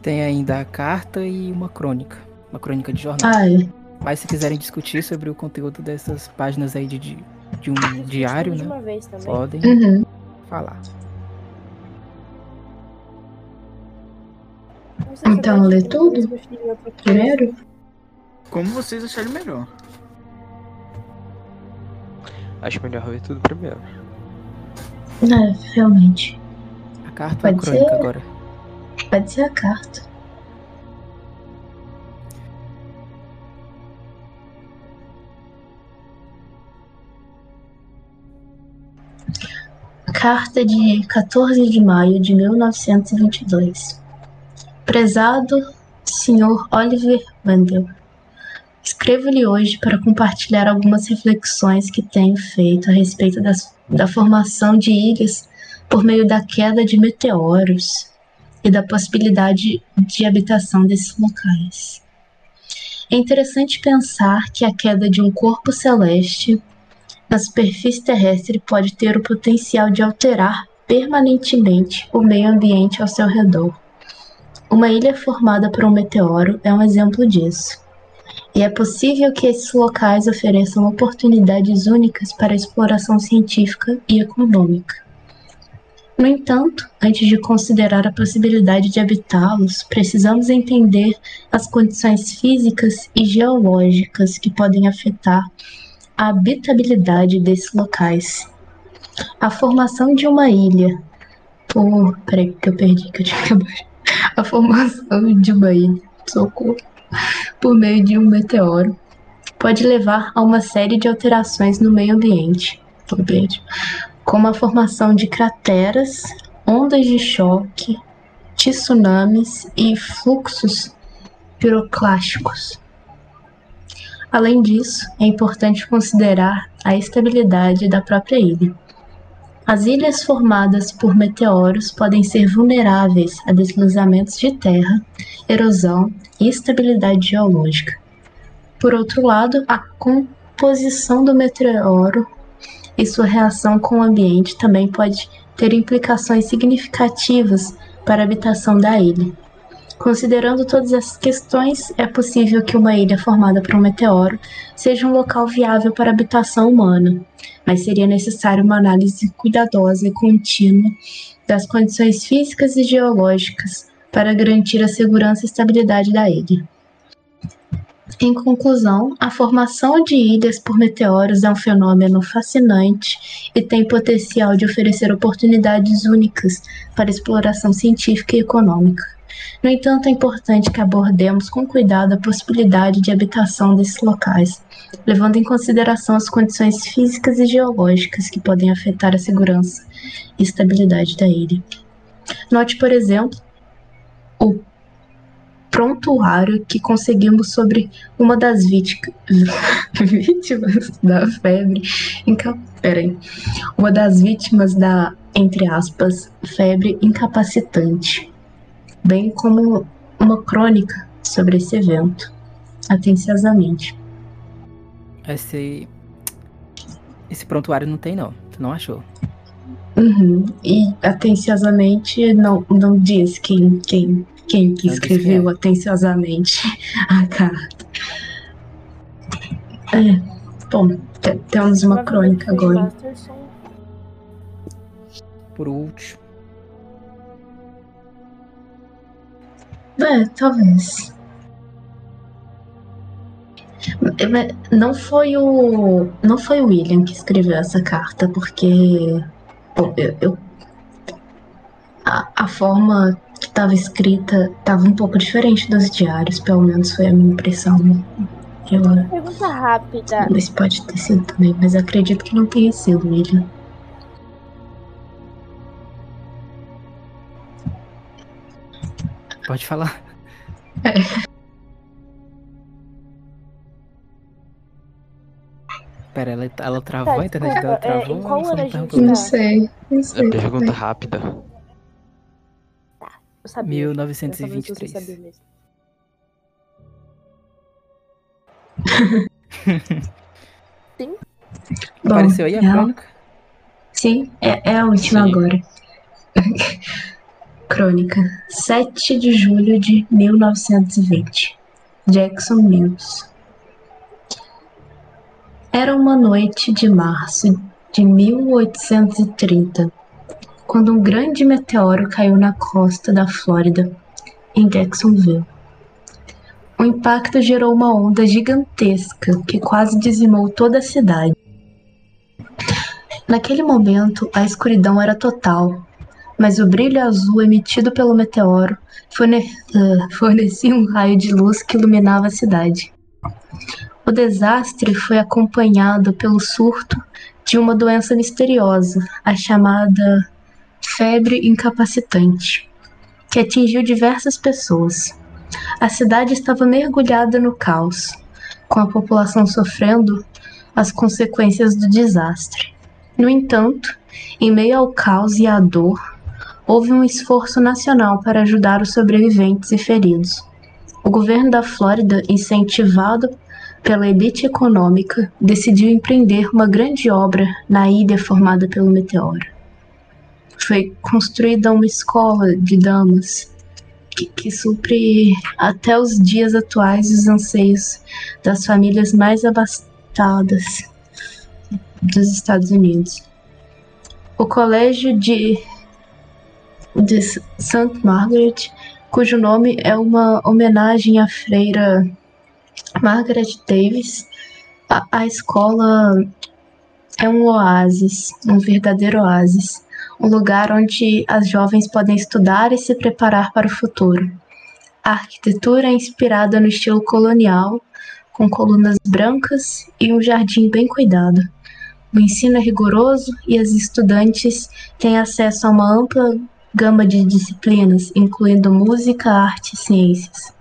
[SPEAKER 2] Tem ainda a carta e uma crônica. Uma crônica de jornal.
[SPEAKER 6] Ah, é.
[SPEAKER 2] Mas se quiserem discutir sobre o conteúdo dessas páginas aí de, de, de um diário,
[SPEAKER 3] de
[SPEAKER 2] né?
[SPEAKER 3] uma vez também.
[SPEAKER 2] Podem
[SPEAKER 6] Uhum.
[SPEAKER 2] falar.
[SPEAKER 3] Se
[SPEAKER 6] Então, lê tudo? Primeiro?
[SPEAKER 4] Como vocês acharem melhor.
[SPEAKER 5] Acho melhor ver tudo primeiro.
[SPEAKER 6] É, realmente.
[SPEAKER 2] A carta ou a
[SPEAKER 6] Pode
[SPEAKER 2] crônica
[SPEAKER 6] ser.
[SPEAKER 2] agora?
[SPEAKER 6] Pode ser a carta. Carta de 14 de maio de 1922. Prezado Sr. Oliver Wendell, escrevo-lhe hoje para compartilhar algumas reflexões que tenho feito a respeito das- da formação de ilhas por meio da queda de meteoros e da possibilidade de habitação desses locais. É interessante pensar que a queda de um corpo celeste na superfície terrestre pode ter o potencial de alterar permanentemente o meio ambiente ao seu redor. Uma ilha formada por um meteoro é um exemplo disso. E é possível que esses locais ofereçam oportunidades únicas para exploração científica e econômica. No entanto, antes de considerar a possibilidade de habitá-los, precisamos entender as condições físicas e geológicas que podem afetar a habitabilidade desses locais. A formação de uma ilha por. Peraí, que eu perdi, que eu tinha abaixar. A formação de uma ilha, socorro, por meio de um meteoro pode levar a uma série de alterações no meio ambiente. Como a formação de crateras, ondas de choque, tsunamis e fluxos piroclásticos. Além disso, é importante considerar a estabilidade da própria ilha. As ilhas formadas por meteoros podem ser vulneráveis a deslizamentos de terra, erosão e instabilidade geológica. Por outro lado, a composição do meteoro e sua reação com o ambiente também pode ter implicações significativas para a habitação da ilha. Considerando todas essas questões, é possível que uma ilha formada por um meteoro seja um local viável para habitação humana, mas seria necessário uma análise cuidadosa e contínua das condições físicas e geológicas para garantir a segurança e estabilidade da ilha. Em conclusão, a formação de ilhas por meteoros é um fenômeno fascinante e tem potencial de oferecer oportunidades únicas para exploração científica e econômica. No entanto, é importante que abordemos com cuidado a possibilidade de habitação desses locais, levando em consideração as condições físicas e geológicas que podem afetar a segurança e estabilidade da ilha. Note, por exemplo, o prontuário que conseguimos sobre uma das vítimas, da febre. Peraí. uma das vítimas da entre aspas febre incapacitante, bem como uma crônica sobre esse evento, atenciosamente.
[SPEAKER 2] Esse esse prontuário não tem não, tu não achou?
[SPEAKER 6] Uhum. E atenciosamente não, não diz quem, quem quem que escreveu atenciosamente a carta. É, bom, temos uma crônica agora.
[SPEAKER 2] Por último.
[SPEAKER 6] É, talvez. Não foi o. Não foi o William que escreveu essa carta, porque. Bom, eu, eu a, a forma que estava escrita estava um pouco diferente dos diários, pelo menos foi a minha impressão. Eu,
[SPEAKER 3] Pergunta rápida.
[SPEAKER 6] Mas pode ter sido também, mas acredito que não tenha sido, William.
[SPEAKER 2] Pode falar.
[SPEAKER 6] É.
[SPEAKER 2] Pera, ela, ela travou
[SPEAKER 3] Tá,
[SPEAKER 2] a internet dela,
[SPEAKER 3] desculpa, é,
[SPEAKER 2] travou?
[SPEAKER 3] em qual ano
[SPEAKER 2] não
[SPEAKER 3] a gente
[SPEAKER 2] perguntou?
[SPEAKER 6] Não
[SPEAKER 3] tá?
[SPEAKER 6] sei, não sei.
[SPEAKER 5] Pergunta rápida.
[SPEAKER 3] Eu sabia.
[SPEAKER 2] 1923.
[SPEAKER 3] Eu sabia mesmo.
[SPEAKER 6] Bom,
[SPEAKER 2] Apareceu aí a
[SPEAKER 6] ela-
[SPEAKER 2] crônica?
[SPEAKER 6] Sim, é, é a última
[SPEAKER 5] Sim.
[SPEAKER 6] agora. Crônica. 7 de julho de 1920. Jackson Mills. Era uma noite de março de 1830, quando um grande meteoro caiu na costa da Flórida, em Jacksonville. O impacto gerou uma onda gigantesca que quase dizimou toda a cidade. Naquele momento, a escuridão era total, mas o brilho azul emitido pelo meteoro forne- fornecia um raio de luz que iluminava a cidade. O desastre foi acompanhado pelo surto de uma doença misteriosa, a chamada febre incapacitante, que atingiu diversas pessoas. A cidade estava mergulhada no caos, com a população sofrendo as consequências do desastre. No entanto, em meio ao caos e à dor, houve um esforço nacional para ajudar os sobreviventes e feridos. O governo da Flórida, incentivado pela elite econômica, decidiu empreender uma grande obra na ilha formada pelo meteoro. Foi construída uma escola de damas que, que supre até os dias atuais os anseios das famílias mais abastadas dos Estados Unidos. O colégio de, de St. Margaret, cujo nome é uma homenagem à freira Margaret Davis, a, a escola é um oásis, um verdadeiro oásis, um lugar onde as jovens podem estudar e se preparar para o futuro. A arquitetura é inspirada no estilo colonial, com colunas brancas e um jardim bem cuidado. O ensino é rigoroso e as estudantes têm acesso a uma ampla gama de disciplinas, incluindo música, arte e ciências.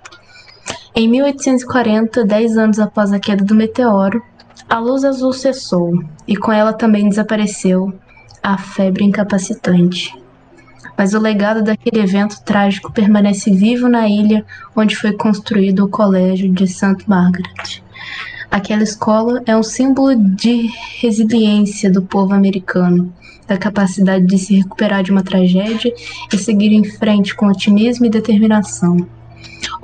[SPEAKER 6] Em 1840, dez anos após a queda do meteoro, a luz azul cessou e com ela também desapareceu a febre incapacitante. Mas o legado daquele evento trágico permanece vivo na ilha onde foi construído o Colégio de St. Margaret. Aquela escola é um símbolo de resiliência do povo americano, da capacidade de se recuperar de uma tragédia e seguir em frente com otimismo e determinação.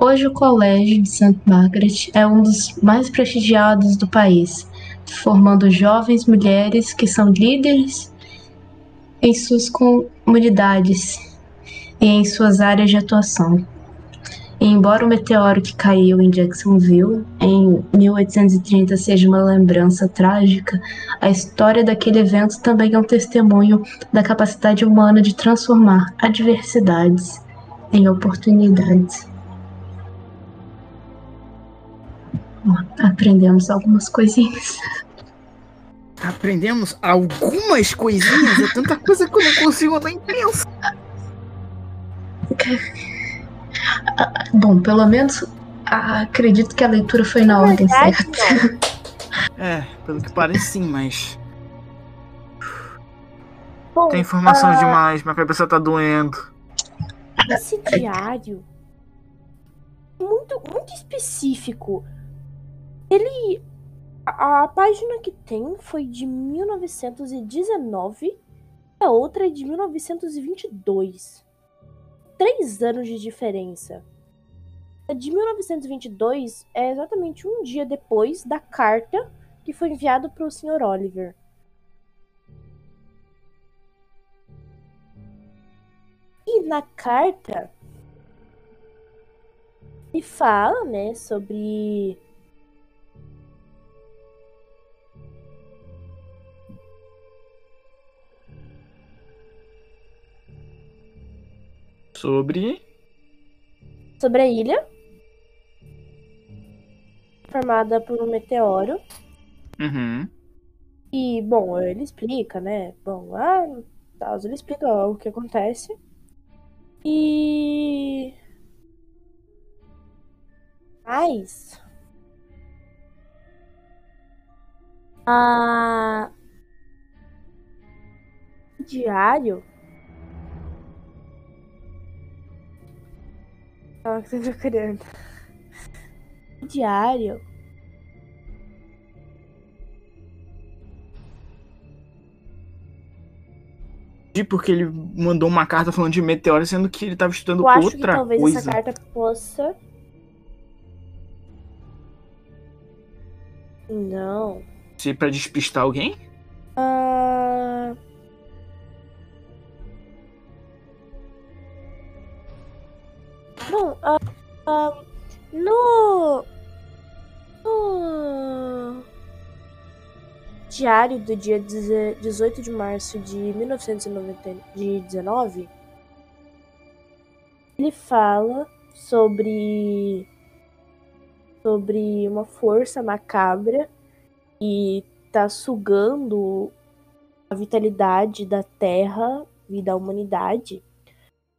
[SPEAKER 6] Hoje o Colégio de St. Margaret é um dos mais prestigiados do país, formando jovens mulheres que são líderes em suas comunidades e em suas áreas de atuação. Embora o meteoro que caiu em Jacksonville em 1830 seja uma lembrança trágica, a história daquele evento também é um testemunho da capacidade humana de transformar adversidades em oportunidades. Aprendemos algumas coisinhas.
[SPEAKER 4] Aprendemos algumas coisinhas, é tanta coisa que eu não consigo nem pensar.
[SPEAKER 6] Bom, pelo menos acredito que a leitura foi na ordem certa.
[SPEAKER 4] É, pelo que parece sim, mas.
[SPEAKER 3] Bom,
[SPEAKER 4] Tem informação
[SPEAKER 3] ah,
[SPEAKER 4] demais, minha cabeça tá doendo.
[SPEAKER 3] Esse diário muito muito específico. Ele a, a página que tem foi de 1919, a outra é de 1922. Três anos de diferença. De 1922 é exatamente um dia depois da carta que foi enviada para o Sr. Oliver. E na carta ele fala, né, sobre
[SPEAKER 4] Sobre.
[SPEAKER 3] sobre a ilha formada por um meteoro
[SPEAKER 4] Uhum.
[SPEAKER 3] e bom ele explica né bom ah tal, ele explica o que acontece e mas a o diário Calma que eu tô procurando. Diário
[SPEAKER 4] Porque ele mandou uma carta falando de meteoro, sendo que ele tava estudando
[SPEAKER 3] Eu acho que
[SPEAKER 4] outra
[SPEAKER 3] talvez
[SPEAKER 4] coisa.
[SPEAKER 3] essa carta possa. Não.
[SPEAKER 4] Se pra despistar alguém?
[SPEAKER 3] Ah, Bom, ah, ah, no. No. Diário do dia 18 de março de 1919, ele fala sobre. sobre uma força macabra e tá sugando a vitalidade da Terra e da humanidade.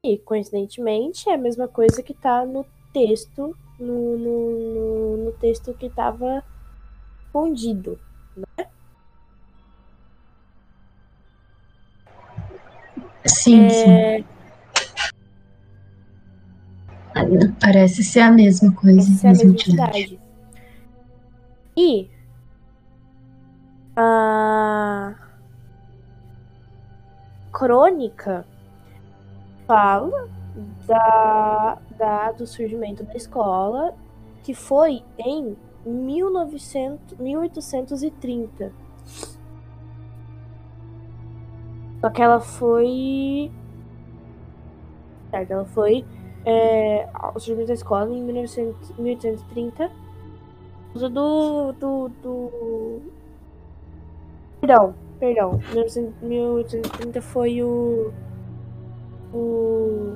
[SPEAKER 3] E, coincidentemente, é a mesma coisa que tá no texto, no, no, no, texto que tava escondido.
[SPEAKER 6] Sim, sim.
[SPEAKER 3] É,
[SPEAKER 6] Parece ser a mesma coisa.
[SPEAKER 3] essa é a
[SPEAKER 6] mesma entidade.
[SPEAKER 3] E a crônica fala da, da, do surgimento da escola, que foi em 1900, 1830. Só que ela foi. Certo, ela foi. É, o surgimento da escola em 1900, 1830. Por causa do. do. do... Perdão, perdão. 1900 1830 foi o. O.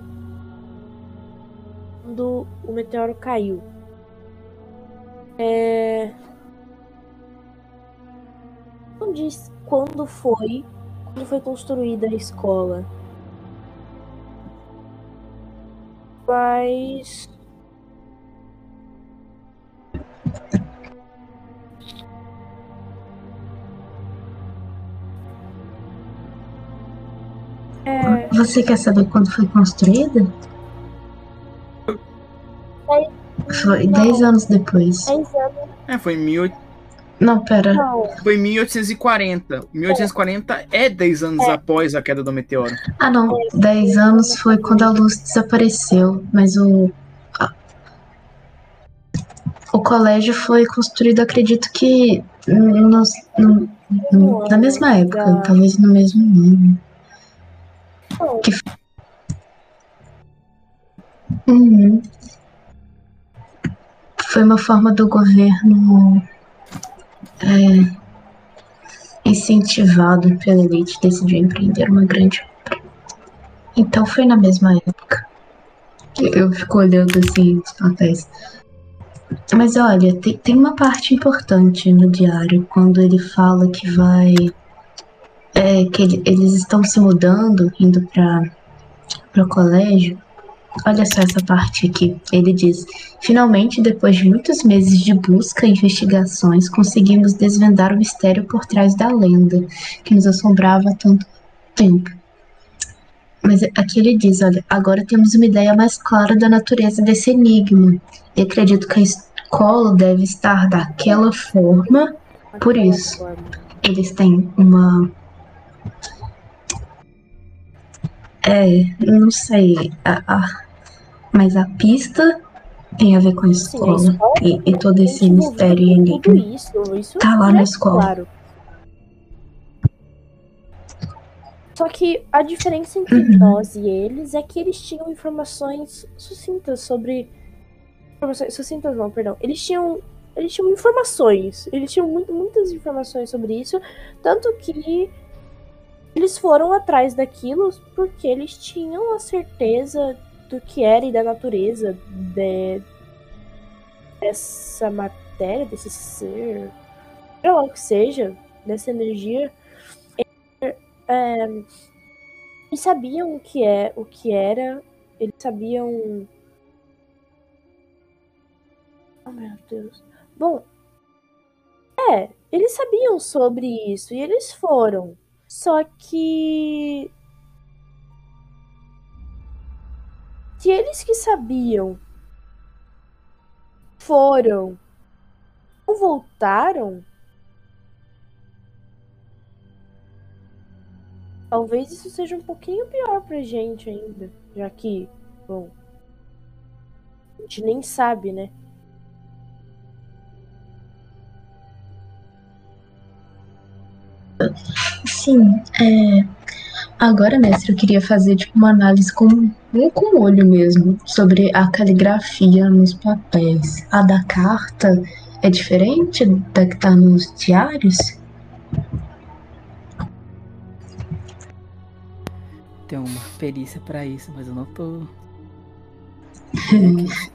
[SPEAKER 3] Quando o meteoro caiu. É. Não diz quando foi. Quando foi construída a escola. Mas.
[SPEAKER 6] Você quer saber quando foi construída? Foi
[SPEAKER 3] Não.
[SPEAKER 6] 10 anos depois.
[SPEAKER 3] 10 anos.
[SPEAKER 4] É, foi em 18...
[SPEAKER 6] Não, pera.
[SPEAKER 3] Não.
[SPEAKER 4] foi em 1840. 1840 é 10 anos após a queda do meteoro.
[SPEAKER 6] Ah, não. 10 anos foi quando a luz desapareceu. Mas o. a- o colégio foi construído, acredito que nos- no- no- na mesma época, talvez no mesmo ano.
[SPEAKER 3] Bom,
[SPEAKER 6] Uhum. Foi uma forma do governo é, incentivado pela elite decidir empreender uma grande obra. Então foi na mesma época. Eu fico olhando assim os papéis. Mas olha, tem, tem uma parte importante no diário quando ele fala que vai. É, que ele- eles estão se mudando, indo para o colégio. Olha só essa parte aqui. Ele diz: Finalmente, depois de muitos meses de busca e investigações, conseguimos desvendar o mistério por trás da lenda que nos assombrava há tanto tempo. Mas aqui ele diz: Olha, agora temos uma ideia mais clara da natureza desse enigma. E acredito que a escola deve estar daquela forma. Por isso. Eles têm uma. É, não sei. a- a- mas a pista tem a ver com a
[SPEAKER 3] Sim, a
[SPEAKER 6] escola.
[SPEAKER 3] escola
[SPEAKER 6] E, e todo esse mistério e enigma.
[SPEAKER 3] isso, isso
[SPEAKER 6] Tá lá
[SPEAKER 3] já
[SPEAKER 6] na
[SPEAKER 3] é
[SPEAKER 6] escola.
[SPEAKER 3] Claro. Só que a diferença entre
[SPEAKER 6] Uhum.
[SPEAKER 3] nós e eles é que eles tinham informações sucintas sobre. Informações sucintas não, perdão. Eles tinham. Eles tinham informações. Eles tinham muito, muitas informações sobre isso. Tanto que eles foram atrás daquilo porque eles tinham a certeza do que era e da natureza de, dessa matéria, desse ser, seja lá o que seja, dessa energia. É, eles sabiam o que é, o que era, eles sabiam. Oh meu Deus. Bom, é, eles sabiam sobre isso e eles foram. Só que se eles que sabiam foram não voltaram, talvez isso seja um pouquinho pior pra gente ainda, já que, bom, a gente nem sabe, né?
[SPEAKER 6] Sim, é. Agora, mestre, eu queria fazer tipo, uma análise com um com o olho mesmo sobre a caligrafia nos papéis. A da carta é diferente da que tá nos diários?
[SPEAKER 2] Tem uma perícia pra isso, mas eu não tô.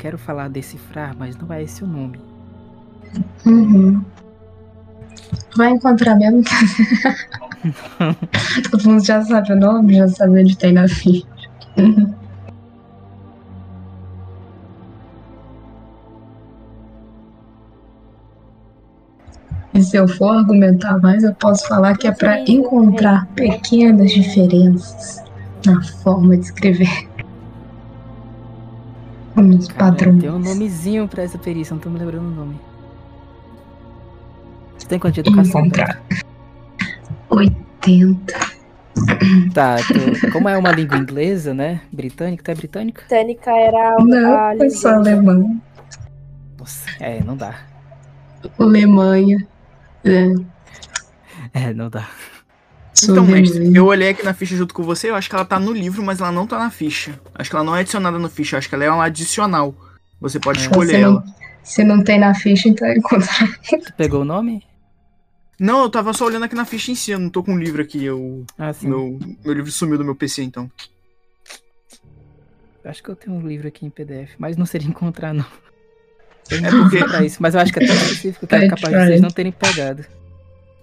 [SPEAKER 2] quero falar decifrar, mas não é esse o nome.
[SPEAKER 6] Uhum. Vai encontrar mesmo? Todo mundo já sabe o nome, já sabe onde tem na ficha. E se eu for argumentar mais, eu posso falar que é para encontrar pequenas diferenças na forma de escrever.
[SPEAKER 2] Cara,
[SPEAKER 6] padrões.
[SPEAKER 2] tem um nomezinho pra essa perícia, não tô me lembrando o nome. Você tem quanto de educação?
[SPEAKER 6] Encontrar. 80.
[SPEAKER 2] Tá, tu- como é uma língua inglesa, né? Britânica, tu é britânica?
[SPEAKER 3] Tênica era a,
[SPEAKER 6] Não,
[SPEAKER 3] a
[SPEAKER 6] foi só alemão.
[SPEAKER 2] Nossa, é, não dá.
[SPEAKER 6] Alemanha. É,
[SPEAKER 2] É, não dá.
[SPEAKER 4] Então, mestre, eu olhei aqui na ficha junto com você, eu acho que ela tá no livro, mas ela não tá na ficha. Acho que ela não é adicionada no ficha, acho que ela é uma adicional. Você pode
[SPEAKER 2] É.
[SPEAKER 4] escolher
[SPEAKER 6] Se não,
[SPEAKER 4] ela.
[SPEAKER 6] se não tem na ficha, então é encontrar.
[SPEAKER 2] Tu pegou o nome?
[SPEAKER 4] Não, eu tava só olhando aqui na ficha em si, eu não tô com o livro aqui. Eu,
[SPEAKER 2] Ah, sim.
[SPEAKER 4] meu, meu livro sumiu do meu PC, então.
[SPEAKER 2] Acho que eu tenho um livro aqui em PDF, mas não seria encontrar, não. Eu
[SPEAKER 4] É porque-
[SPEAKER 2] pra isso, mas eu acho que é tão específico que é capaz de vocês não terem pegado.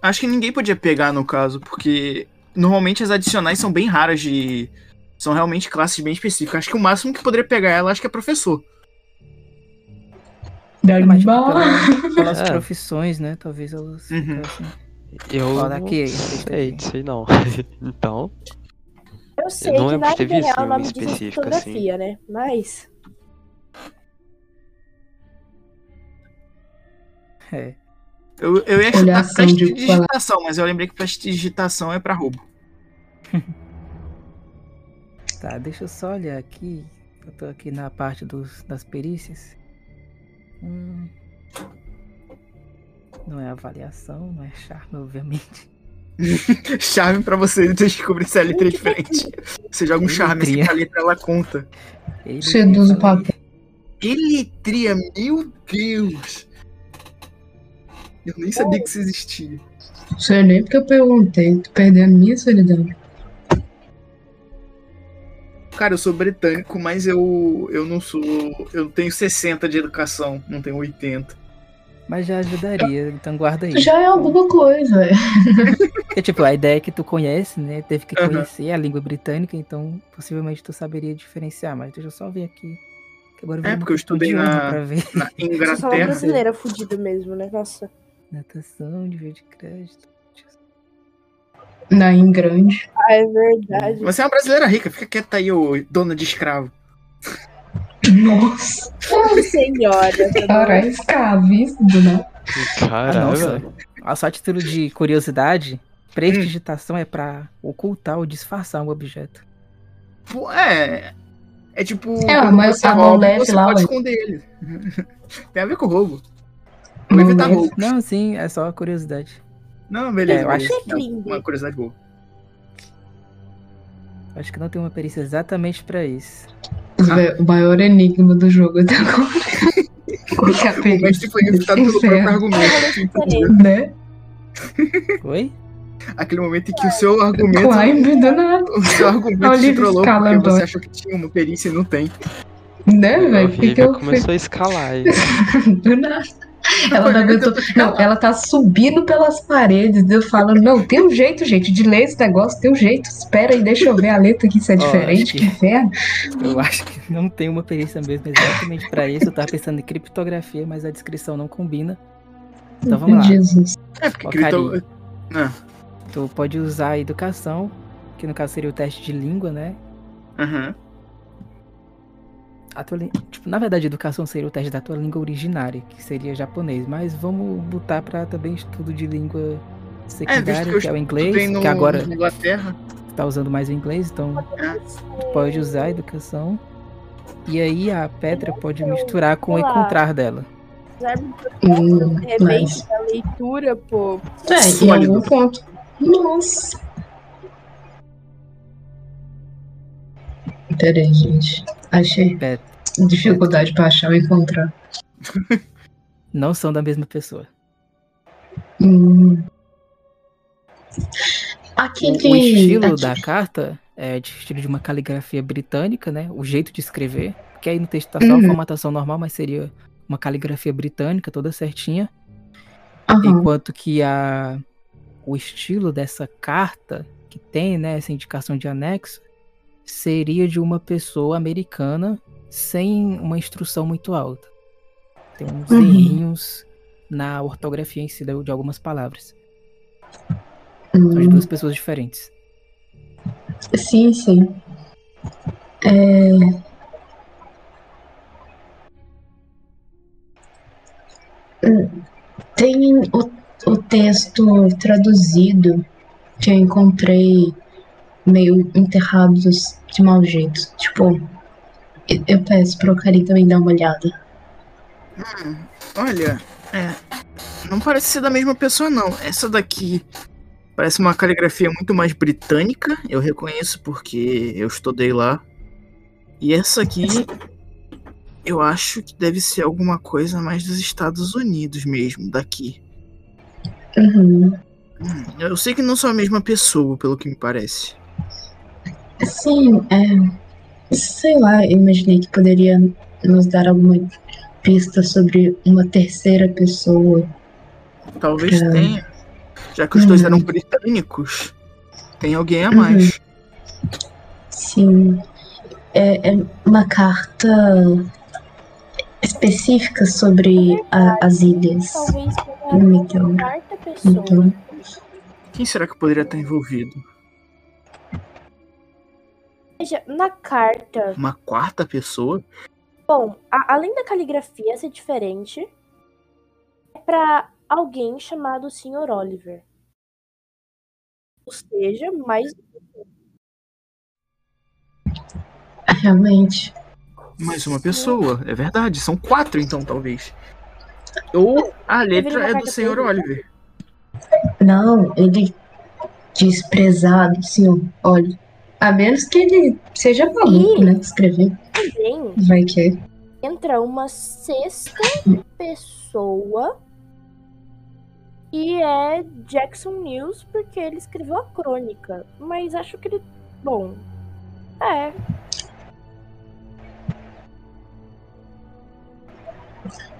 [SPEAKER 4] Acho que ninguém podia pegar no caso, porque normalmente as adicionais são bem raras de. São realmente classes bem específicas. Acho que o máximo que poderia pegar ela, acho que é professor.
[SPEAKER 2] É, mas, tipo,
[SPEAKER 6] Dagmar.
[SPEAKER 2] pela- pelas
[SPEAKER 5] É.
[SPEAKER 2] profissões, né? Talvez elas
[SPEAKER 4] Uhum.
[SPEAKER 2] ficassem.
[SPEAKER 5] Eu
[SPEAKER 2] Olha
[SPEAKER 5] não
[SPEAKER 2] aqui,
[SPEAKER 5] sei disso aí não. então,
[SPEAKER 3] Eu sei
[SPEAKER 5] não
[SPEAKER 3] que na vida
[SPEAKER 5] visto
[SPEAKER 3] real o nome disso é
[SPEAKER 5] específica,
[SPEAKER 3] fotografia, né? Mas.
[SPEAKER 2] É.
[SPEAKER 4] Eu, eu ia chutar
[SPEAKER 6] de
[SPEAKER 4] prestidigitação, mas eu lembrei que prestidigitação é pra roubo.
[SPEAKER 2] Tá, deixa eu só olhar aqui. Eu tô aqui na parte dos, das perícias. Hum. Não é avaliação, não é charme, obviamente.
[SPEAKER 4] Charme pra você descobrir se a letra é diferente. Você joga um charme assim
[SPEAKER 2] Eletria.
[SPEAKER 4] que a letra ela conta.
[SPEAKER 6] Seduz o
[SPEAKER 2] fala-
[SPEAKER 6] papel.
[SPEAKER 4] Eletria, meu Deus! Eu nem sabia que isso existia.
[SPEAKER 6] Não sei nem porque eu perguntei. Tô perdendo minha solidão.
[SPEAKER 4] Cara, eu sou britânico, mas eu, eu não sou. Eu tenho 60 de educação, não tenho 80.
[SPEAKER 2] Mas já ajudaria, então guarda aí.
[SPEAKER 6] Já é alguma coisa. é.
[SPEAKER 2] Porque, tipo, a ideia é que tu conhece, né? Teve que conhecer a língua britânica, então possivelmente tu saberia diferenciar. Mas deixa eu só ver aqui. Que agora
[SPEAKER 4] É,
[SPEAKER 2] virou uma
[SPEAKER 4] porque eu estudei na-
[SPEAKER 2] pra ver.
[SPEAKER 4] Na
[SPEAKER 3] Você é uma
[SPEAKER 4] Inglaterra.
[SPEAKER 3] brasileira fudida mesmo, né? Nossa.
[SPEAKER 2] Natação, nível de crédito.
[SPEAKER 6] Na em grande.
[SPEAKER 3] Ah, é verdade.
[SPEAKER 4] Você é uma brasileira rica, fica quieta aí, ô dona de escravo.
[SPEAKER 6] Nossa,
[SPEAKER 3] Ô, senhora.
[SPEAKER 6] cara, é escravíssimo, né?
[SPEAKER 2] Ah,
[SPEAKER 5] Caralho,
[SPEAKER 2] nossa.
[SPEAKER 5] velho.
[SPEAKER 2] Ah, Só a título de curiosidade, prestidigitação é pra ocultar ou disfarçar um objeto.
[SPEAKER 4] Pô, é. É tipo.
[SPEAKER 6] É, mas
[SPEAKER 4] você rouba,
[SPEAKER 6] leve
[SPEAKER 4] você
[SPEAKER 6] lá,
[SPEAKER 4] pode
[SPEAKER 6] ué.
[SPEAKER 4] esconder ele. Tem a ver com roubo.
[SPEAKER 6] Não
[SPEAKER 4] Vou evitar.
[SPEAKER 2] Não, sim, é só curiosidade.
[SPEAKER 4] Não, beleza.
[SPEAKER 2] É, eu
[SPEAKER 4] beleza.
[SPEAKER 3] acho-
[SPEAKER 4] Não, Uma curiosidade boa.
[SPEAKER 2] Acho que não tem uma perícia exatamente pra isso.
[SPEAKER 6] Vé, O maior enigma do jogo até agora. Qual que é a
[SPEAKER 4] O mestre foi refutado pelo próprio argumento.
[SPEAKER 6] Né?
[SPEAKER 2] Oi?
[SPEAKER 4] Aquele momento em que o seu argumento.
[SPEAKER 6] Climb do nada.
[SPEAKER 4] O seu argumento
[SPEAKER 6] Olha
[SPEAKER 4] te
[SPEAKER 6] ele
[SPEAKER 4] trollou porque
[SPEAKER 6] escalando.
[SPEAKER 4] você achou que tinha uma perícia e não tem.
[SPEAKER 6] Né,
[SPEAKER 5] A
[SPEAKER 6] velho? Que que
[SPEAKER 5] começou a escalar aí.
[SPEAKER 6] Do nada. Ela não aguentou. Não, ela tá subindo pelas paredes. Eu falo, não, tem um jeito, gente, de ler esse negócio, tem um jeito. Espera aí, deixa eu ver a letra aqui se é
[SPEAKER 2] Ó,
[SPEAKER 6] diferente.
[SPEAKER 2] que-
[SPEAKER 6] inferno.
[SPEAKER 2] Eu acho que não tem uma perícia mesmo exatamente pra isso. Eu tava pensando em criptografia, mas a descrição não combina. Então vamos lá.
[SPEAKER 6] Jesus.
[SPEAKER 4] É, porque
[SPEAKER 2] Ó, carinho.
[SPEAKER 4] Ah,
[SPEAKER 2] Tu pode usar a educação, que no caso seria o teste de língua, né?
[SPEAKER 4] aham.
[SPEAKER 2] A tua, tipo, na verdade, educação seria o teste da tua língua originária, que seria japonês. Mas vamos botar pra também estudo de língua
[SPEAKER 4] É,
[SPEAKER 2] secundária,
[SPEAKER 4] que eu
[SPEAKER 2] que é o inglês,
[SPEAKER 4] no,
[SPEAKER 2] que agora
[SPEAKER 4] Inglaterra.
[SPEAKER 2] tá usando mais o inglês, então
[SPEAKER 4] É.
[SPEAKER 2] tu pode usar a educação. E aí a Petra pode misturar com o encontrar dela.
[SPEAKER 6] Hum,
[SPEAKER 3] De repente,
[SPEAKER 6] mas...
[SPEAKER 3] a leitura, pô.
[SPEAKER 6] É, em algum ponto. Nossa. Pera aí, gente. Achei
[SPEAKER 2] É,
[SPEAKER 6] dificuldade pra achar ou encontrar.
[SPEAKER 2] não são da mesma pessoa.
[SPEAKER 6] Hum. Aqui
[SPEAKER 2] O, o estilo
[SPEAKER 6] aqui-
[SPEAKER 2] da carta é de estilo de uma caligrafia britânica, né? O jeito de escrever. Que aí no texto tá só a
[SPEAKER 6] Uhum.
[SPEAKER 2] formatação normal, mas seria uma caligrafia britânica, toda certinha.
[SPEAKER 6] Aham.
[SPEAKER 2] Enquanto que a, o estilo dessa carta, que tem né, essa indicação de anexo, seria de uma pessoa americana sem uma instrução muito alta. Tem uns
[SPEAKER 6] Uhum.
[SPEAKER 2] errinhos na ortografia em si de algumas palavras. São de
[SPEAKER 6] Hum.
[SPEAKER 2] duas pessoas diferentes.
[SPEAKER 6] Sim, sim. É... Hum, Tem o, o texto traduzido que eu encontrei meio enterrados de mau jeito. Tipo, eu- peço pro Karim também dar uma olhada.
[SPEAKER 4] Hum, olha, é. Não parece ser da mesma pessoa, não. Essa daqui parece uma caligrafia muito mais britânica. Eu reconheço porque eu estudei lá. E essa aqui, eu acho que deve ser alguma coisa mais dos Estados Unidos mesmo, daqui.
[SPEAKER 6] Uhum.
[SPEAKER 4] Hum, eu sei que não sou a mesma pessoa, pelo que me parece.
[SPEAKER 6] Sim, é. Sei lá, eu imaginei que poderia nos dar alguma pista sobre uma terceira pessoa.
[SPEAKER 4] Talvez
[SPEAKER 6] É.
[SPEAKER 4] tenha. Já que os dois
[SPEAKER 6] Uhum.
[SPEAKER 4] eram britânicos, tem alguém a mais.
[SPEAKER 6] Sim. É, é uma carta específica sobre a- as ilhas.
[SPEAKER 3] Talvez
[SPEAKER 6] então. Então,
[SPEAKER 4] Quem será que poderia estar envolvido?
[SPEAKER 3] Veja, na carta,
[SPEAKER 4] Uma quarta pessoa?
[SPEAKER 3] bom, a- além da caligrafia ser diferente, é pra alguém chamado Sr. Oliver. Ou seja, mais
[SPEAKER 6] Realmente.
[SPEAKER 4] Mais uma pessoa, é verdade. São quatro, então, talvez. Ou a letra é do senhor Oliver.
[SPEAKER 6] Não, ele desprezado, senhor. Olha, a menos que ele seja maluco,
[SPEAKER 3] Ih.
[SPEAKER 6] né? Escrever.
[SPEAKER 3] Também
[SPEAKER 6] Vai que é.
[SPEAKER 3] entra uma sexta pessoa e é Jackson News porque ele escreveu a crônica. Mas acho que ele. Bom. É.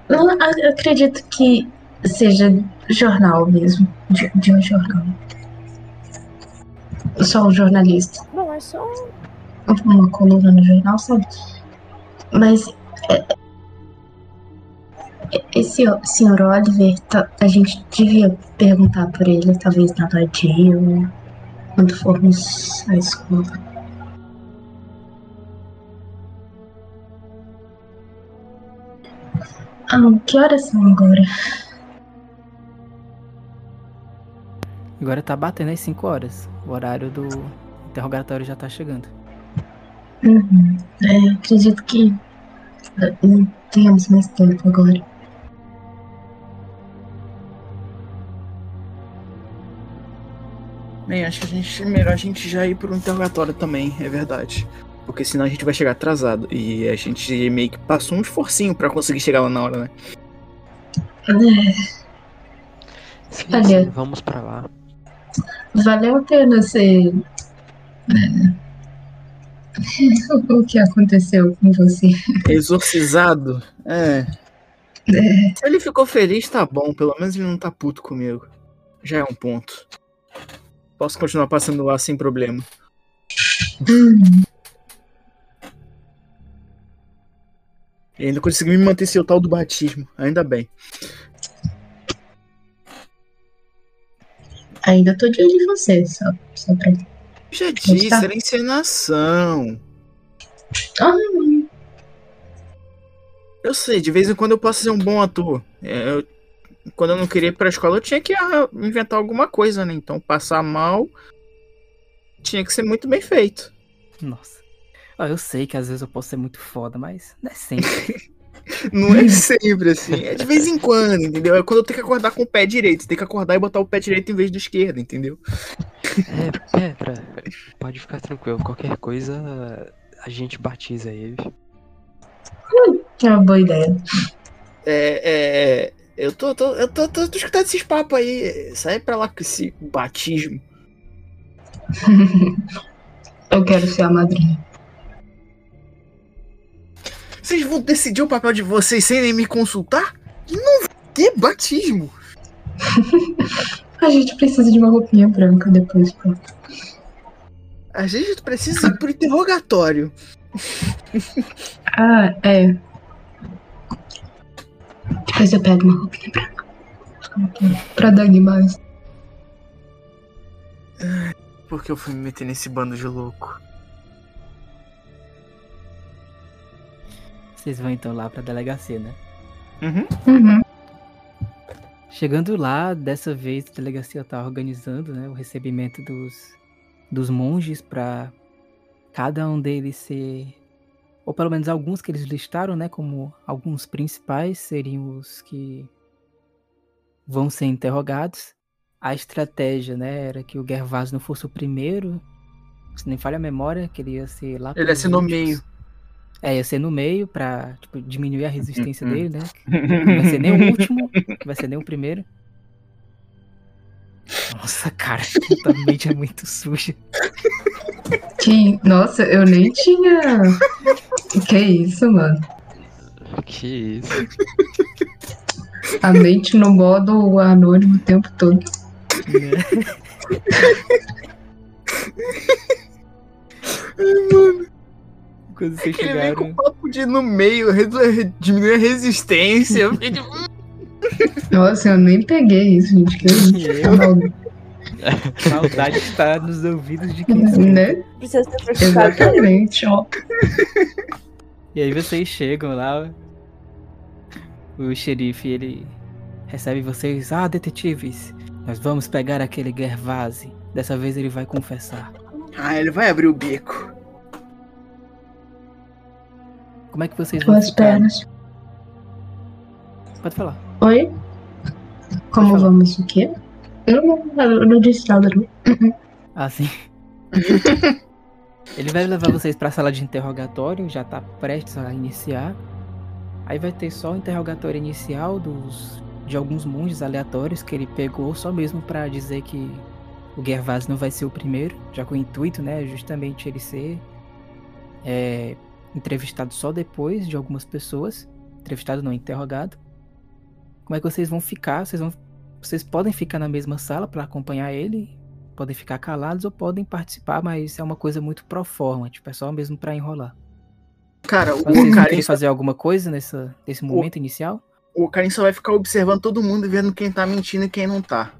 [SPEAKER 6] Eu acredito que seja jornal mesmo. De, de um jornal. Só um jornalista.
[SPEAKER 3] Bom, é só.
[SPEAKER 6] Uma coluna no jornal, sabe? Mas. é, é, Esse senhor Oliver, tá- a gente devia perguntar por ele, talvez na abadia ou quando formos à escola. Ah, que horas são agora?
[SPEAKER 2] Agora tá batendo às 5 horas. O horário do interrogatório já tá chegando.
[SPEAKER 6] Uhum. É, acredito que eh, não tenhamos mais tempo agora.
[SPEAKER 4] Bem, acho que a gente, melhor a gente já ir pro interrogatório também, é verdade. Porque senão a gente vai chegar atrasado. E a gente meio que passou um esforcinho pra conseguir chegar lá na hora, né?
[SPEAKER 6] É,
[SPEAKER 5] Sim, sim, vamos pra lá.
[SPEAKER 6] Valeu a pena ser. é, o que aconteceu com você?
[SPEAKER 4] Exorcizado? É.
[SPEAKER 6] É,
[SPEAKER 4] Se ele ficou feliz, tá bom. Pelo menos ele não tá puto comigo. Já é um ponto. Posso continuar passando lá sem problema.
[SPEAKER 6] hum,
[SPEAKER 4] E ainda consegui me manter seu tal do batismo. Ainda bem.
[SPEAKER 6] Ainda tô de olho em você, só, só pra.
[SPEAKER 4] Já disse,
[SPEAKER 6] tá.
[SPEAKER 4] era encenação.
[SPEAKER 6] Ah,
[SPEAKER 4] Eu sei, de vez em quando eu posso ser um bom ator. É, eu- quando eu não queria ir pra escola, eu tinha que ah, inventar alguma coisa, né? Então, passar mal tinha que ser muito bem feito.
[SPEAKER 2] Nossa. Eu sei que às vezes eu posso ser muito foda, mas não é sempre.
[SPEAKER 4] Não é sempre assim, é de vez em quando, entendeu? É quando eu tenho que acordar com o pé direito. Tem que acordar e botar o pé direito em vez do esquerdo, entendeu?
[SPEAKER 5] É, Petra, pode ficar tranquilo. Qualquer coisa, a gente batiza ele.
[SPEAKER 6] é uma boa ideia.
[SPEAKER 4] É, é, eu tô, tô, eu tô, tô, tô escutando esses papos aí. Sai pra lá com esse batismo.
[SPEAKER 6] Eu quero ser a madrinha.
[SPEAKER 4] Vocês vão decidir o papel de vocês sem nem me consultar? Não vai ter batismo.
[SPEAKER 6] A gente precisa de uma roupinha branca depois, pô.
[SPEAKER 4] A gente precisa ir pro interrogatório.
[SPEAKER 6] Ah, é. Depois eu pego uma roupinha branca. Pra dar mais.
[SPEAKER 4] Por que eu fui me meter nesse bando de louco?
[SPEAKER 2] Vocês vão então lá pra delegacia, né?
[SPEAKER 4] Uhum.
[SPEAKER 6] Uhum.
[SPEAKER 2] Chegando lá, dessa vez a delegacia tá organizando né, o recebimento dos, dos monges para cada um deles ser. Ou pelo menos alguns que eles listaram, né? Como alguns principais seriam os que vão ser interrogados. A estratégia, né, era que o Gervásio não fosse o primeiro. Se nem falha a memória, que ele ia ser lá.
[SPEAKER 4] Ele ia ser no meio.
[SPEAKER 2] É, ia ser no meio pra tipo, diminuir a resistência
[SPEAKER 4] Uhum.
[SPEAKER 2] dele, né? Não vai ser nem o último, não vai ser nem o primeiro. Nossa, cara, tua mente é muito suja.
[SPEAKER 6] Que, nossa, eu nem tinha. Que isso, mano?
[SPEAKER 5] Que isso?
[SPEAKER 6] A mente no modo anônimo o tempo todo.
[SPEAKER 2] Né? Quando vocês
[SPEAKER 4] Ele vem com
[SPEAKER 2] chegaram.
[SPEAKER 4] papo de no meio, diminuir a resistência. Eu fiquei tipo,
[SPEAKER 6] Nossa, eu nem peguei isso, gente. Que Tá
[SPEAKER 2] eu,
[SPEAKER 6] maluco,
[SPEAKER 2] maldade está nos ouvidos de quem
[SPEAKER 6] né?
[SPEAKER 3] Precisa ser.
[SPEAKER 6] Exatamente, ó.
[SPEAKER 2] E aí vocês chegam lá. O xerife, ele recebe vocês. Ah, detetives, nós vamos pegar aquele Gervase. Dessa vez ele vai confessar.
[SPEAKER 4] Ah, ele vai abrir o bico.
[SPEAKER 2] Como é que vocês vão
[SPEAKER 6] Duas
[SPEAKER 2] ficar?
[SPEAKER 6] pernas.
[SPEAKER 2] Pode falar.
[SPEAKER 6] Oi? Como
[SPEAKER 2] falar.
[SPEAKER 6] vamos o quê? Não, não, eu não disse nada.
[SPEAKER 2] Ah, sim. Ele vai levar vocês pra sala de interrogatório, já tá prestes a iniciar. Aí vai ter só o interrogatório inicial dos de alguns monges aleatórios que ele pegou só mesmo pra dizer que o Gervase não vai ser o primeiro, já com o intuito, né, justamente ele ser é, entrevistado só depois de algumas pessoas, entrevistado não, interrogado. Como é que vocês vão ficar? Vocês vão vocês podem ficar na mesma sala pra acompanhar ele, podem ficar calados ou podem participar, mas é uma coisa muito pro forma, tipo, é só mesmo pra enrolar.
[SPEAKER 4] Cara, o
[SPEAKER 2] vocês vão
[SPEAKER 4] Karim,
[SPEAKER 2] querer fazer alguma coisa nessa, nesse momento inicial?
[SPEAKER 4] o Karim só vai ficar observando todo mundo e vendo quem tá mentindo e quem não tá.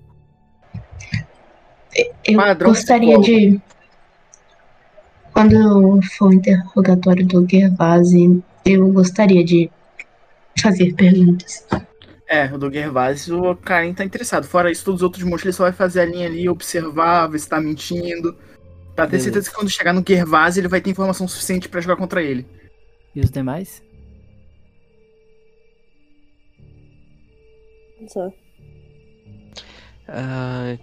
[SPEAKER 6] Eu
[SPEAKER 4] Padrão
[SPEAKER 6] gostaria de. Quando for o interrogatório do Gervase, eu gostaria de fazer perguntas.
[SPEAKER 4] É, o do Gervase, o Karim tá interessado. Fora isso, todos os outros monstros ele só vai fazer a linha ali, observar, ver se tá mentindo. Pra ter
[SPEAKER 2] Beleza.
[SPEAKER 4] certeza que quando chegar no Gervase, ele vai ter informação suficiente pra jogar contra ele.
[SPEAKER 2] E os demais?
[SPEAKER 3] Só.
[SPEAKER 5] Ah,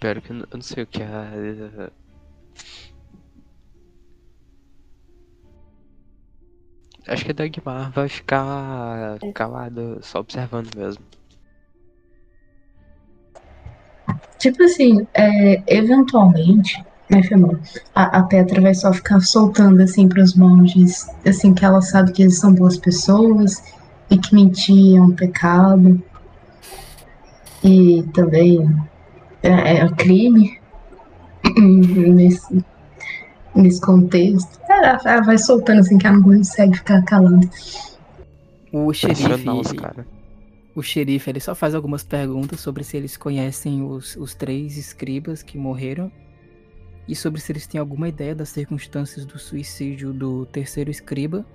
[SPEAKER 5] Pera, que eu não eu não sei o que é. Acho que a Dagmar vai ficar calada, só observando mesmo.
[SPEAKER 6] Tipo assim, é, eventualmente, né, Femão, a, a Petra vai só ficar soltando assim pros monges, assim, que ela sabe que eles são boas pessoas e que mentir é um pecado. E também é, é um crime nesse, nesse contexto. Ela, ela vai soltando assim que ela não consegue ficar calada.
[SPEAKER 2] O xerife,
[SPEAKER 5] os cara.
[SPEAKER 2] o xerife, ele só faz algumas perguntas sobre se eles conhecem os, os três escribas que morreram e sobre se eles têm alguma ideia das circunstâncias do suicídio do terceiro escriba.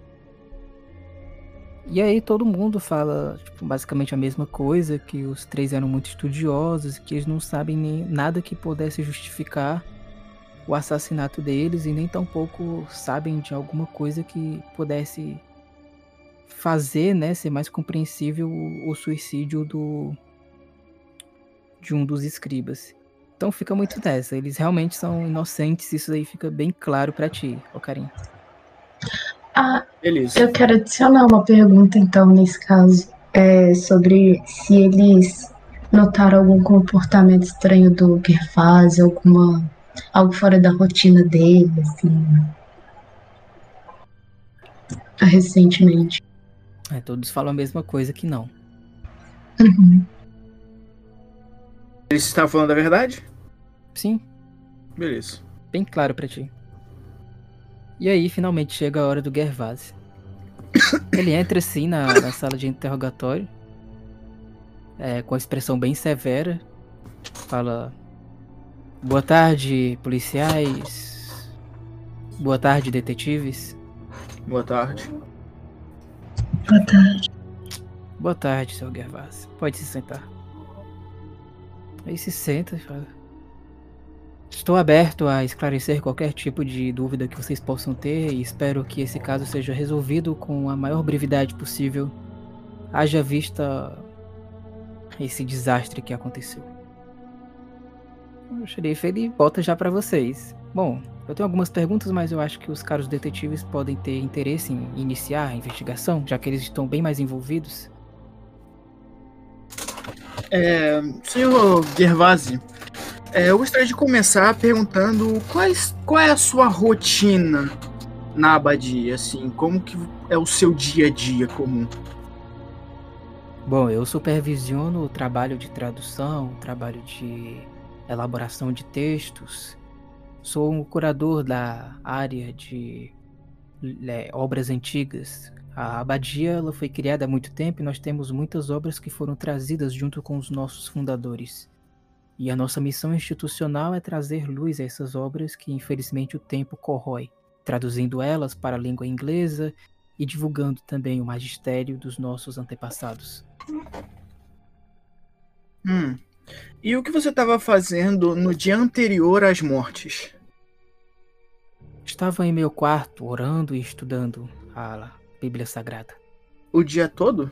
[SPEAKER 2] E aí todo mundo fala tipo, basicamente a mesma coisa, que os três eram muito estudiosos e que eles não sabem nem nada que pudesse justificar o assassinato deles e nem tampouco sabem de alguma coisa que pudesse fazer, né, ser mais compreensível o, o suicídio do de um dos escribas. Então fica muito dessa, eles realmente são inocentes, isso aí fica bem claro pra ti, ô Karim.
[SPEAKER 6] Ah,
[SPEAKER 4] Beleza.
[SPEAKER 6] Eu quero adicionar uma pergunta, então, nesse caso, é, sobre se eles notaram algum comportamento estranho do Gervásio, alguma algo fora da rotina dele, assim, recentemente.
[SPEAKER 2] É, todos falam a mesma coisa que não.
[SPEAKER 6] Uhum.
[SPEAKER 4] Ele está falando a verdade?
[SPEAKER 2] Sim,
[SPEAKER 4] Beleza.
[SPEAKER 2] bem claro pra ti. E aí, finalmente chega a hora do Gervase. Ele entra assim na, na sala de interrogatório, é, com a expressão bem severa. Fala: Boa tarde, policiais. Boa tarde, detetives.
[SPEAKER 4] Boa tarde.
[SPEAKER 6] Boa tarde.
[SPEAKER 2] Boa tarde, seu Gervase. Pode se sentar. Aí se senta e fala: Estou aberto a esclarecer qualquer tipo de dúvida que vocês possam ter e espero que esse caso seja resolvido com a maior brevidade possível, haja vista esse desastre que aconteceu. O xerife ele volta já para vocês. Bom, eu tenho algumas perguntas, mas eu acho que os caros detetives podem ter interesse em iniciar a investigação, já que eles estão bem mais envolvidos.
[SPEAKER 4] É, senhor Gervasi, é, eu gostaria de começar perguntando quais, qual é a sua rotina na abadia, assim, como que é o seu dia a dia comum?
[SPEAKER 2] Bom, eu supervisiono o trabalho de tradução, o trabalho de elaboração de textos. Sou um curador da área de é, obras antigas. A abadia ela foi criada há muito tempo e nós temos muitas obras que foram trazidas junto com os nossos fundadores. E a nossa missão institucional é trazer luz a essas obras que infelizmente o tempo corrói, traduzindo elas para a língua inglesa e divulgando também o magistério dos nossos antepassados.
[SPEAKER 4] Hum. E o que você estava fazendo no dia anterior às mortes?
[SPEAKER 2] Estava em meu quarto orando e estudando a Bíblia Sagrada.
[SPEAKER 4] O dia todo?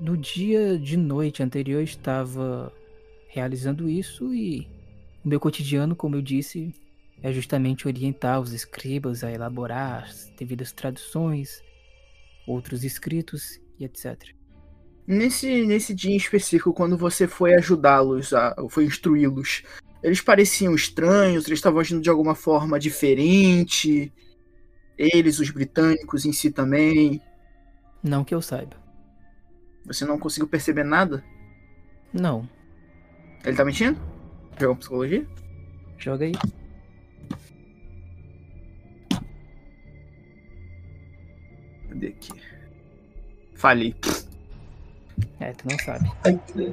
[SPEAKER 2] No dia de noite anterior estava realizando isso e o meu cotidiano, como eu disse, é justamente orientar os escribas a elaborar as devidas traduções, outros escritos e etc.
[SPEAKER 4] Nesse, nesse dia em específico, quando você foi ajudá-los, a- foi instruí-los, eles pareciam estranhos, eles estavam agindo de alguma forma diferente. Eles, os britânicos em si também.
[SPEAKER 2] Não que eu saiba.
[SPEAKER 4] Você não conseguiu perceber nada?
[SPEAKER 2] Não.
[SPEAKER 4] Ele tá mentindo? Jogou psicologia?
[SPEAKER 2] Joga aí.
[SPEAKER 4] Cadê aqui? Falei.
[SPEAKER 2] É, tu não sabe.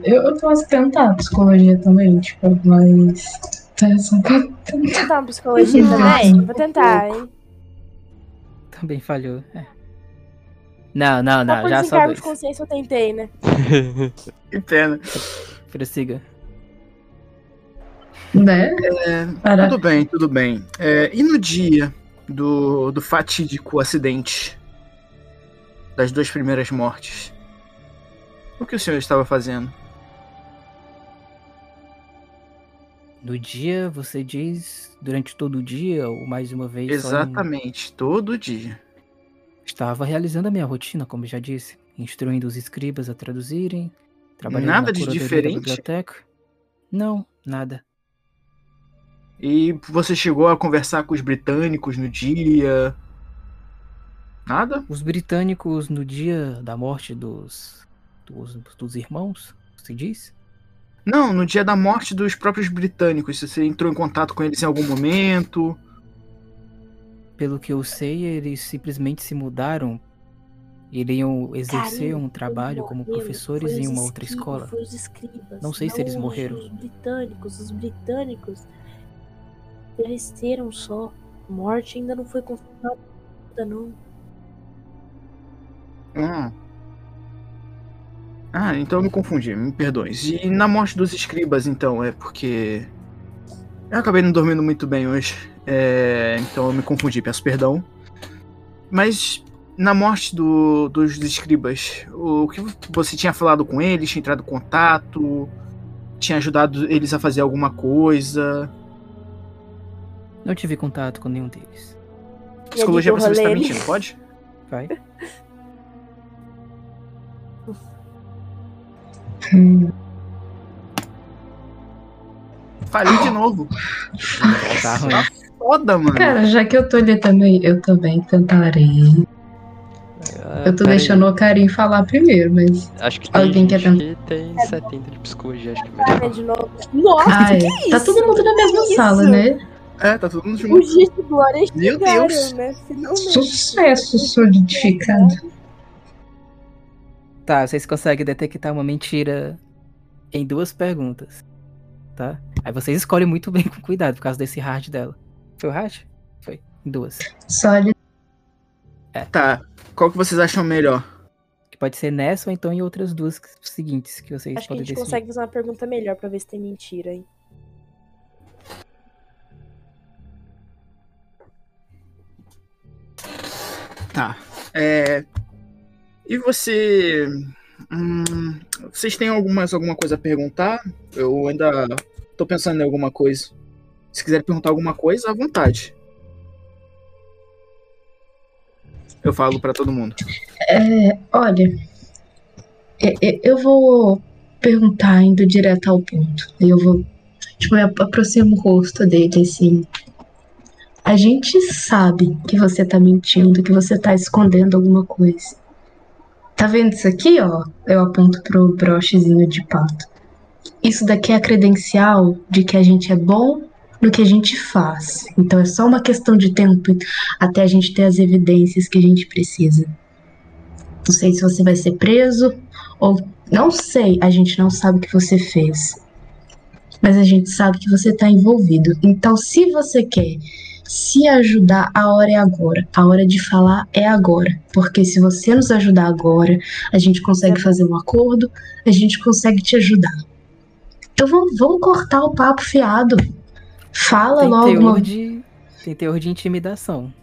[SPEAKER 6] Eu, eu posso tentar psicologia também, tipo, mas. Tá só pra
[SPEAKER 3] Vou tentar psicologia também? Vou tentar, hein?
[SPEAKER 2] Também falhou. É. Não, não,
[SPEAKER 3] Só
[SPEAKER 2] não.
[SPEAKER 3] por
[SPEAKER 2] Já só dois.
[SPEAKER 3] de consciência eu tentei, né?
[SPEAKER 4] Que pena.
[SPEAKER 2] Prossiga.
[SPEAKER 6] Né? Para.
[SPEAKER 4] Tudo bem, tudo bem. É, e no dia do, do fatídico acidente das duas primeiras mortes, o que o senhor estava fazendo?
[SPEAKER 2] No dia, você diz, durante todo o dia, ou mais uma vez, só em-
[SPEAKER 4] Exatamente, todo dia.
[SPEAKER 2] Estava realizando a minha rotina, como já disse, instruindo os escribas a traduzirem, trabalhando
[SPEAKER 4] Nada
[SPEAKER 2] na
[SPEAKER 4] de
[SPEAKER 2] curadoria da
[SPEAKER 4] diferente?
[SPEAKER 2] biblioteca. Não, nada.
[SPEAKER 4] E você chegou a conversar com os britânicos no dia? Nada?
[SPEAKER 2] Os britânicos, no dia da morte dos, dos, dos irmãos, você diz?
[SPEAKER 4] Não, no dia da morte dos próprios britânicos. se Você entrou em contato com eles em algum momento?
[SPEAKER 2] Pelo que eu sei, eles simplesmente se mudaram. Iriam exercer
[SPEAKER 3] Carinho,
[SPEAKER 2] um trabalho como professores em uma outra escola.
[SPEAKER 3] Escribas.
[SPEAKER 2] Não sei se eles morreram.
[SPEAKER 3] Os britânicos, os britânicos pereceram só. Morte ainda não foi confirmada, não.
[SPEAKER 4] Ah. Ah, então eu me confundi, me perdoe. E na morte dos escribas, então, é porque. Eu acabei não dormindo muito bem hoje. É, então eu me confundi, peço perdão. Mas na morte do- dos escribas, o que você tinha falado com eles? Tinha entrado em contato? Tinha ajudado eles a fazer alguma coisa?
[SPEAKER 2] Não tive contato com nenhum deles.
[SPEAKER 4] Psicologia pra saber se tá mentindo, pode?
[SPEAKER 2] Vai?
[SPEAKER 4] Falei de novo.
[SPEAKER 2] Tá ruim.
[SPEAKER 4] Foda, mano.
[SPEAKER 6] Cara, já que eu tô ali também, eu também tentarei.
[SPEAKER 5] Ah,
[SPEAKER 6] Eu tô deixando o Karim falar primeiro, mas.
[SPEAKER 5] Acho que tem
[SPEAKER 6] Alguém quer
[SPEAKER 5] gente que tem 70 de psicologia, acho que é melhor.
[SPEAKER 3] de novo. Nossa,
[SPEAKER 6] Ah,
[SPEAKER 3] que
[SPEAKER 6] é. Tá
[SPEAKER 3] isso?
[SPEAKER 6] todo mundo na mesma
[SPEAKER 3] Que
[SPEAKER 6] sala,
[SPEAKER 3] isso?
[SPEAKER 6] né?
[SPEAKER 4] É, tá todo mundo junto.
[SPEAKER 3] De glória
[SPEAKER 4] Meu
[SPEAKER 3] chegaram,
[SPEAKER 4] Deus.
[SPEAKER 3] né? Finalmente.
[SPEAKER 6] Sucesso solidificado.
[SPEAKER 2] Tá, vocês conseguem detectar uma mentira em duas perguntas. Tá? Aí vocês escolhem muito bem com cuidado por causa desse hard dela. Foi o hard? Foi. Em duas.
[SPEAKER 6] Sólido.
[SPEAKER 4] Tá. Qual que vocês acham melhor?
[SPEAKER 2] Que pode ser nessa ou então em outras duas seguintes que vocês
[SPEAKER 3] Acho que a
[SPEAKER 2] podem
[SPEAKER 3] gente
[SPEAKER 2] decidir.
[SPEAKER 3] consegue fazer uma pergunta melhor pra ver se tem mentira aí.
[SPEAKER 4] Tá. É. E você. Hum, vocês têm algumas, alguma coisa a perguntar? Eu ainda tô pensando em alguma coisa. Se quiser perguntar alguma coisa, à vontade. Eu falo pra todo mundo.
[SPEAKER 6] É, olha, e- e- eu vou perguntar indo direto ao ponto. Eu vou, tipo, eu aproximo o rosto dele assim. A gente sabe que você tá mentindo, que você tá escondendo alguma coisa. Tá vendo isso aqui, ó? Eu aponto pro brochezinho de pato. Isso daqui é a credencial de que a gente é bom no que a gente faz. Então é só uma questão de tempo até a gente ter as evidências que a gente precisa. Não sei se você vai ser preso ou não sei, a gente não sabe o que você fez. Mas a gente sabe que você está envolvido. Então, se você quer se ajudar, a hora é agora. A hora de falar é agora. Porque se você nos ajudar agora, a gente consegue fazer um acordo, a gente consegue te ajudar. Então vamos, vamos cortar o papo fiado. Fala
[SPEAKER 2] Tem
[SPEAKER 6] logo.
[SPEAKER 2] teor de. Tem teor de intimidação.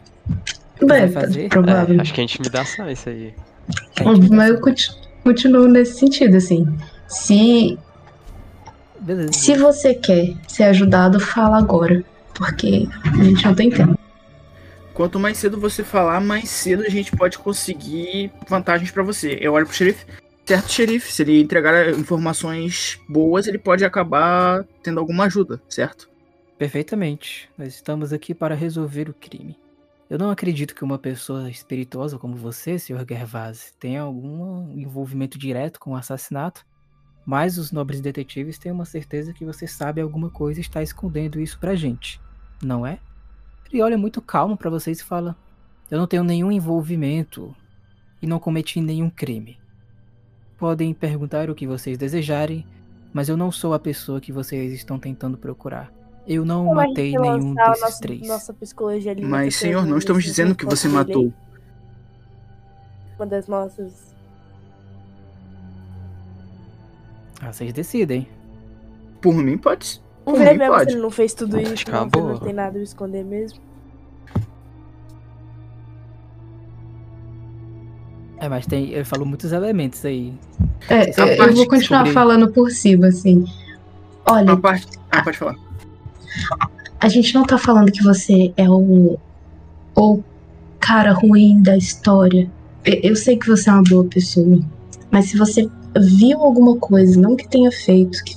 [SPEAKER 6] Bem,
[SPEAKER 2] fazer?
[SPEAKER 6] provável.
[SPEAKER 5] É, acho que é intimidação isso aí.
[SPEAKER 2] É
[SPEAKER 6] Óbvio, mas eu
[SPEAKER 2] intimidação.
[SPEAKER 6] conti- continuo nesse sentido, assim. Se,
[SPEAKER 2] Beleza.
[SPEAKER 6] se você quer ser ajudado, fala agora. Porque a gente não tem tempo.
[SPEAKER 4] Quanto mais cedo você falar, mais cedo a gente pode conseguir vantagens pra você. Eu olho pro xerife. Certo, xerife, se ele entregar informações boas, ele pode acabar tendo alguma ajuda, certo?
[SPEAKER 2] Perfeitamente. Nós estamos aqui para resolver o crime. Eu não acredito que uma pessoa espirituosa como você, Sr. Gervase, tenha algum envolvimento direto com o assassinato, mas os nobres detetives têm uma certeza que você sabe alguma coisa e está escondendo isso pra gente, não é? Ele olha muito calmo pra vocês e fala: Eu não tenho nenhum envolvimento e não cometi nenhum crime. Podem perguntar o que vocês desejarem, mas eu não sou a pessoa que vocês estão tentando procurar. Eu não
[SPEAKER 3] Como gente
[SPEAKER 2] matei nenhum desses
[SPEAKER 3] nossa,
[SPEAKER 2] três.
[SPEAKER 3] Nossa psicologia ali
[SPEAKER 4] Mas, senhor, não estamos dizendo que você matou.
[SPEAKER 3] Uma das nossas.
[SPEAKER 2] Ah, vocês decidem.
[SPEAKER 4] Por mim, pode.
[SPEAKER 3] Ver
[SPEAKER 4] mim,
[SPEAKER 3] mesmo
[SPEAKER 4] pode.
[SPEAKER 3] se ele não fez tudo
[SPEAKER 5] Acho
[SPEAKER 3] isso.
[SPEAKER 5] que uma
[SPEAKER 3] Não, não tem nada a esconder mesmo.
[SPEAKER 2] É, mas tem. Ele falou muitos elementos aí.
[SPEAKER 6] É, eu- vou continuar
[SPEAKER 2] descobrir?
[SPEAKER 6] falando por cima, assim. Olha,
[SPEAKER 4] A parte. Ah, pode falar.
[SPEAKER 6] a gente não tá falando que você é o, o cara ruim da história. Eu sei que você é uma boa pessoa, mas se você viu alguma coisa, não que tenha feito, que,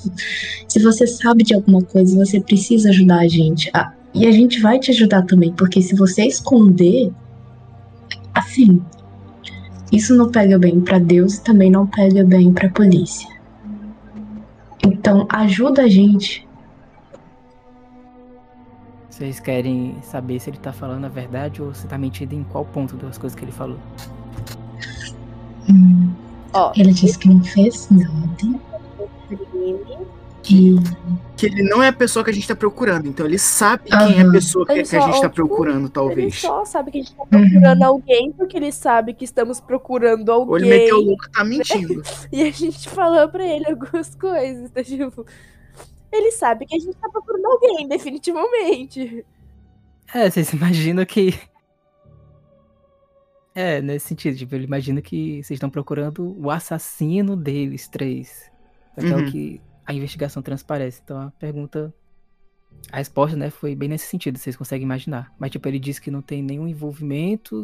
[SPEAKER 6] se você sabe de alguma coisa, você precisa ajudar a gente. Ah, e a gente vai te ajudar também, porque se você esconder, assim, isso não pega bem pra Deus e também não pega bem pra polícia. Então, ajuda a gente.
[SPEAKER 2] Vocês querem saber se ele tá falando a verdade ou se tá mentindo em qual ponto das coisas que ele falou?
[SPEAKER 6] Hum,
[SPEAKER 3] Ó,
[SPEAKER 6] Ele disse que não fez nada. E
[SPEAKER 4] Que ele não é a pessoa que a gente tá procurando, então ele sabe quem é a pessoa que,
[SPEAKER 3] Ele
[SPEAKER 4] que a gente tá procurando,
[SPEAKER 3] Ele
[SPEAKER 4] talvez.
[SPEAKER 3] só sabe que a gente tá procurando alguém porque ele sabe que estamos procurando
[SPEAKER 4] Ou ele
[SPEAKER 3] alguém.
[SPEAKER 4] meteu o louco e tá mentindo.
[SPEAKER 3] E a gente falou pra ele algumas coisas, tá tipo. Ele sabe que a gente tá procurando alguém, definitivamente.
[SPEAKER 2] É, vocês imaginam que. É, nesse sentido, tipo, ele imagina que vocês estão procurando o assassino deles, três. É
[SPEAKER 4] Uhum.
[SPEAKER 2] o que a investigação transparece. Então a pergunta. A resposta, né, foi bem nesse sentido, vocês conseguem imaginar. Mas, tipo, ele disse que não tem nenhum envolvimento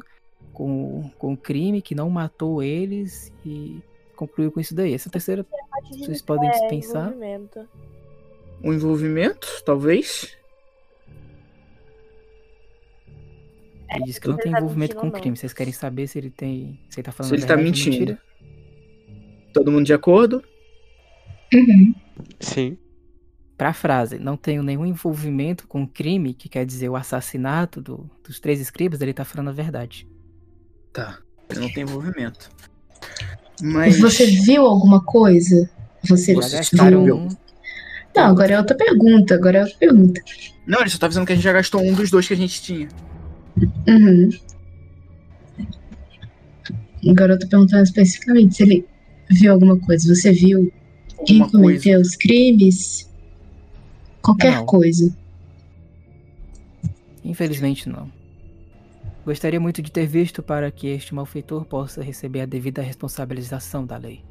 [SPEAKER 2] com, com o crime, que não matou eles e concluiu com isso daí. Essa terceira,
[SPEAKER 3] Parte de-
[SPEAKER 2] vocês podem
[SPEAKER 3] é,
[SPEAKER 2] dispensar.
[SPEAKER 3] envolvimento.
[SPEAKER 4] Um envolvimento, talvez.
[SPEAKER 2] Ele disse que não tem
[SPEAKER 3] tá
[SPEAKER 2] envolvimento com crime. Vocês querem saber se ele tem. Se ele tá falando
[SPEAKER 4] Se ele tá mentindo.
[SPEAKER 2] mentira?
[SPEAKER 4] Todo mundo de acordo?
[SPEAKER 6] Uhum.
[SPEAKER 5] Sim.
[SPEAKER 2] Pra frase, não tenho nenhum envolvimento com o crime, que quer dizer o assassinato do- dos três escribas, ele tá falando a verdade.
[SPEAKER 4] Tá. Ele não tem envolvimento. Mas.
[SPEAKER 6] você viu alguma coisa? Você
[SPEAKER 2] Já
[SPEAKER 4] Você viu?
[SPEAKER 2] um.
[SPEAKER 6] Não, agora é outra pergunta. Agora é outra pergunta.
[SPEAKER 4] Não, ele só tá avisando que a gente já gastou um dos dois que a gente tinha.
[SPEAKER 6] Uhum. Agora eu tô perguntando especificamente se ele viu alguma coisa. Você viu quem
[SPEAKER 4] Alguma coisa.
[SPEAKER 6] cometeu os crimes? Qualquer
[SPEAKER 2] Não.
[SPEAKER 6] coisa.
[SPEAKER 2] Infelizmente não. Gostaria muito de ter visto para que este malfeitor possa receber a devida responsabilização da lei.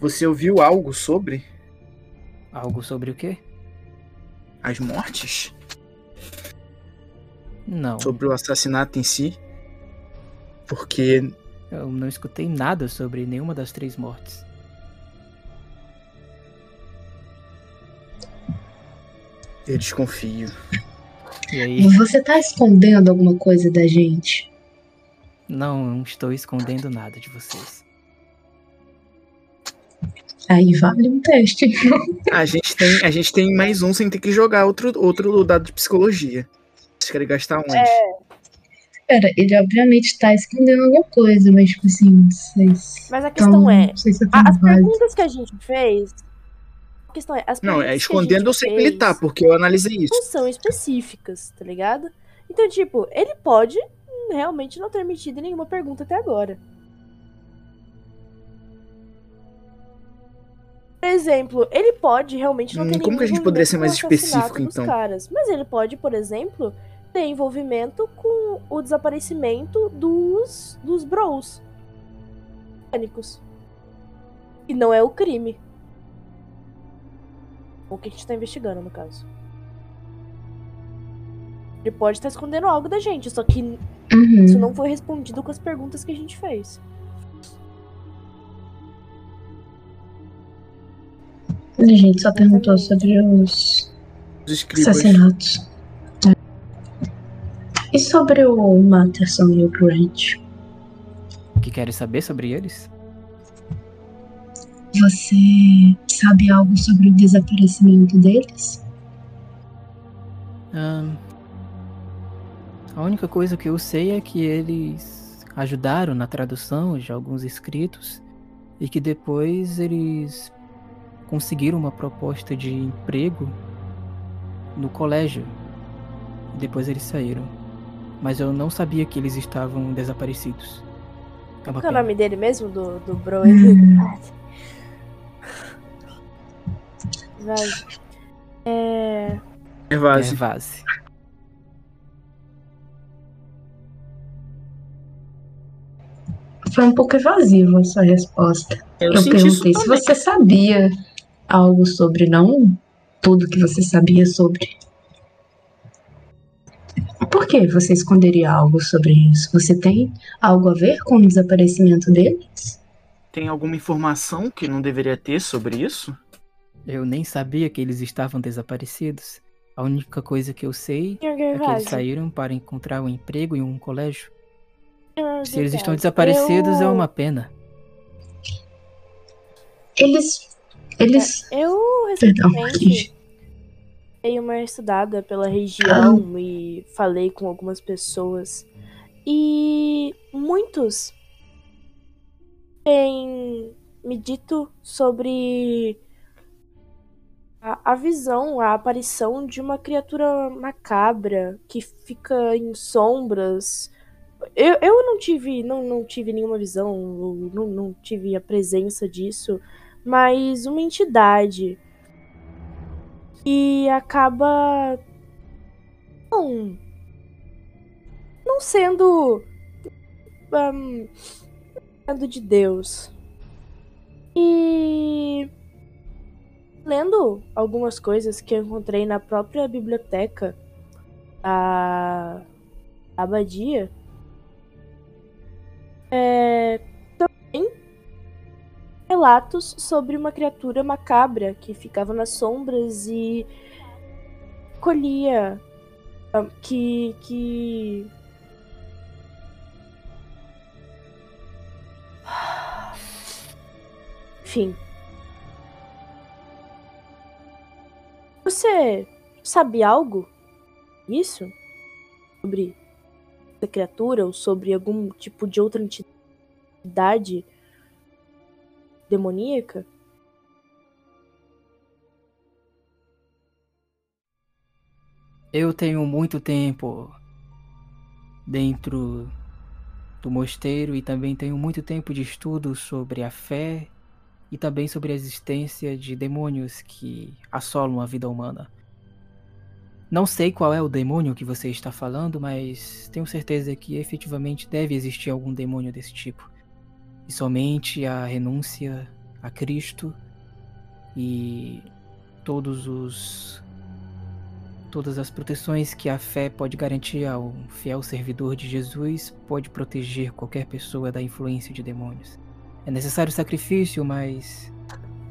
[SPEAKER 4] Você ouviu algo sobre
[SPEAKER 2] Algo sobre o quê?
[SPEAKER 4] as mortes?
[SPEAKER 2] Não.
[SPEAKER 4] Sobre o assassinato em si? Porque
[SPEAKER 2] Eu não escutei nada sobre nenhuma das três mortes.
[SPEAKER 4] eu desconfio.
[SPEAKER 2] E aí,
[SPEAKER 6] Você tá escondendo alguma coisa da gente?
[SPEAKER 2] não, não estou escondendo nada de vocês.
[SPEAKER 6] Aí vale um teste.
[SPEAKER 4] A gente tem, a gente tem mais um sem ter que jogar outro, outro dado de psicologia. Vocês querem gastar onde?
[SPEAKER 6] Pera, ele obviamente tá escondendo alguma coisa, mas tipo assim, não sei se.
[SPEAKER 3] Mas a questão
[SPEAKER 6] Então,
[SPEAKER 3] é,
[SPEAKER 6] se é
[SPEAKER 3] as
[SPEAKER 6] válido.
[SPEAKER 3] perguntas que a gente fez. A questão é, as
[SPEAKER 4] Não, é escondendo eu
[SPEAKER 3] gente
[SPEAKER 4] sei que ele tá, porque eu analisei isso.
[SPEAKER 3] Não são específicas, tá ligado? Então, tipo, ele pode hum, realmente não ter metido nenhuma pergunta até agora. Por exemplo, ele pode realmente não
[SPEAKER 4] Hum,
[SPEAKER 3] ter
[SPEAKER 4] como
[SPEAKER 3] nenhum
[SPEAKER 4] que a gente poderia ser mais específico, então?
[SPEAKER 3] Caras, mas ele pode, por exemplo, tem envolvimento com o desaparecimento dos, dos bros. Pânicos. E não é o crime. O que a gente tá investigando, no caso. Ele pode estar escondendo algo da gente, só que
[SPEAKER 6] Uhum.
[SPEAKER 3] isso não foi respondido com as perguntas que a gente fez.
[SPEAKER 6] A gente só perguntou sobre os
[SPEAKER 4] Os
[SPEAKER 6] assassinatos. E sobre o Matterson e o Grant?
[SPEAKER 2] Que querem saber sobre eles?
[SPEAKER 6] Você sabe algo sobre o desaparecimento deles?
[SPEAKER 2] A única coisa que eu sei é que eles ajudaram na tradução de alguns escritos e que depois eles conseguiram uma proposta de emprego no colégio. Depois eles saíram. Mas eu não sabia que eles estavam desaparecidos. É
[SPEAKER 3] Qual é o nome dele mesmo, do, do bro?
[SPEAKER 6] Hum.
[SPEAKER 3] Vai. É.
[SPEAKER 2] É Vase.
[SPEAKER 6] Foi um pouco evasiva a sua resposta.
[SPEAKER 4] Eu,
[SPEAKER 6] Eu perguntei se você sabia algo sobre, não tudo que você sabia sobre. Por que você esconderia algo sobre isso? Você tem algo a ver com o desaparecimento deles?
[SPEAKER 4] Tem alguma informação que não deveria ter sobre isso?
[SPEAKER 2] Eu nem sabia que eles estavam desaparecidos. A única coisa que eu sei é que eles saíram para encontrar um emprego em um colégio. Se eles estão desaparecidos é
[SPEAKER 3] eu-
[SPEAKER 2] uma pena.
[SPEAKER 6] Eles. Eles.
[SPEAKER 3] Eu
[SPEAKER 6] Perdão,
[SPEAKER 3] recentemente dei uma estudada pela região e falei com algumas pessoas. E muitos têm me dito sobre a, a visão, a aparição de uma criatura macabra que fica em sombras. Eu, eu não tive não, não tive nenhuma visão, não, não tive a presença disso mas uma entidade que acaba não, não sendo ahn, sendo de Deus. E lendo algumas coisas que eu encontrei na própria biblioteca da abadia, é, também relatos sobre uma criatura macabra que ficava nas sombras e colhia ah, que que enfim. Você sabe algo isso sobre essa criatura ou sobre algum tipo de outra entidade demoníaca?
[SPEAKER 2] Eu tenho muito tempo dentro do mosteiro e também tenho muito tempo de estudo sobre a fé e também sobre a existência de demônios que assolam a vida humana. Não sei qual é o demônio que você está falando, mas tenho certeza que efetivamente deve existir algum demônio desse tipo. E somente a renúncia a Cristo e todos os todas as proteções que a fé pode garantir ao fiel servidor de Jesus pode proteger qualquer pessoa da influência de demônios. É necessário sacrifício, mas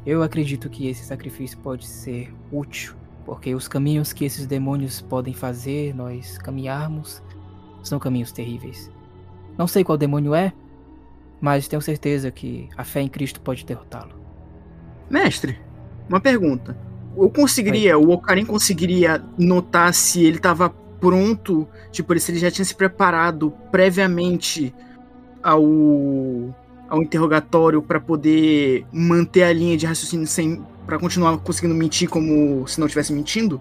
[SPEAKER 2] eu acredito que esse sacrifício pode ser útil, porque os caminhos que esses demônios podem fazer nós caminharmos são caminhos terríveis. Não sei qual demônio é, mas tenho certeza que a fé em Cristo pode derrotá-lo.
[SPEAKER 4] Mestre, uma pergunta. Eu conseguiria, o Ocarim conseguiria notar se ele tava pronto, tipo, se ele já tinha se preparado previamente ao, ao interrogatório para poder manter a linha de raciocínio sem para continuar conseguindo mentir como se não estivesse mentindo?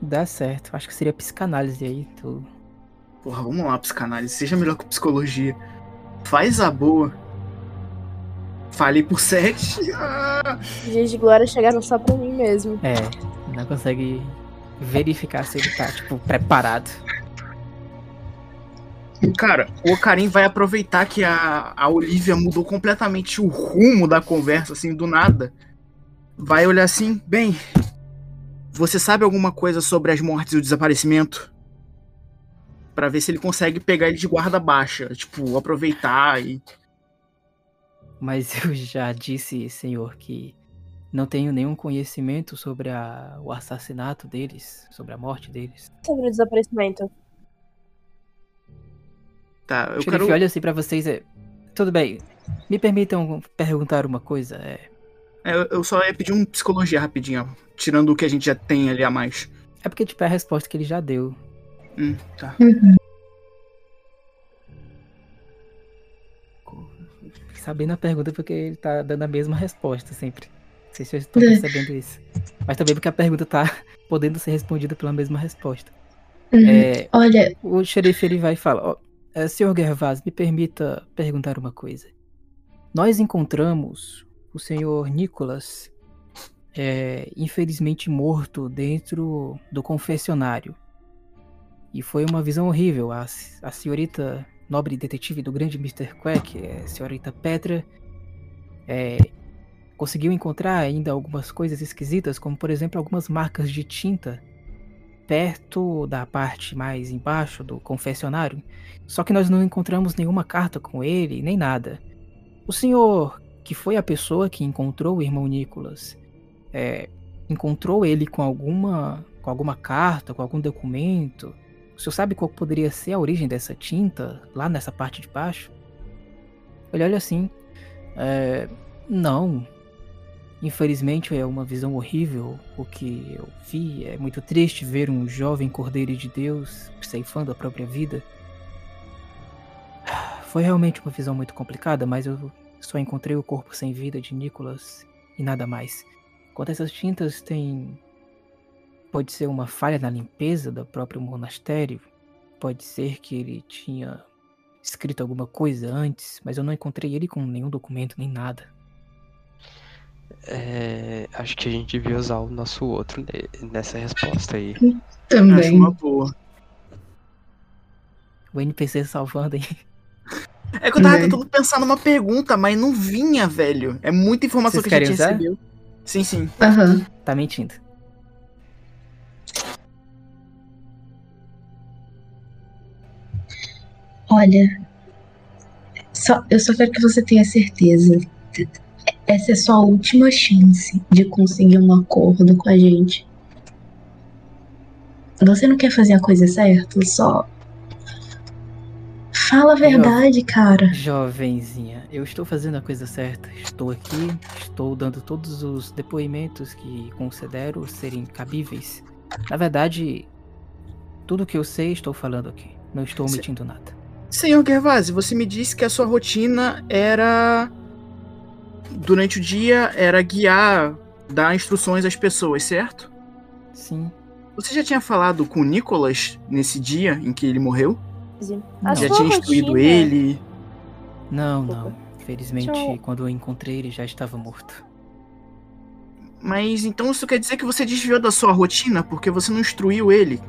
[SPEAKER 2] Dá certo. Acho que seria psicanálise aí. Tu...
[SPEAKER 4] Porra, vamos lá, psicanálise. Seja melhor que psicologia. Faz a boa. Falei por sete. Ah!
[SPEAKER 3] Os dias de glória chegaram só pra mim mesmo.
[SPEAKER 2] É, não consegue verificar se ele tá, tipo, preparado.
[SPEAKER 4] Cara, o Ocarim vai aproveitar que a, a Olivia mudou completamente o rumo da conversa, assim, do nada. Vai olhar assim, bem. Você sabe alguma coisa sobre as mortes e o desaparecimento? Pra ver se ele consegue pegar ele de guarda baixa. Tipo, aproveitar e.
[SPEAKER 2] Mas eu já disse, senhor, que não tenho nenhum conhecimento sobre a- o assassinato deles, sobre a morte deles.
[SPEAKER 3] Sobre o desaparecimento.
[SPEAKER 4] Tá, eu
[SPEAKER 2] Eu
[SPEAKER 4] quero.
[SPEAKER 2] olha assim pra vocês. É... Tudo bem. Me permitam perguntar uma coisa. É...
[SPEAKER 4] É, eu- eu só ia pedir um psicologia rapidinho, ó, tirando o que a gente já tem ali a mais.
[SPEAKER 2] é porque tipo é a resposta que ele já deu.
[SPEAKER 4] Hum, tá.
[SPEAKER 2] Fique sabendo a pergunta porque ele tá dando a mesma resposta sempre. Não sei se vocês estão
[SPEAKER 6] É.
[SPEAKER 2] percebendo isso. Mas também porque a pergunta tá podendo ser respondida pela mesma resposta.
[SPEAKER 6] Uhum.
[SPEAKER 2] É,
[SPEAKER 6] Olha,
[SPEAKER 2] o xerife ele vai falar, ó, é, senhor Gervaz, me permita perguntar uma coisa. Nós encontramos o senhor Nicholas, é, infelizmente morto dentro do confessionário. E foi uma visão horrível. A, a senhorita nobre detetive do grande Mr. Quack, é, a senhorita Petra, é, conseguiu encontrar ainda algumas coisas esquisitas, como por exemplo algumas marcas de tinta perto da parte mais embaixo do confessionário. Só que nós não encontramos nenhuma carta com ele, nem nada. O senhor, que foi a pessoa que encontrou o irmão Nicholas, é, encontrou ele com alguma, com alguma carta, com algum documento? O senhor sabe qual poderia ser a origem dessa tinta lá nessa parte de baixo? Ele olha assim. É, não. Infelizmente é uma visão horrível o que eu vi. É muito triste ver um jovem cordeiro de Deus ceifando a própria vida. Foi realmente uma visão muito complicada, mas eu só encontrei o corpo sem vida de Nicholas e nada mais. Quanto a essas tintas, tem. Pode ser uma falha na limpeza do próprio monastério. Pode ser que ele tinha escrito alguma coisa antes, mas eu não encontrei ele com nenhum documento nem nada.
[SPEAKER 5] É, acho que a gente devia usar o nosso outro ne- nessa resposta aí.
[SPEAKER 4] Acho
[SPEAKER 6] também.
[SPEAKER 4] uma boa.
[SPEAKER 2] O NPC salvando aí.
[SPEAKER 4] É que eu tava
[SPEAKER 6] Né?
[SPEAKER 4] tentando pensar numa pergunta, mas não vinha, velho. É muita informação
[SPEAKER 2] Vocês
[SPEAKER 4] que a gente
[SPEAKER 2] usar?
[SPEAKER 4] recebeu. Sim, sim.
[SPEAKER 6] Aham.
[SPEAKER 2] Tá mentindo.
[SPEAKER 6] Olha, só, eu só quero que você tenha certeza. Essa é sua última chance de conseguir um acordo com a gente. Você não quer fazer a coisa certa? Só. Fala a verdade, cara.
[SPEAKER 2] Jovenzinha, eu estou fazendo a coisa certa. Estou aqui, estou dando todos os depoimentos que considero serem cabíveis. Na verdade, tudo que eu sei estou falando aqui. Não estou omitindo nada.
[SPEAKER 4] Senhor Gervasi, você me disse que a sua rotina era. Durante o dia era guiar, dar instruções às pessoas, certo?
[SPEAKER 2] Sim.
[SPEAKER 4] Você já tinha falado com o Nicholas nesse dia em que ele morreu?
[SPEAKER 3] A
[SPEAKER 4] já
[SPEAKER 3] sua
[SPEAKER 4] tinha instruído
[SPEAKER 3] rotina-
[SPEAKER 4] ele?
[SPEAKER 2] Não, não. Felizmente, quando eu encontrei ele já estava morto.
[SPEAKER 4] Mas então isso quer dizer que você desviou da sua rotina porque você não instruiu ele?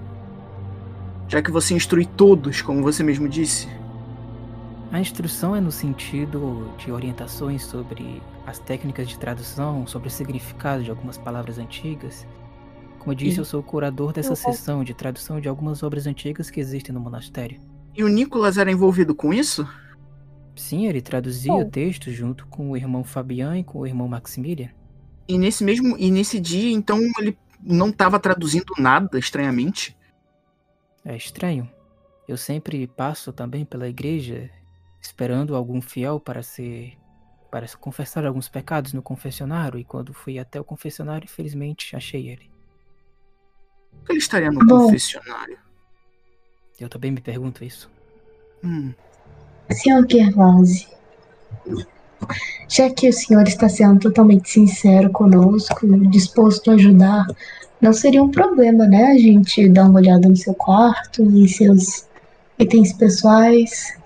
[SPEAKER 4] Já que você instrui todos, como você mesmo disse?
[SPEAKER 2] A instrução é no sentido de orientações sobre as técnicas de tradução, sobre o significado de algumas palavras antigas. Como eu disse,
[SPEAKER 6] E-
[SPEAKER 2] eu sou o curador dessa
[SPEAKER 3] Eu-
[SPEAKER 2] sessão de tradução de algumas obras antigas que existem no monastério.
[SPEAKER 4] E o Nicholas era envolvido com isso?
[SPEAKER 2] Sim, ele traduzia
[SPEAKER 3] Bom.
[SPEAKER 2] textos junto com o irmão Fabian e com o irmão Maximilian.
[SPEAKER 4] E nesse mesmo e nesse dia, então ele não estava traduzindo nada, estranhamente.
[SPEAKER 2] É estranho. Eu sempre passo também pela igreja esperando algum fiel para ser para se confessar alguns pecados no confessionário e quando fui até o confessionário, infelizmente achei ele.
[SPEAKER 4] Por que ele estaria no
[SPEAKER 6] Bom.
[SPEAKER 4] confessionário?
[SPEAKER 2] Eu também me pergunto isso.
[SPEAKER 4] Hum,
[SPEAKER 6] Senhor Gervase, já que o senhor está sendo totalmente sincero conosco, disposto a ajudar, não seria um problema, né? A gente dar uma olhada no seu quarto, em seus itens pessoais.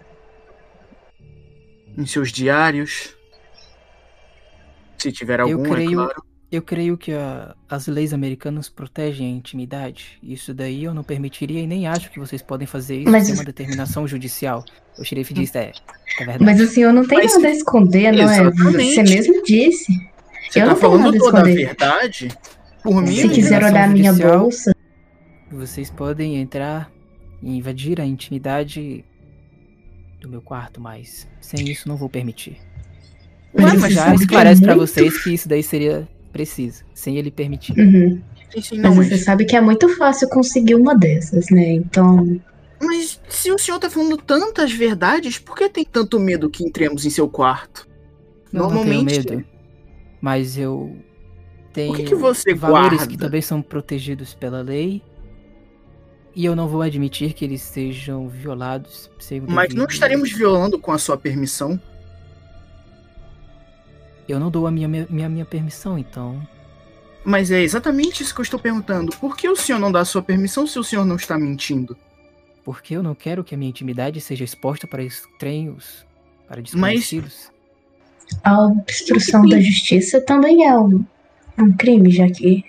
[SPEAKER 4] em seus diários. Se tiver
[SPEAKER 2] Eu
[SPEAKER 4] algum, é
[SPEAKER 2] creio-
[SPEAKER 4] claro.
[SPEAKER 2] Eu creio que a- as leis americanas protegem a intimidade. Isso daí eu não permitiria e nem acho que vocês podem fazer isso
[SPEAKER 6] Mas-
[SPEAKER 2] sem uma determinação judicial. O xerife disse, é, é verdade.
[SPEAKER 6] Mas o senhor não tem
[SPEAKER 4] Mas-
[SPEAKER 6] nada a esconder, não é?
[SPEAKER 4] Exatamente.
[SPEAKER 6] Você mesmo disse.
[SPEAKER 4] Você
[SPEAKER 6] Eu
[SPEAKER 4] tá
[SPEAKER 6] não tenho
[SPEAKER 4] falando
[SPEAKER 6] nada a
[SPEAKER 4] toda a verdade? Por mim,
[SPEAKER 6] Se quiser olhar minha bolsa,
[SPEAKER 2] Vocês podem entrar e invadir a intimidade do meu quarto, mas sem isso não vou permitir.
[SPEAKER 6] Mas
[SPEAKER 2] Mas já
[SPEAKER 6] é
[SPEAKER 2] esclarece pra
[SPEAKER 6] muito-
[SPEAKER 2] vocês que isso daí seria preciso, sem ele permitir.
[SPEAKER 6] Uhum. Mas
[SPEAKER 4] não,
[SPEAKER 6] você
[SPEAKER 4] mas,
[SPEAKER 6] sabe que é muito fácil conseguir uma dessas, né? Então.
[SPEAKER 4] mas se o senhor tá falando tantas verdades, por que tem tanto medo que entremos em seu quarto?
[SPEAKER 2] Eu não
[SPEAKER 4] Normalmente-
[SPEAKER 2] tenho medo, mas eu tenho
[SPEAKER 4] que que você
[SPEAKER 2] valores
[SPEAKER 4] guarda?
[SPEAKER 2] que também são protegidos pela lei. E eu não vou admitir que eles sejam violados sem o
[SPEAKER 4] Mas não estaremos violando com a sua permissão.
[SPEAKER 2] Eu não dou a minha, minha, minha permissão, então.
[SPEAKER 4] Mas é exatamente isso que eu estou perguntando. Por que o senhor não dá a sua permissão se o senhor não está mentindo?
[SPEAKER 2] Porque eu não quero que a minha intimidade seja exposta para estranhos, para desconhecidos.
[SPEAKER 6] A obstrução da justiça também é um, um crime, já que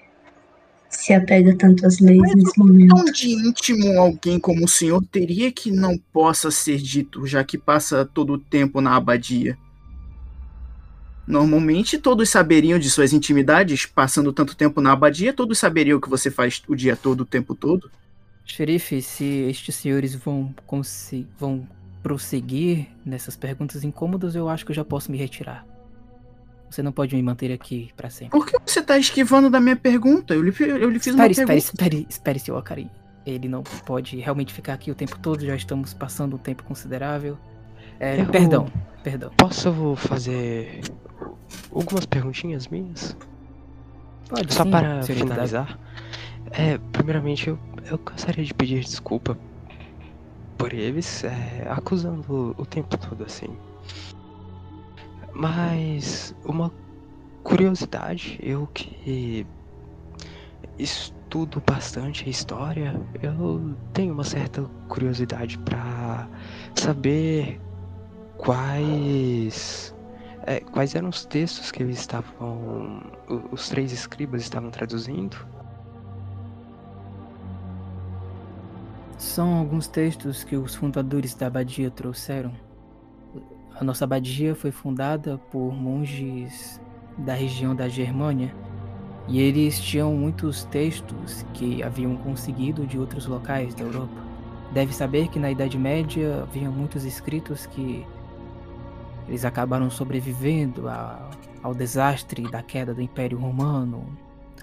[SPEAKER 6] se apega tanto às leis nesse momento.
[SPEAKER 4] Tão de íntimo alguém como o senhor teria que não possa ser dito, já que passa todo o tempo na abadia. Normalmente todos saberiam de suas intimidades, passando tanto tempo na abadia, todos saberiam o que você faz o dia todo, o tempo todo.
[SPEAKER 2] Xerife, se estes senhores vão, vão prosseguir nessas perguntas incômodas, eu acho que eu já posso me retirar. Você não pode me manter aqui para sempre.
[SPEAKER 4] Por que você está esquivando da minha pergunta? Eu lhe, eu lhe fiz uma
[SPEAKER 2] Espere, espere,
[SPEAKER 4] pergunta.
[SPEAKER 2] espere, espere, seu Akari. Ele não pode realmente ficar aqui o tempo todo, já estamos passando um tempo considerável. É, Perdão, perdão.
[SPEAKER 5] Posso fazer algumas perguntinhas minhas?
[SPEAKER 2] Pode
[SPEAKER 5] Só
[SPEAKER 2] sim,
[SPEAKER 5] para finalizar. É, primeiramente, eu, eu gostaria de pedir desculpa por eles, é, acusando o tempo todo assim. Mas uma curiosidade, eu que estudo bastante a história, eu tenho uma certa curiosidade para saber quais é, quais eram os textos que eles estavam os três escribas estavam traduzindo.
[SPEAKER 2] São alguns textos que os fundadores da abadia trouxeram. A nossa abadia foi fundada por monges da região da Germânia e eles tinham muitos textos que haviam conseguido de outros locais da Europa. Deve saber que na Idade Média haviam muitos escritos que eles acabaram sobrevivendo a- ao desastre da queda do Império Romano,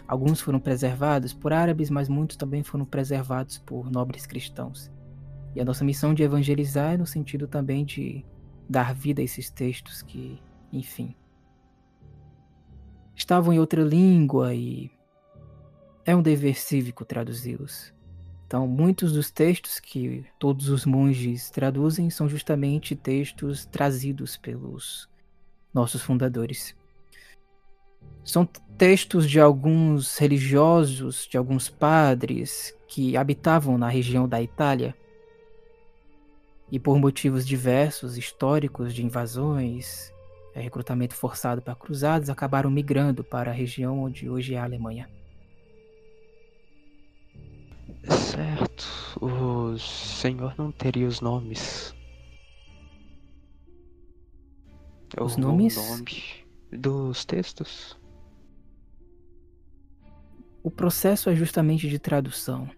[SPEAKER 2] Alguns foram preservados por árabes, mas muitos também foram preservados por nobres cristãos. E a nossa missão de evangelizar é no sentido também de dar vida a esses textos que, enfim, estavam em outra língua e é um dever cívico traduzi-los. Então, muitos dos textos que todos os monges traduzem são justamente textos trazidos pelos nossos fundadores. São textos de alguns religiosos, de alguns padres que habitavam na região da Itália e por motivos diversos, históricos, de invasões, eh, recrutamento forçado para cruzados, acabaram migrando para a região onde hoje é a Alemanha.
[SPEAKER 5] Certo. O senhor não teria os nomes.
[SPEAKER 2] Os
[SPEAKER 5] O
[SPEAKER 2] nomes?
[SPEAKER 5] nome dos textos?
[SPEAKER 2] O processo é justamente de tradução.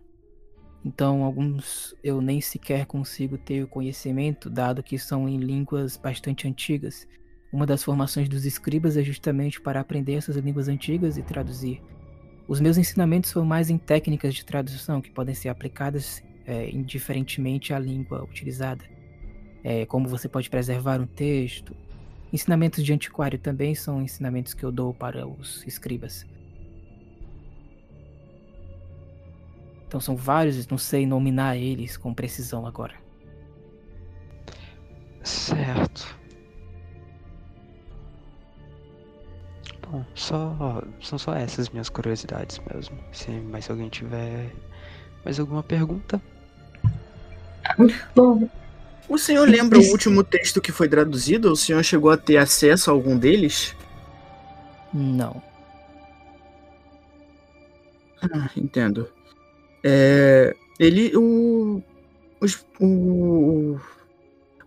[SPEAKER 2] Então, alguns eu nem sequer consigo ter o conhecimento, dado que são em línguas bastante antigas. Uma das formações dos escribas é justamente para aprender essas línguas antigas e traduzir. Os meus ensinamentos são mais em técnicas de tradução que podem ser aplicadas é, indiferentemente à língua utilizada. É, como você pode preservar um texto. Ensinamentos de antiquário também são ensinamentos que eu dou para os escribas. Então são vários, não sei nominar eles com precisão agora.
[SPEAKER 5] Certo. Bom, só são só essas minhas curiosidades mesmo. Se mais alguém tiver mais alguma pergunta,
[SPEAKER 6] Bom,
[SPEAKER 4] O senhor lembra o último texto que foi traduzido? O senhor chegou a ter acesso a algum deles?
[SPEAKER 2] Não.
[SPEAKER 4] Ah, entendo. É, ele. O, os- o,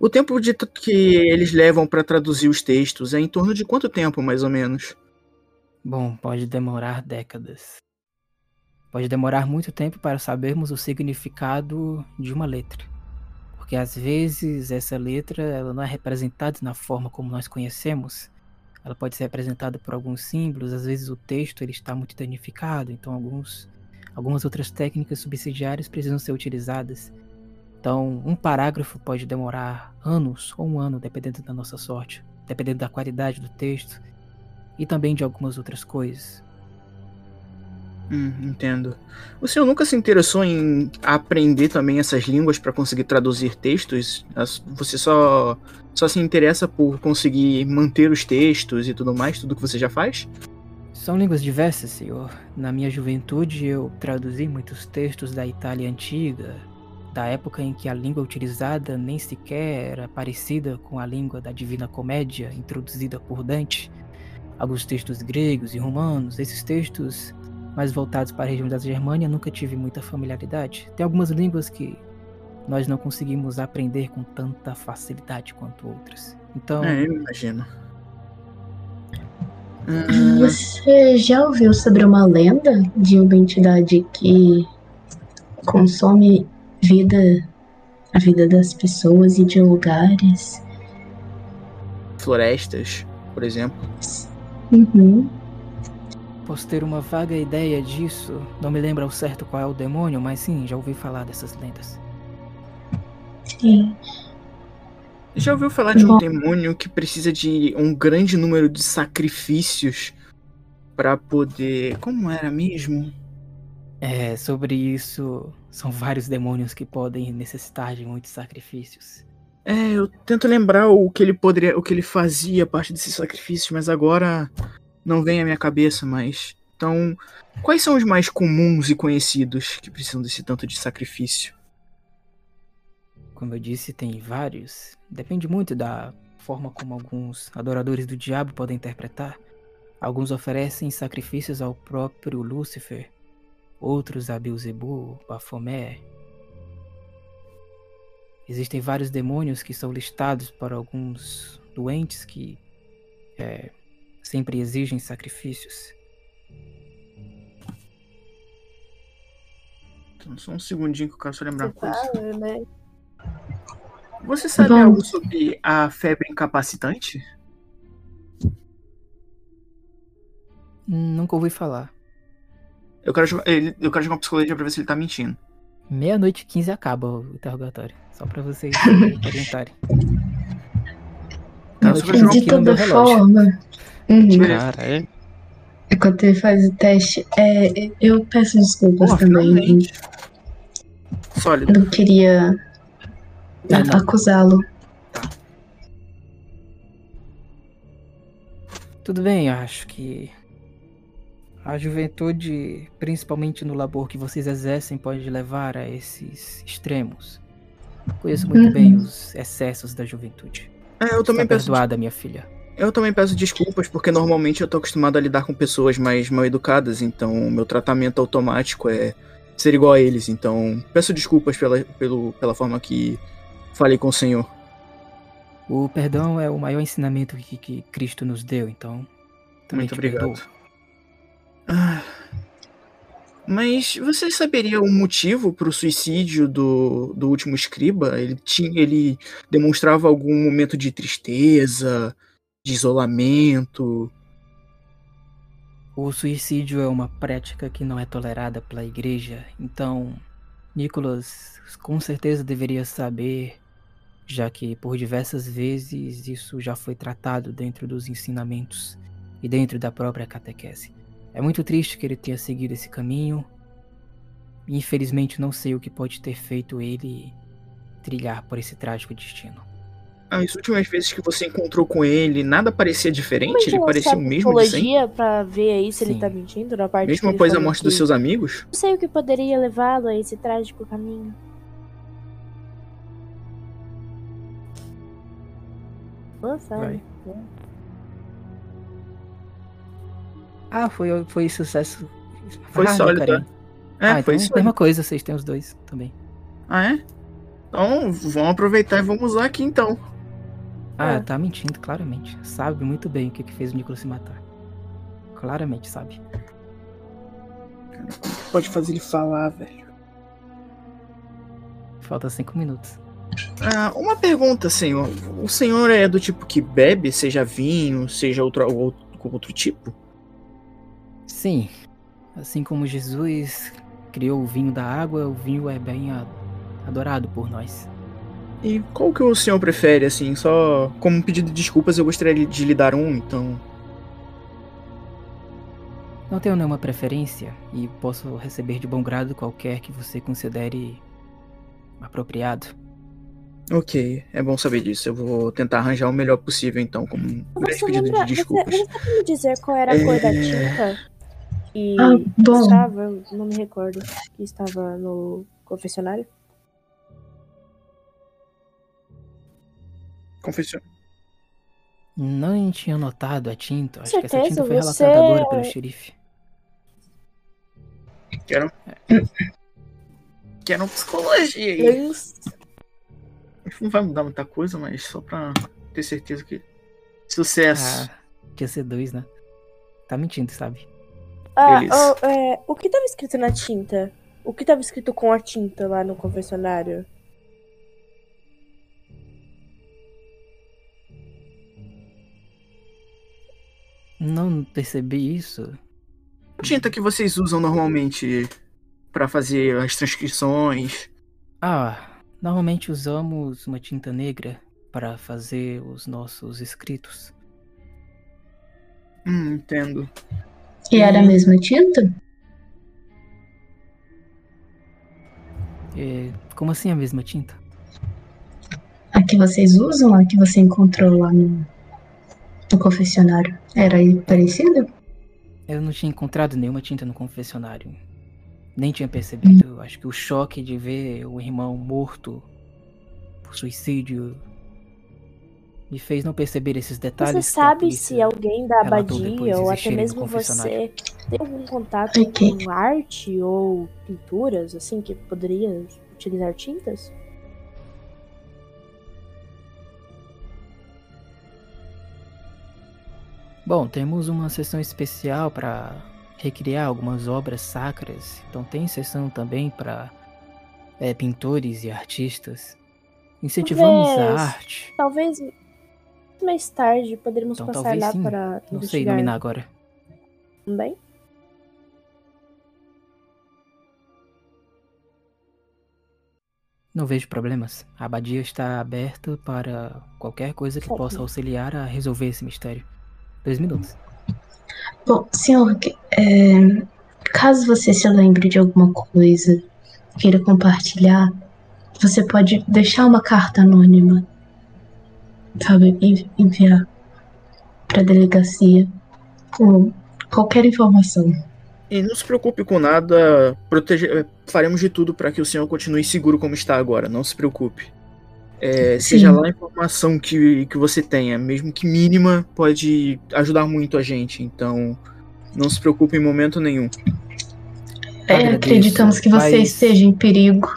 [SPEAKER 4] o tempo de, que eles levam para traduzir os textos é em torno de quanto tempo, mais ou menos?
[SPEAKER 2] Bom, pode demorar décadas. Pode demorar muito tempo para sabermos o significado de uma letra. Porque às vezes essa letra ela não é representada na forma como nós conhecemos. Ela pode ser representada por alguns símbolos, às vezes o texto ele está muito danificado, então alguns, algumas outras técnicas subsidiárias precisam ser utilizadas. Então, um parágrafo pode demorar anos ou um ano, dependendo da nossa sorte, dependendo da qualidade do texto e também de algumas outras coisas.
[SPEAKER 4] Hum, entendo. O senhor nunca se interessou em aprender também essas línguas para conseguir traduzir textos? Você só, só se interessa por conseguir manter os textos e tudo mais, tudo que você já faz?
[SPEAKER 2] São línguas diversas, senhor. Na minha juventude eu traduzi muitos textos da Itália antiga, da época em que a língua utilizada nem sequer era parecida com a língua da Divina Comédia introduzida por Dante. Alguns textos gregos e romanos, esses textos mais voltados para a região da Germânia, nunca tive muita familiaridade. Tem algumas línguas que nós não conseguimos aprender com tanta facilidade quanto outras. Então,
[SPEAKER 4] É, eu imagino. Ah,
[SPEAKER 6] Você já ouviu sobre uma lenda de uma entidade que consome vida, a vida das pessoas e de lugares?
[SPEAKER 4] florestas, por exemplo.
[SPEAKER 6] Uhum.
[SPEAKER 2] Posso ter uma vaga ideia disso. Não me lembro ao certo qual é o demônio, mas sim, já ouvi falar dessas lendas.
[SPEAKER 6] Sim.
[SPEAKER 4] Já ouviu falar de um
[SPEAKER 6] Bom.
[SPEAKER 4] demônio que precisa de um grande número de sacrifícios para poder. Como era mesmo?
[SPEAKER 2] É, sobre isso, são vários demônios que podem necessitar de muitos sacrifícios.
[SPEAKER 4] É, eu tento lembrar o que ele poderia, o que ele fazia a parte desses sacrifícios, mas agora não vem à minha cabeça mais. Então, quais são os mais comuns e conhecidos que precisam desse tanto de sacrifício?
[SPEAKER 2] Como eu disse, tem vários. Depende muito da forma como alguns adoradores do diabo podem interpretar. Alguns oferecem sacrifícios ao próprio Lúcifer, outros a Beelzebub, Baphomet. Existem vários demônios que são listados para alguns doentes que é, sempre exigem sacrifícios.
[SPEAKER 4] Então, só um segundinho que eu quero só lembrar uma
[SPEAKER 3] Você
[SPEAKER 4] coisa.
[SPEAKER 3] fala, né?
[SPEAKER 4] Você sabe
[SPEAKER 6] Vamos.
[SPEAKER 4] algo sobre a febre incapacitante?
[SPEAKER 2] Nunca ouvi falar.
[SPEAKER 4] Eu quero, eu quero jogar uma psicologia pra ver se ele tá mentindo.
[SPEAKER 2] Meia-noite e 15 acaba o interrogatório. Só pra vocês orientarem.
[SPEAKER 4] Tá,
[SPEAKER 2] Meia-noite
[SPEAKER 4] só pra jogar
[SPEAKER 2] 15
[SPEAKER 6] De toda forma. Uhum.
[SPEAKER 5] Cara, é.
[SPEAKER 6] Enquanto ele faz o teste, é, eu peço desculpas
[SPEAKER 4] Porra,
[SPEAKER 6] também.
[SPEAKER 4] Sólido.
[SPEAKER 6] Não queria
[SPEAKER 2] É, não.
[SPEAKER 6] acusá-lo.
[SPEAKER 2] Tudo bem, eu acho que a juventude, principalmente no labor que vocês exercem, pode levar a esses extremos. Conheço muito
[SPEAKER 6] Uhum.
[SPEAKER 2] bem os excessos da juventude.
[SPEAKER 4] É, eu também
[SPEAKER 2] Está
[SPEAKER 4] peço
[SPEAKER 2] perdoada, minha filha.
[SPEAKER 4] Eu também peço desculpas, porque normalmente eu tô acostumado a lidar com pessoas mais mal educadas, então o meu tratamento automático é ser igual a eles. Então, peço desculpas pela, pelo, pela forma que falei com o Senhor.
[SPEAKER 2] O perdão é o maior ensinamento que, que Cristo nos deu, então. também
[SPEAKER 4] Muito
[SPEAKER 2] te
[SPEAKER 4] obrigado.
[SPEAKER 2] perdoo.
[SPEAKER 4] Ah, mas você saberia o motivo pro suicídio do, do último escriba? Ele tinha, ele demonstrava algum momento de tristeza, de isolamento?
[SPEAKER 2] O suicídio é uma prática que não é tolerada pela igreja, então Nicholas com certeza deveria saber, já que por diversas vezes isso já foi tratado dentro dos ensinamentos e dentro da própria catequese. É muito triste que ele tenha seguido esse caminho. Infelizmente não sei o que pode ter feito ele trilhar por esse trágico destino.
[SPEAKER 4] As últimas vezes que você encontrou com ele, nada parecia diferente? Ele parecia o mesmo de sempre?
[SPEAKER 3] pra ver aí se
[SPEAKER 2] Sim.
[SPEAKER 3] ele tá mentindo na parte
[SPEAKER 4] Mesmo após a morte dos
[SPEAKER 3] que-
[SPEAKER 4] seus amigos?
[SPEAKER 3] Não sei o que poderia levá-lo a esse trágico caminho. Não sabe.
[SPEAKER 2] Ah, foi, foi sucesso
[SPEAKER 4] Foi
[SPEAKER 2] Ah,
[SPEAKER 4] sólido.
[SPEAKER 2] jacaré.
[SPEAKER 4] É,
[SPEAKER 2] ah,
[SPEAKER 4] foi
[SPEAKER 2] então,
[SPEAKER 4] isso.
[SPEAKER 2] mesma coisa, vocês têm os dois também.
[SPEAKER 4] Ah, é? Então, vamos aproveitar e vamos usar aqui então.
[SPEAKER 2] Ah,
[SPEAKER 3] É.
[SPEAKER 2] tá mentindo, claramente. Sabe muito bem o que, que fez o Nicolas se matar. Claramente, sabe.
[SPEAKER 4] Pode fazer ele falar, velho.
[SPEAKER 2] Falta cinco minutos.
[SPEAKER 4] Ah, uma pergunta, senhor. O senhor é do tipo que bebe, seja vinho, seja outro, outro, outro tipo?
[SPEAKER 2] Sim, assim como Jesus criou o vinho da água, o vinho é bem adorado por nós.
[SPEAKER 4] E qual que o senhor prefere, assim? Só como um pedido de desculpas, eu gostaria de lhe dar um, então.
[SPEAKER 2] Não tenho nenhuma preferência e posso receber de bom grado qualquer que você considere apropriado.
[SPEAKER 4] Ok, é bom saber disso. Eu vou tentar arranjar o melhor possível, então, como um
[SPEAKER 3] Você
[SPEAKER 4] pedido
[SPEAKER 3] lembra,
[SPEAKER 4] de
[SPEAKER 3] você,
[SPEAKER 4] desculpas.
[SPEAKER 3] você sabe me dizer qual era a cor da
[SPEAKER 4] É.
[SPEAKER 3] tinta que
[SPEAKER 6] Ah, bom.
[SPEAKER 3] estava, eu não me recordo, que estava no confessionário?
[SPEAKER 4] Confessio-
[SPEAKER 2] Não tinha notado a tinta. Acho que essa
[SPEAKER 3] certeza,
[SPEAKER 2] tinta foi
[SPEAKER 3] você-
[SPEAKER 2] relatada agora pelo xerife.
[SPEAKER 4] Quero. Quero psicologia aí. Não vai mudar muita coisa, mas só pra ter certeza que. Sucesso.
[SPEAKER 2] Ah, tinha ser dois, né? Tá mentindo, sabe?
[SPEAKER 3] Ah, oh, é, o que estava escrito na tinta? O que estava escrito com a tinta lá no confessionário?
[SPEAKER 2] Não percebi isso.
[SPEAKER 4] tinta que vocês usam normalmente pra fazer as transcrições?
[SPEAKER 2] Ah, normalmente usamos uma tinta negra para fazer os nossos escritos.
[SPEAKER 4] Hum, entendo.
[SPEAKER 6] E era a mesma tinta?
[SPEAKER 2] É, como assim a mesma tinta?
[SPEAKER 6] A que vocês usam, a que você encontrou lá no, no confessionário, era aí parecida?
[SPEAKER 2] Eu não tinha encontrado nenhuma tinta no confessionário. Nem tinha percebido. Acho que o choque de ver o irmão morto por suicídio me fez não perceber esses detalhes.
[SPEAKER 3] Você
[SPEAKER 2] a
[SPEAKER 3] sabe se alguém da abadia ou até mesmo você tem algum contato
[SPEAKER 6] Ok.
[SPEAKER 3] com arte ou pinturas, assim, que poderia utilizar tintas?
[SPEAKER 2] Bom, temos uma sessão especial para recriar algumas obras sacras. Então tem sessão também para pintores e artistas. Incentivamos a
[SPEAKER 3] Talvez-
[SPEAKER 2] arte.
[SPEAKER 3] Talvez mais tarde poderíamos
[SPEAKER 2] Então,
[SPEAKER 3] passar lá
[SPEAKER 2] sim.
[SPEAKER 3] para
[SPEAKER 2] Não sei
[SPEAKER 3] investigar
[SPEAKER 2] nominar agora.
[SPEAKER 3] também.
[SPEAKER 2] Não vejo problemas. A abadia está aberta para qualquer coisa que possa auxiliar a resolver esse mistério. Dois minutos.
[SPEAKER 6] Bom, senhor, é, caso você se lembre de alguma coisa, queira compartilhar, você pode deixar uma carta anônima, sabe, envi- enviar para a delegacia com qualquer informação.
[SPEAKER 4] E não se preocupe com nada, protege... eh, faremos de tudo para que o senhor continue seguro como está agora, não se preocupe. É, seja lá a informação que, que você tenha, mesmo que mínima, pode ajudar muito a gente, então não se preocupe em momento nenhum.
[SPEAKER 6] É,
[SPEAKER 2] Agradeço,
[SPEAKER 6] acreditamos que você
[SPEAKER 2] mas
[SPEAKER 6] esteja em perigo.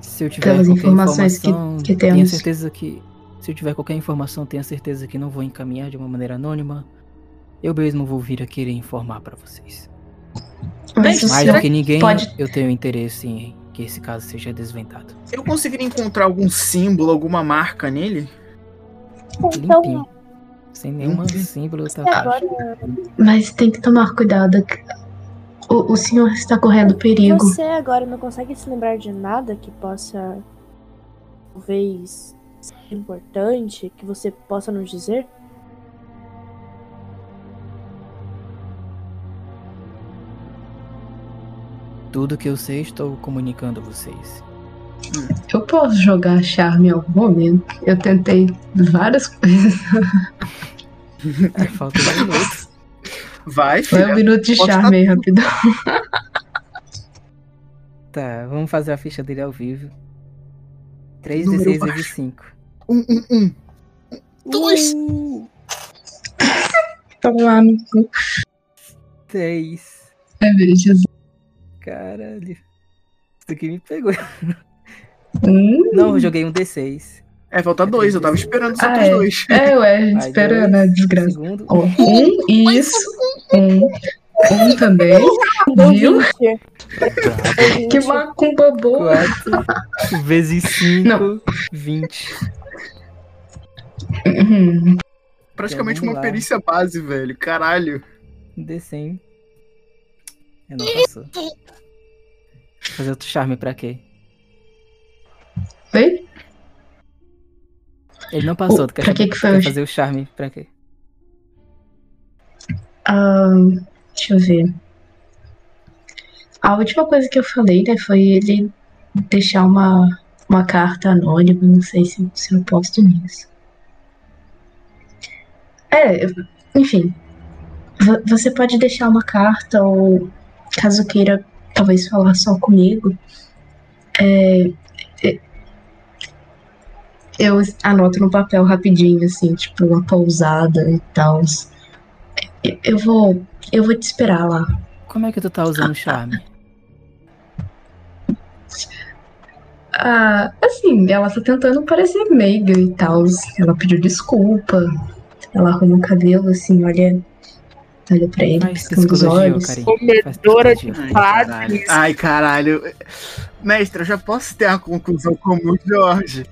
[SPEAKER 2] Se eu tiver
[SPEAKER 6] Pelas informações que-
[SPEAKER 2] informação,
[SPEAKER 6] que
[SPEAKER 2] tenha
[SPEAKER 6] temos.
[SPEAKER 2] certeza que se eu tiver qualquer informação, tenha certeza que não vou encaminhar de uma maneira anônima. Eu mesmo vou vir a querer informar para vocês.
[SPEAKER 6] Mas
[SPEAKER 2] Mais do que ninguém,
[SPEAKER 6] pode-
[SPEAKER 2] eu tenho interesse em que esse caso seja desvendado.
[SPEAKER 4] Eu conseguiria encontrar algum símbolo, alguma marca nele?
[SPEAKER 3] Então,
[SPEAKER 2] Limpinho. Sem nenhum
[SPEAKER 4] Limpinho.
[SPEAKER 2] símbolo tá
[SPEAKER 3] agora,
[SPEAKER 6] Mas tem que tomar cuidado. O, o senhor está correndo perigo.
[SPEAKER 3] você agora não consegue se lembrar de nada que possa talvez importante, que você possa nos dizer?
[SPEAKER 2] Tudo que eu sei, estou comunicando a vocês.
[SPEAKER 6] Eu posso jogar charme em algum momento. Eu tentei várias coisas.
[SPEAKER 2] É, falta um minuto.
[SPEAKER 4] Vai,
[SPEAKER 6] Foi um
[SPEAKER 4] filha.
[SPEAKER 6] minuto de
[SPEAKER 4] Pode
[SPEAKER 6] charme aí, rapidão.
[SPEAKER 2] Tá, vamos fazer a ficha dele ao vivo. 3
[SPEAKER 4] Número
[SPEAKER 2] 16
[SPEAKER 4] baixo.
[SPEAKER 2] vezes 5.
[SPEAKER 4] Um, um, um. Dois.
[SPEAKER 3] Uh,
[SPEAKER 6] Tomar no cu.
[SPEAKER 2] 3.
[SPEAKER 6] cervejas.
[SPEAKER 2] Caralho. Isso aqui me pegou.
[SPEAKER 6] Hum,
[SPEAKER 2] Não, eu joguei um D6.
[SPEAKER 4] É, falta dois, eu tava esperando os
[SPEAKER 6] Ah,
[SPEAKER 4] outros
[SPEAKER 6] é.
[SPEAKER 4] dois.
[SPEAKER 6] é, ué,
[SPEAKER 2] Vai,
[SPEAKER 6] esperando
[SPEAKER 2] dois,
[SPEAKER 6] a desgraça.
[SPEAKER 2] Segundo.
[SPEAKER 6] Ó, um, isso. Um. Um também. Viu?
[SPEAKER 3] 20.
[SPEAKER 5] Brabo.
[SPEAKER 3] Deu 20.
[SPEAKER 6] Que macumba boa.
[SPEAKER 2] 4 vezes 5,
[SPEAKER 6] Não.
[SPEAKER 2] 20.
[SPEAKER 6] Uhum.
[SPEAKER 4] Praticamente
[SPEAKER 2] Então,
[SPEAKER 4] uma
[SPEAKER 2] lá.
[SPEAKER 4] perícia base, velho. Caralho.
[SPEAKER 2] Um D100. Eu não passou. Fazer outro charme pra quê?
[SPEAKER 6] Oi?
[SPEAKER 2] Ele não passou, tu quer,
[SPEAKER 6] Pra que que foi
[SPEAKER 2] quer
[SPEAKER 6] o-
[SPEAKER 2] fazer o charme pra quê?
[SPEAKER 6] Ah, deixa eu ver. A última coisa que eu falei, né, foi ele deixar uma, uma carta anônima. Não sei se, se eu posto nisso. É, enfim. Vo- Você pode deixar uma carta ou, caso queira, talvez falar só comigo. É, é, eu anoto no papel rapidinho, assim, tipo, uma pousada e tal. Eu- Eu vou. Eu vou te esperar lá.
[SPEAKER 2] Como é que tu tá usando o charme?
[SPEAKER 6] Ah, assim, ela tá tentando parecer meiga e tal. Ela pediu desculpa. Ela arruma o cabelo, assim, olha. Olha pra ele, piscando os
[SPEAKER 2] psicologia,
[SPEAKER 6] olhos.
[SPEAKER 3] Comedora de
[SPEAKER 4] Ai, caralho.
[SPEAKER 3] padres.
[SPEAKER 4] Ai, caralho. Mestre, eu já posso ter uma conclusão como o Jorge.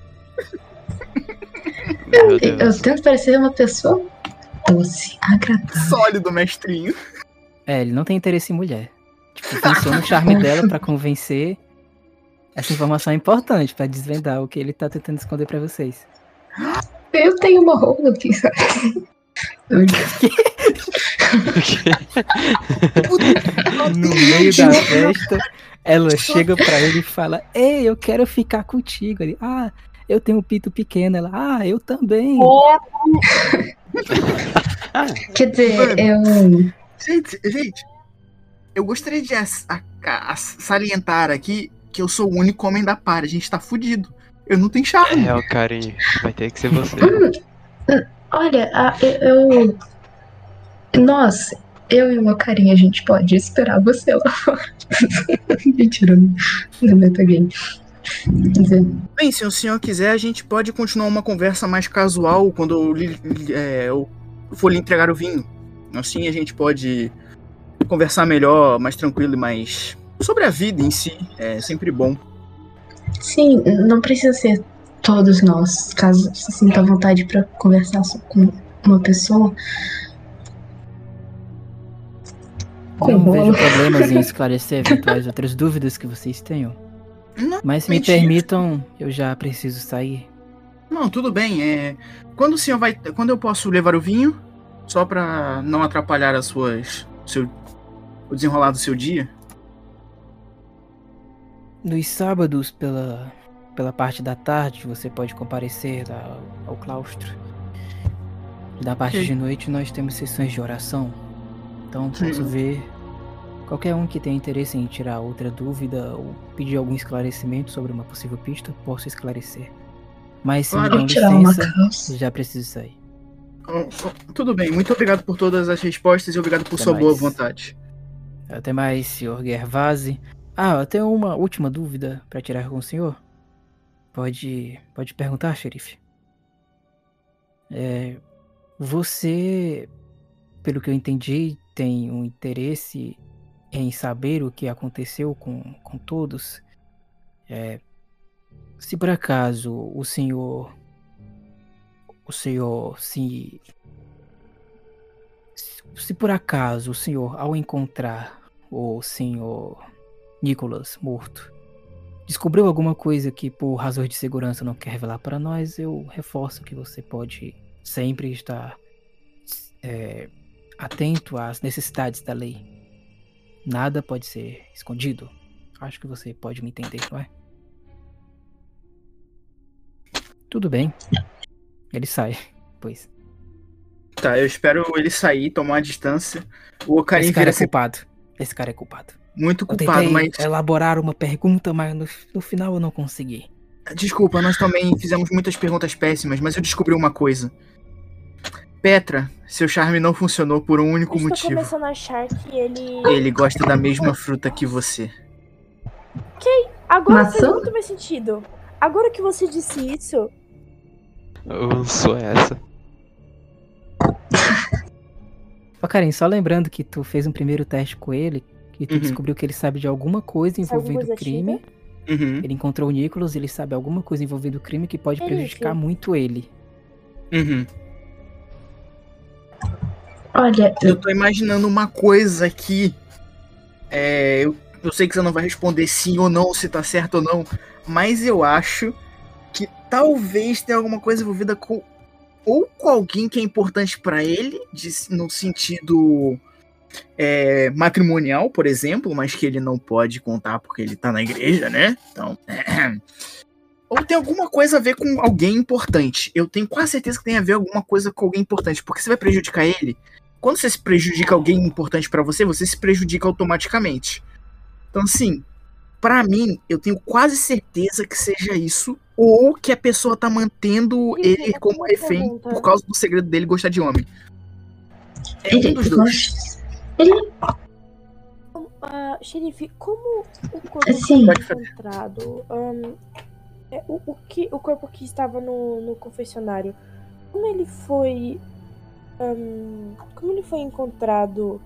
[SPEAKER 6] Eu
[SPEAKER 5] Deus.
[SPEAKER 6] tento parecer uma pessoa doce, agradável.
[SPEAKER 4] Sólido, mestrinho.
[SPEAKER 2] É, ele não tem interesse em mulher. Tipo, pensou no charme dela pra convencer. Essa informação é importante pra desvendar o que ele tá tentando esconder pra vocês.
[SPEAKER 6] Eu tenho uma roupa aqui, sabe?
[SPEAKER 2] No meio da festa, ela chega pra ele e fala: Ei, eu quero ficar contigo. Ele, ah, eu tenho um pito pequeno. Ela, ah, eu também.
[SPEAKER 6] Quer dizer, eu.
[SPEAKER 4] Gente, gente, eu gostaria de as- a- a- salientar aqui que eu sou o único homem da par. A gente tá fudido. Eu não tenho charme.
[SPEAKER 5] É, o Karim, vai ter que ser você.
[SPEAKER 6] Olha, a- eu. eu- Nós, eu e uma carinha, a gente pode esperar você lá fora. Mentira, não não metagame. Quer dizer,
[SPEAKER 4] Bem, se o senhor quiser, a gente pode continuar uma conversa mais casual quando eu, é, eu for lhe entregar o vinho. Assim a gente pode conversar melhor, mais tranquilo e mais. sobre a vida em si. É sempre bom.
[SPEAKER 6] Sim, não precisa ser todos nós. Caso você sinta vontade pra conversar só com uma pessoa. Com
[SPEAKER 2] Não vejo problemas em esclarecer eventuais outras dúvidas que vocês tenham.
[SPEAKER 4] Não,
[SPEAKER 2] Mas se me
[SPEAKER 4] mentira.
[SPEAKER 2] permitam, eu já preciso sair.
[SPEAKER 4] Não, tudo bem. É... Quando o senhor vai. Quando eu posso levar o vinho? Só pra não atrapalhar as suas. Seu... o desenrolar do seu dia?
[SPEAKER 2] Nos sábados, pela, pela parte da tarde, você pode comparecer ao, ao claustro. Da parte
[SPEAKER 4] Ok.
[SPEAKER 2] de noite, nós temos sessões de oração. Então, posso
[SPEAKER 4] Sim.
[SPEAKER 2] ver qualquer um que tenha interesse em tirar outra dúvida ou pedir algum esclarecimento sobre uma possível pista, posso esclarecer. Mas se
[SPEAKER 4] Claro.
[SPEAKER 2] me dão licença, já preciso sair.
[SPEAKER 4] Oh, oh, tudo bem. Muito obrigado por todas as respostas e obrigado por
[SPEAKER 2] Até
[SPEAKER 4] sua boa
[SPEAKER 2] mais.
[SPEAKER 4] vontade.
[SPEAKER 2] Até mais, senhor Gervase. Ah, eu tenho uma última dúvida para tirar com o senhor. Pode, pode perguntar, xerife. É, você, pelo que eu entendi, tem um interesse em saber o que aconteceu com, com todos. É, se por acaso o senhor, o senhor se se por acaso o senhor, ao encontrar o senhor Nicholas morto, descobriu alguma coisa que por razões de segurança não quer revelar para nós, eu reforço que você pode sempre estar é, atento às necessidades da lei. Nada pode ser escondido. Acho que você pode me entender, não é? Tudo bem. Ele sai, pois.
[SPEAKER 4] Tá, eu espero ele sair, tomar a distância. O Ocarim
[SPEAKER 2] Esse cara
[SPEAKER 4] vira
[SPEAKER 2] é
[SPEAKER 4] ser
[SPEAKER 2] culpado. Esse cara é culpado.
[SPEAKER 4] Muito culpado, mas.
[SPEAKER 2] elaborar uma pergunta, mas no, no final eu não consegui.
[SPEAKER 4] Desculpa, nós também fizemos muitas perguntas péssimas, mas eu descobri uma coisa. Petra, seu charme não funcionou por um único
[SPEAKER 3] Eu estou
[SPEAKER 4] motivo.
[SPEAKER 3] começando a achar que ele.
[SPEAKER 4] Ele gosta da mesma fruta que você.
[SPEAKER 3] Agora
[SPEAKER 6] Maçã?
[SPEAKER 3] faz muito mais sentido. Agora que você disse isso,
[SPEAKER 5] Eu sou essa.
[SPEAKER 2] Ó, Karen, só lembrando que tu fez um primeiro teste com ele, que tu
[SPEAKER 4] Uhum.
[SPEAKER 2] descobriu que ele sabe de alguma coisa envolvendo o crime.
[SPEAKER 4] Uhum,
[SPEAKER 2] Ele encontrou o Nicholas, ele sabe alguma coisa envolvendo o crime que pode
[SPEAKER 3] Ele,
[SPEAKER 2] prejudicar
[SPEAKER 3] sim.
[SPEAKER 2] muito ele.
[SPEAKER 4] uhum.
[SPEAKER 6] Olha,
[SPEAKER 4] Eu tô imaginando uma coisa aqui. É, eu, eu sei que você não vai responder sim ou não, se tá certo ou não, mas eu acho que talvez tenha alguma coisa envolvida com ou com alguém que é importante pra ele, de- no sentido é, matrimonial, por exemplo, mas que ele não pode contar porque ele tá na igreja, né? Então, ou tem alguma coisa a ver com alguém importante. Eu tenho quase certeza que tem a ver alguma coisa com alguém importante, porque você vai prejudicar ele quando você se prejudica alguém importante pra você, você se prejudica automaticamente. Então, assim, pra mim, eu tenho quase certeza que seja isso, ou que a pessoa tá mantendo ele
[SPEAKER 3] eu
[SPEAKER 4] como refém
[SPEAKER 3] pergunta.
[SPEAKER 4] por causa do segredo dele gostar de homem. É um dos dois.
[SPEAKER 6] Gosta.
[SPEAKER 3] ah, xerife, como o corpo
[SPEAKER 6] Assim.
[SPEAKER 3] foi encontrado? Ahn, é, o, o que, o corpo que estava no, no confessionário, como ele foi. ahn, como ele foi encontrado?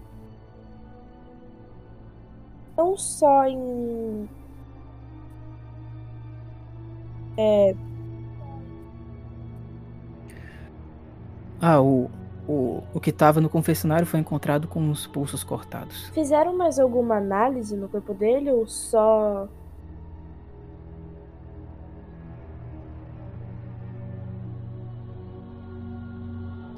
[SPEAKER 3] Não só em.
[SPEAKER 2] Ah, o, o, o que tava no confessionário foi encontrado com os pulsos cortados.
[SPEAKER 3] Fizeram mais alguma análise no corpo dele ou só.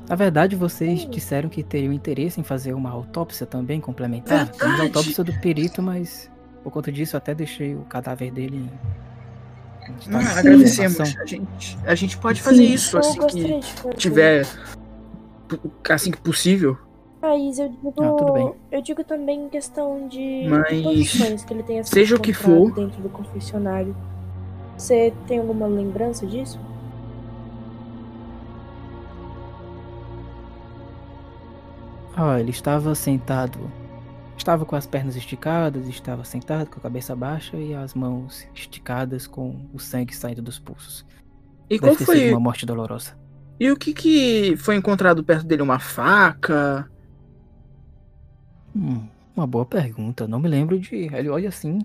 [SPEAKER 2] Na verdade, vocês
[SPEAKER 3] Hum.
[SPEAKER 2] disseram que teriam interesse em fazer uma autópsia também complementar. Temos a
[SPEAKER 4] Verdade.
[SPEAKER 2] autópsia do perito, mas por conta disso eu até deixei o cadáver dele em.
[SPEAKER 4] agradecemos. A gente, a gente pode fazer
[SPEAKER 6] Sim.
[SPEAKER 4] isso assim que tiver. Assim que possível.
[SPEAKER 3] Mas eu digo,
[SPEAKER 2] Ah, tudo bem.
[SPEAKER 3] eu digo também em questão de
[SPEAKER 4] Mas,
[SPEAKER 3] posições que ele tenha sido
[SPEAKER 4] seja o que for-
[SPEAKER 3] dentro do confessionário. Você tem alguma lembrança disso?
[SPEAKER 2] Ah, ele estava sentado. Estava com as pernas esticadas, estava sentado com a cabeça baixa e as mãos esticadas com o sangue saindo dos pulsos.
[SPEAKER 4] E
[SPEAKER 2] Deve
[SPEAKER 4] qual
[SPEAKER 2] ter
[SPEAKER 4] foi.
[SPEAKER 2] sido uma morte dolorosa.
[SPEAKER 4] E o que que foi encontrado perto dele? Uma faca?
[SPEAKER 2] Hum, uma boa pergunta. Eu não me lembro de. Ele olha assim.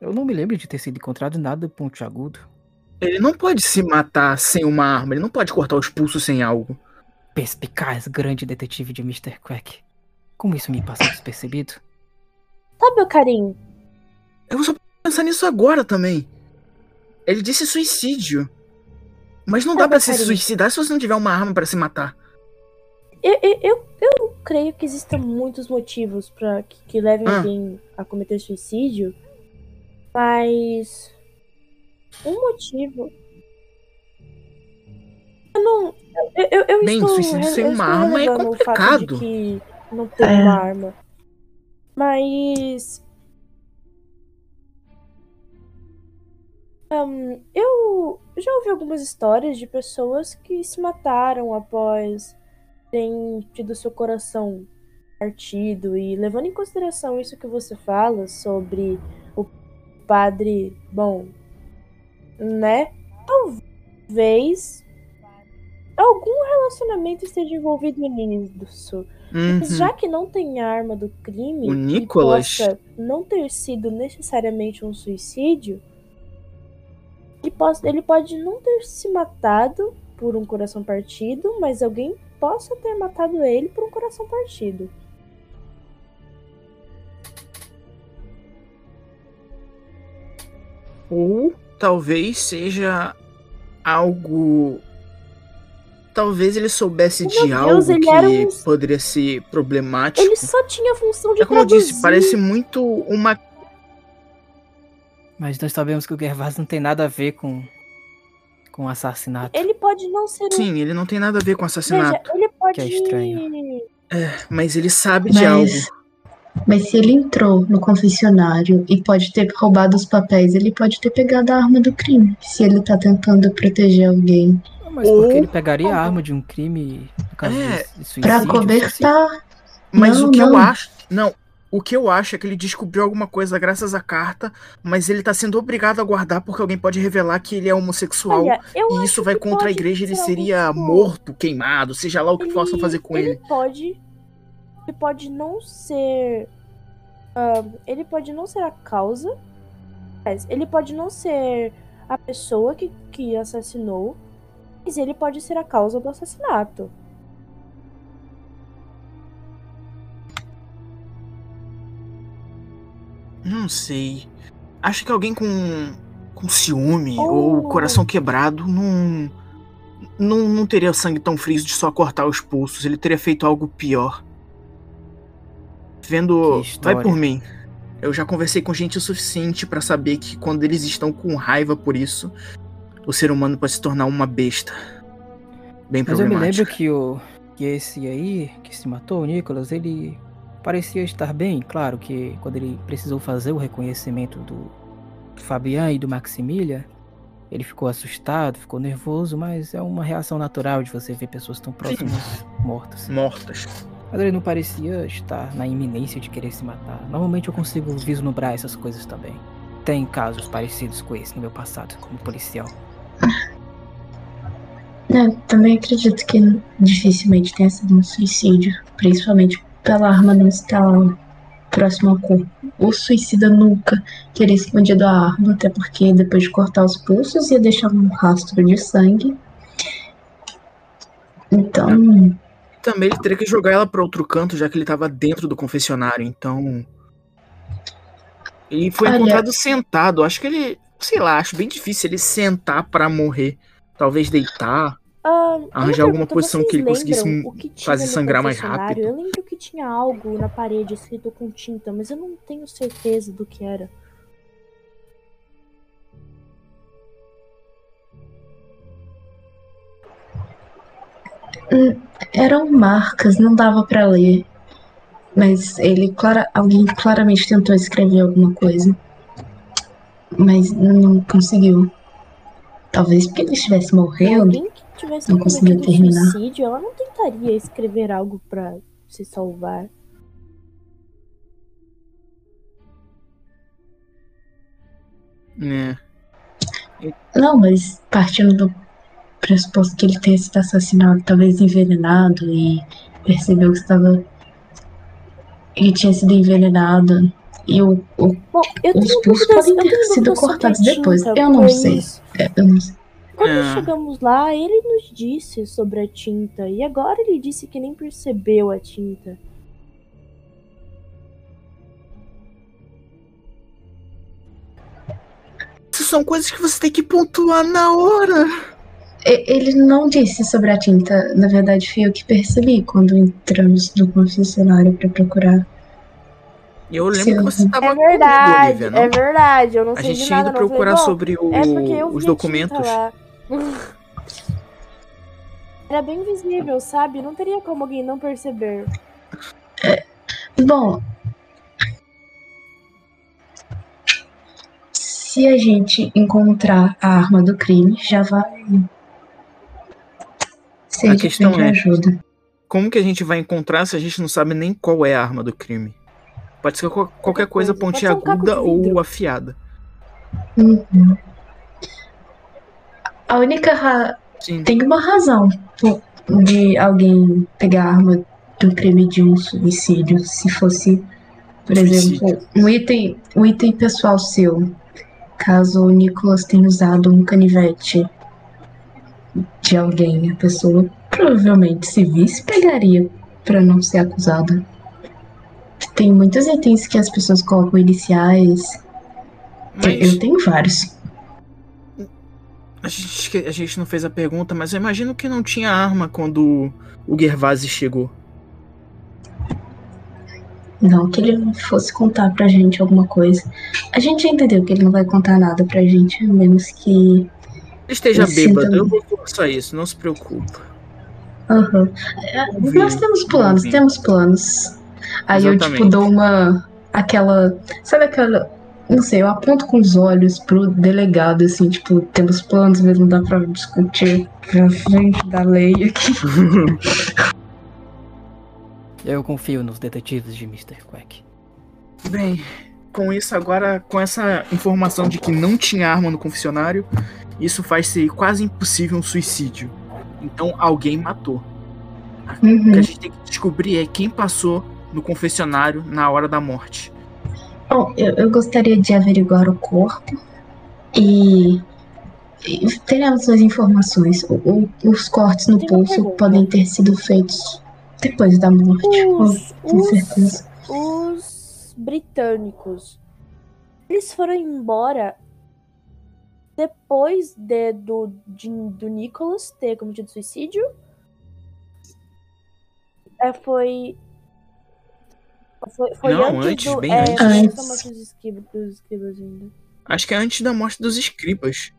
[SPEAKER 2] Eu não me lembro de ter sido encontrado nada pontiagudo.
[SPEAKER 4] Ele não pode se matar sem uma arma, ele não pode cortar os pulsos sem algo.
[SPEAKER 2] Perspicaz, grande detetive de Mr. Quack. Como isso me passa despercebido?
[SPEAKER 3] Tá, meu carinho.
[SPEAKER 4] Eu só pensar nisso agora também. Ele disse suicídio. Mas não
[SPEAKER 3] Ah,
[SPEAKER 4] dá pra
[SPEAKER 3] meu
[SPEAKER 4] se suicidar se você não tiver uma arma pra se matar.
[SPEAKER 3] Eu, eu, eu, eu creio que existam muitos motivos para que, que levem
[SPEAKER 4] Ah.
[SPEAKER 3] alguém a cometer suicídio, mas um motivo. Eu não. Eu, eu, eu
[SPEAKER 4] Bem,
[SPEAKER 3] estou,
[SPEAKER 4] suicídio sem
[SPEAKER 3] eu
[SPEAKER 4] uma
[SPEAKER 3] estou
[SPEAKER 4] arma é
[SPEAKER 3] relevando o fato
[SPEAKER 4] complicado.
[SPEAKER 3] de que não tem
[SPEAKER 6] É.
[SPEAKER 3] uma arma. Mas. Ahn, eu já ouvi algumas histórias de pessoas que se mataram após terem tido seu coração partido e levando em consideração isso que você fala sobre o padre, bom, né? Talvez algum relacionamento esteja envolvido nisso.
[SPEAKER 4] Uhum.
[SPEAKER 3] Mas já que não tem arma do crime
[SPEAKER 4] O Nicholas-
[SPEAKER 3] possa não ter sido necessariamente um suicídio, ele, possa- ele pode não ter se matado por um coração partido, mas alguém possa ter matado ele por um coração partido.
[SPEAKER 4] Ou talvez seja algo. Talvez ele soubesse
[SPEAKER 3] Meu
[SPEAKER 4] de
[SPEAKER 3] Deus,
[SPEAKER 4] algo que
[SPEAKER 3] um-
[SPEAKER 4] poderia ser problemático.
[SPEAKER 3] Ele só tinha a função de
[SPEAKER 4] É como eu disse, parece muito uma.
[SPEAKER 2] Mas nós sabemos que o Gervás não tem nada a ver com. com o assassinato.
[SPEAKER 3] Ele pode não ser um.
[SPEAKER 4] Sim, ele não tem nada a ver com
[SPEAKER 3] Veja,
[SPEAKER 4] assassinato.
[SPEAKER 3] ele pode.
[SPEAKER 2] Que é estranho.
[SPEAKER 4] Mas ele sabe de algo.
[SPEAKER 6] Mas, mas se ele entrou no confessionário e pode ter roubado os papéis, ele pode ter pegado a arma do crime. Se ele tá tentando proteger alguém.
[SPEAKER 2] Mas
[SPEAKER 4] Ou-
[SPEAKER 2] porque ele pegaria a arma de um crime, no caso
[SPEAKER 4] É,
[SPEAKER 2] de, suicídio.
[SPEAKER 6] Pra
[SPEAKER 2] assim.
[SPEAKER 6] cobertar.
[SPEAKER 4] Mas
[SPEAKER 6] Não,
[SPEAKER 4] o que eu
[SPEAKER 6] não.
[SPEAKER 4] acho. Não. O que eu acho é que ele descobriu alguma coisa graças à carta, mas ele tá sendo obrigado a guardar porque alguém pode revelar que ele é homossexual.
[SPEAKER 3] Olha,
[SPEAKER 4] e isso vai contra a igreja, ele
[SPEAKER 3] ser
[SPEAKER 4] seria
[SPEAKER 3] tipo,
[SPEAKER 4] morto, queimado, seja lá o que possam fazer com ele.
[SPEAKER 3] pode. Ele pode não ser. ah, ele pode não ser a causa. Mas ele pode não ser a pessoa que, que assassinou. Mas ele pode ser a causa do assassinato.
[SPEAKER 4] Não sei. Acho que alguém com, com ciúme
[SPEAKER 3] Oh.
[SPEAKER 4] ou coração quebrado não, não. Não teria sangue tão frio de só cortar os pulsos. Ele teria feito algo pior. Vendo. Vai por mim. Eu já conversei com gente o suficiente pra saber que quando eles estão com raiva por isso, o ser humano pode se tornar uma besta. Bem
[SPEAKER 2] Mas eu me lembro que o que esse aí, que se matou, o Nicholas, ele parecia estar bem. Claro que quando ele precisou fazer o reconhecimento do Fabian e do Maximilian, ele ficou assustado, ficou nervoso, mas é uma reação natural de você ver pessoas tão próximas mortas.
[SPEAKER 4] Mortas.
[SPEAKER 2] Mas ele não parecia estar na iminência de querer se matar. Normalmente eu consigo vislumbrar essas coisas também. Tem casos parecidos com esse no meu passado, como policial.
[SPEAKER 6] É, também acredito que dificilmente tenha sido um suicídio, principalmente pela arma não estar próxima ao corpo. O suicida nunca teria escondido a arma, até porque depois de cortar os pulsos ia deixar um rastro de sangue. Então,
[SPEAKER 4] Também ele teria que jogar ela pra outro canto, já que ele tava dentro do confessionário, então. Ele foi
[SPEAKER 6] Olha-
[SPEAKER 4] encontrado sentado. Acho que ele. Sei lá, acho bem difícil ele sentar pra morrer. Talvez deitar.
[SPEAKER 3] Ah,
[SPEAKER 4] Arranjar alguma posição que ele conseguisse
[SPEAKER 3] que
[SPEAKER 4] fazer sangrar mais rápido?
[SPEAKER 3] Eu lembro que tinha algo na parede escrito com tinta, mas eu não tenho certeza do que era.
[SPEAKER 6] eram marcas, não dava pra ler. Mas ele, clara, alguém claramente tentou escrever alguma coisa. Mas não conseguiu. Talvez porque ele estivesse morrendo.
[SPEAKER 3] Alguém tivesse
[SPEAKER 6] não conseguiu
[SPEAKER 3] cometido
[SPEAKER 6] terminar.
[SPEAKER 3] suicídio, ela não tentaria escrever algo pra se salvar.
[SPEAKER 4] né?
[SPEAKER 6] Não, mas partindo do pressuposto que ele tenha sido assassinado, talvez envenenado, e percebeu que estava. Ele tinha sido envenenado. E o, o-
[SPEAKER 3] Bom, eu
[SPEAKER 6] Os pulsos podem ter sido cortados depois. Eu não sei. é, eu não sei.
[SPEAKER 3] Quando
[SPEAKER 4] É.
[SPEAKER 3] chegamos lá, ele nos disse sobre a tinta. E agora ele disse que nem percebeu a tinta.
[SPEAKER 4] Isso são coisas que você tem que pontuar na hora.
[SPEAKER 6] E- Ele não disse sobre a tinta. Na verdade, fui eu que percebi quando entramos no confessionário pra procurar.
[SPEAKER 4] Eu lembro
[SPEAKER 6] Sim.
[SPEAKER 4] que você tava
[SPEAKER 3] É
[SPEAKER 4] comigo,
[SPEAKER 3] verdade,
[SPEAKER 4] Olivia, não?
[SPEAKER 3] é verdade. Eu não
[SPEAKER 4] A
[SPEAKER 3] sei
[SPEAKER 4] gente
[SPEAKER 3] de nada, falei,
[SPEAKER 4] procurar
[SPEAKER 3] "Bom,
[SPEAKER 4] sobre o-
[SPEAKER 3] É porque eu vi
[SPEAKER 4] os
[SPEAKER 3] a
[SPEAKER 4] documentos.
[SPEAKER 3] Era bem visível, sabe? Não teria como alguém não perceber.
[SPEAKER 6] Bom. Se a gente encontrar a arma do crime, já vai. Ser
[SPEAKER 4] A questão é-
[SPEAKER 6] ajuda.
[SPEAKER 4] Como que a gente vai encontrar se a gente não sabe nem qual é a arma do crime? Pode ser qual- qualquer coisa
[SPEAKER 3] coisa. Um
[SPEAKER 4] pontiaguda
[SPEAKER 3] vidro.
[SPEAKER 4] ou afiada.
[SPEAKER 6] Uhum. A única. Ra...
[SPEAKER 4] Sim.
[SPEAKER 6] Tem uma razão de alguém pegar a arma do crime de um suicídio. Se fosse, por
[SPEAKER 4] Suicídio.
[SPEAKER 6] exemplo, um item, um item pessoal seu. Caso o Nicholas tenha usado um canivete de alguém, a pessoa provavelmente se visse pegaria pra não ser acusada. Tem muitos itens que as pessoas colocam iniciais.
[SPEAKER 4] Mas
[SPEAKER 6] Eu tenho vários.
[SPEAKER 4] A gente, a gente não fez a pergunta, mas eu imagino que não tinha arma quando o Gervasi chegou.
[SPEAKER 6] Não que ele fosse contar pra gente alguma coisa. A gente já entendeu que ele não vai contar nada pra gente, a menos que.
[SPEAKER 4] Esteja bêbado, eu vou forçar isso, não se preocupa. Ouvi,
[SPEAKER 6] Nós temos planos,
[SPEAKER 4] ouvi.
[SPEAKER 6] temos planos. Aí eu, tipo,
[SPEAKER 4] Exatamente.
[SPEAKER 6] dou uma. Aquela. Sabe aquela. Não sei, eu aponto com os olhos pro delegado, assim, tipo, temos planos, mas não dá pra discutir pra frente da lei aqui.
[SPEAKER 2] Eu confio nos detetives de Mr. Quack.
[SPEAKER 4] Bem, com isso agora, com essa informação de que não tinha arma no confessionário, isso faz ser quase impossível um suicídio. Então alguém matou. O
[SPEAKER 6] Uhum.
[SPEAKER 4] que a gente tem que descobrir é quem passou no confessionário na hora da morte.
[SPEAKER 6] Bom, eu, eu gostaria de averiguar o corpo e, teremos suas informações. O- o- os cortes no pulso podem ter sido feitos depois da morte,
[SPEAKER 3] Os,
[SPEAKER 6] com
[SPEAKER 3] os,
[SPEAKER 6] certeza.
[SPEAKER 3] os britânicos, eles foram embora depois de, do, de- do Nicholas ter cometido suicídio? É, foi. Foi, foi
[SPEAKER 4] Não,
[SPEAKER 3] antes,
[SPEAKER 4] antes,
[SPEAKER 3] do,
[SPEAKER 4] bem
[SPEAKER 3] é,
[SPEAKER 4] antes.
[SPEAKER 3] antes da
[SPEAKER 6] Antes.
[SPEAKER 3] morte dos ainda.
[SPEAKER 4] Acho que é antes da morte dos escribas.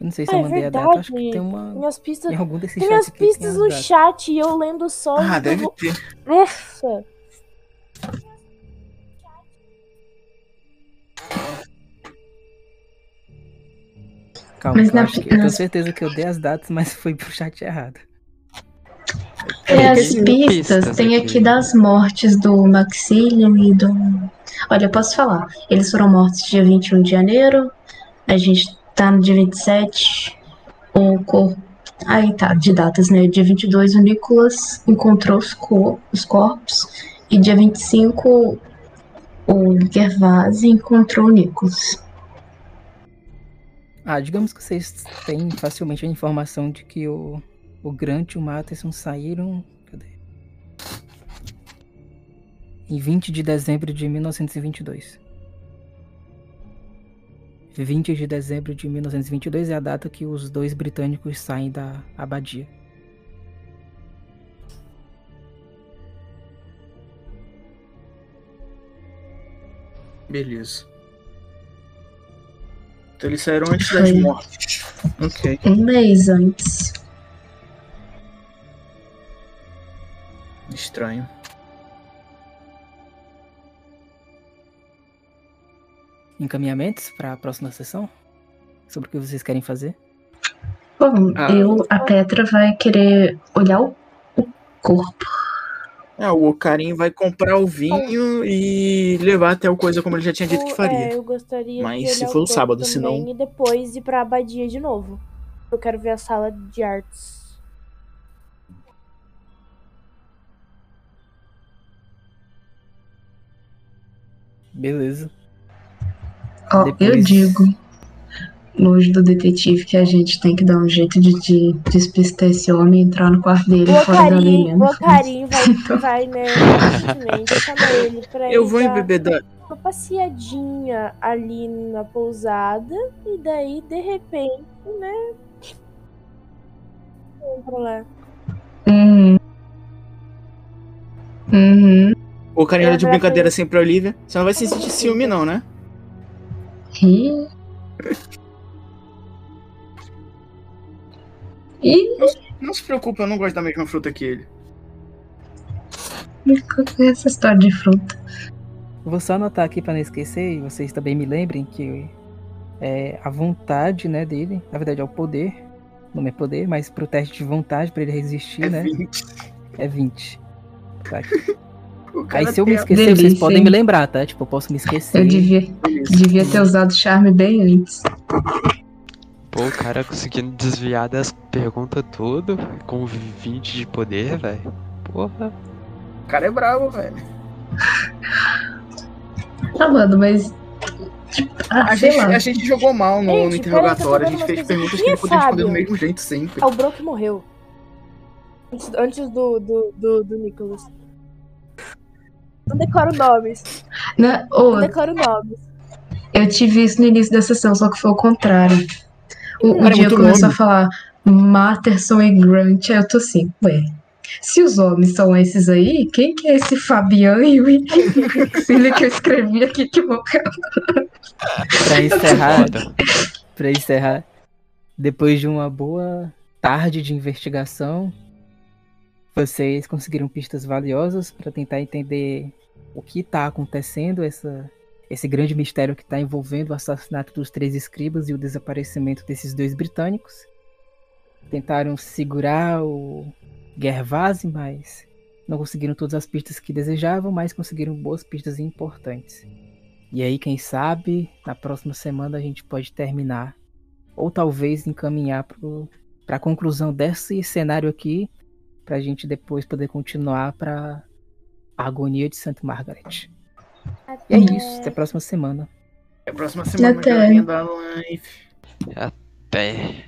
[SPEAKER 2] Não sei se
[SPEAKER 3] Ah,
[SPEAKER 2] eu
[SPEAKER 3] é
[SPEAKER 2] mandei a data, acho que tem uma.
[SPEAKER 3] Minhas pistas.
[SPEAKER 2] Em algum desses
[SPEAKER 3] Tem minhas
[SPEAKER 2] tem
[SPEAKER 3] pistas
[SPEAKER 2] as
[SPEAKER 3] no
[SPEAKER 2] datas.
[SPEAKER 3] chat e eu lendo só.
[SPEAKER 4] Ah, deve
[SPEAKER 3] do-
[SPEAKER 4] ter.
[SPEAKER 3] Nossa!
[SPEAKER 2] Calma,
[SPEAKER 6] Mas
[SPEAKER 2] que eu,
[SPEAKER 6] na-
[SPEAKER 2] que, eu tenho certeza que eu dei as datas, mas foi pro chat errado.
[SPEAKER 6] É, as
[SPEAKER 5] Tem
[SPEAKER 6] pistas,
[SPEAKER 5] pistas
[SPEAKER 6] tem
[SPEAKER 5] aqui.
[SPEAKER 6] aqui das mortes do Maxilian e do. Olha, eu posso falar. Eles foram mortos dia 21 de janeiro. A gente tá no dia 27. O corpo. Aí tá, de datas, né? Dia 22, o Nicholas encontrou os, cor... os corpos. E dia 25, o Gervase encontrou o Nicholas.
[SPEAKER 2] Ah, digamos que vocês têm facilmente a informação de que o, o Grant e o Matheson saíram. Cadê? Em 20 de dezembro de 1922. 20 de dezembro de 1922 é a data que os dois britânicos saem da abadia.
[SPEAKER 4] Beleza. Então eles saíram antes das
[SPEAKER 6] Foi.
[SPEAKER 4] mortes. Ok.
[SPEAKER 6] Um mês antes.
[SPEAKER 4] Estranho.
[SPEAKER 2] Encaminhamentos para a próxima sessão? Sobre o que vocês querem fazer?
[SPEAKER 6] Bom,
[SPEAKER 4] Ah.
[SPEAKER 6] eu, a Petra vai querer olhar o, o corpo.
[SPEAKER 4] É, o Ocarim vai comprar o vinho e levar até o coisa como ele já tinha dito que
[SPEAKER 3] Eu-
[SPEAKER 4] faria.
[SPEAKER 3] É, eu gostaria
[SPEAKER 4] Mas
[SPEAKER 3] de
[SPEAKER 4] se for
[SPEAKER 3] o
[SPEAKER 4] no sábado, senão-
[SPEAKER 3] E depois ir pra abadia de novo. Eu quero ver a sala de artes.
[SPEAKER 2] Beleza.
[SPEAKER 6] Ó, eu
[SPEAKER 2] Depois-
[SPEAKER 6] digo, longe do detetive, que a gente tem que dar um jeito de, de despistar esse homem, entrar no quarto dele
[SPEAKER 3] O
[SPEAKER 6] fora da lei.
[SPEAKER 3] o Ocarim vai, vai né, ele pra
[SPEAKER 4] Eu vou
[SPEAKER 3] dar
[SPEAKER 4] embebedar.
[SPEAKER 3] uma passeadinha ali na pousada e daí, de repente, né? Entra lá.
[SPEAKER 6] Uhum. Uhum.
[SPEAKER 4] O Ocarim olha de
[SPEAKER 3] É,
[SPEAKER 4] brincadeira
[SPEAKER 3] pra-
[SPEAKER 4] assim pra Olivia. Você não vai se sentir ciúme, não, né?
[SPEAKER 6] Ih. Ih,
[SPEAKER 4] Não se preocupe, eu não gosto da mesma fruta que ele.
[SPEAKER 6] qual que é essa história de fruta?
[SPEAKER 2] Vou só anotar aqui para não esquecer e vocês também me lembrem que é a vontade, né, dele, na verdade é o poder, não é poder, mas pro teste de vontade para ele resistir,
[SPEAKER 4] É
[SPEAKER 2] né,
[SPEAKER 4] 20.
[SPEAKER 2] é 20. Tá aqui. Aí se eu me esquecer,
[SPEAKER 6] delícia,
[SPEAKER 2] vocês podem
[SPEAKER 6] hein?
[SPEAKER 2] me lembrar, tá? Tipo, eu posso me esquecer.
[SPEAKER 6] Eu devia, devia ter usado charme bem antes.
[SPEAKER 5] Pô, o cara conseguindo desviar das perguntas tudo com 20 de poder, velho. Porra.
[SPEAKER 4] O cara é bravo, velho.
[SPEAKER 6] Ah, mano, mas. tipo, Ah,
[SPEAKER 4] A gente, a gente jogou mal no, no
[SPEAKER 3] Gente,
[SPEAKER 4] interrogatório. A gente fez perguntas que ele podia responder do mesmo jeito sempre.
[SPEAKER 3] Ah, o Brock morreu. Antes, antes do, do, do, do Nicholas. Não decoro nomes.
[SPEAKER 6] Né? Ô,
[SPEAKER 3] Não decoro nomes.
[SPEAKER 6] eu tive isso no início da sessão, só que foi o contrário. O, o
[SPEAKER 4] Cara, é
[SPEAKER 6] dia começou
[SPEAKER 4] nome.
[SPEAKER 6] a falar Matterson e Grant, aí eu tô assim, ué. Se os homens são esses aí, quem que é esse Fabian e o Filho que eu escrevi aqui que morreu?
[SPEAKER 2] Pra encerrar, pra encerrar, depois de uma boa tarde de investigação, Vocês conseguiram pistas valiosas para tentar entender o que está acontecendo, essa, esse grande mistério que está envolvendo o assassinato dos três escribas e o desaparecimento desses dois britânicos. Tentaram segurar o Gervase, mas não conseguiram todas as pistas que desejavam, mas conseguiram boas pistas importantes. E aí, quem sabe, na próxima semana a gente pode terminar, ou talvez encaminhar para a conclusão desse cenário aqui, para a gente depois poder continuar para a agonia de Santa Margaret. E é isso, até a próxima semana.
[SPEAKER 4] Até a próxima semana,
[SPEAKER 6] Até.
[SPEAKER 4] galerinha da live.
[SPEAKER 5] Até.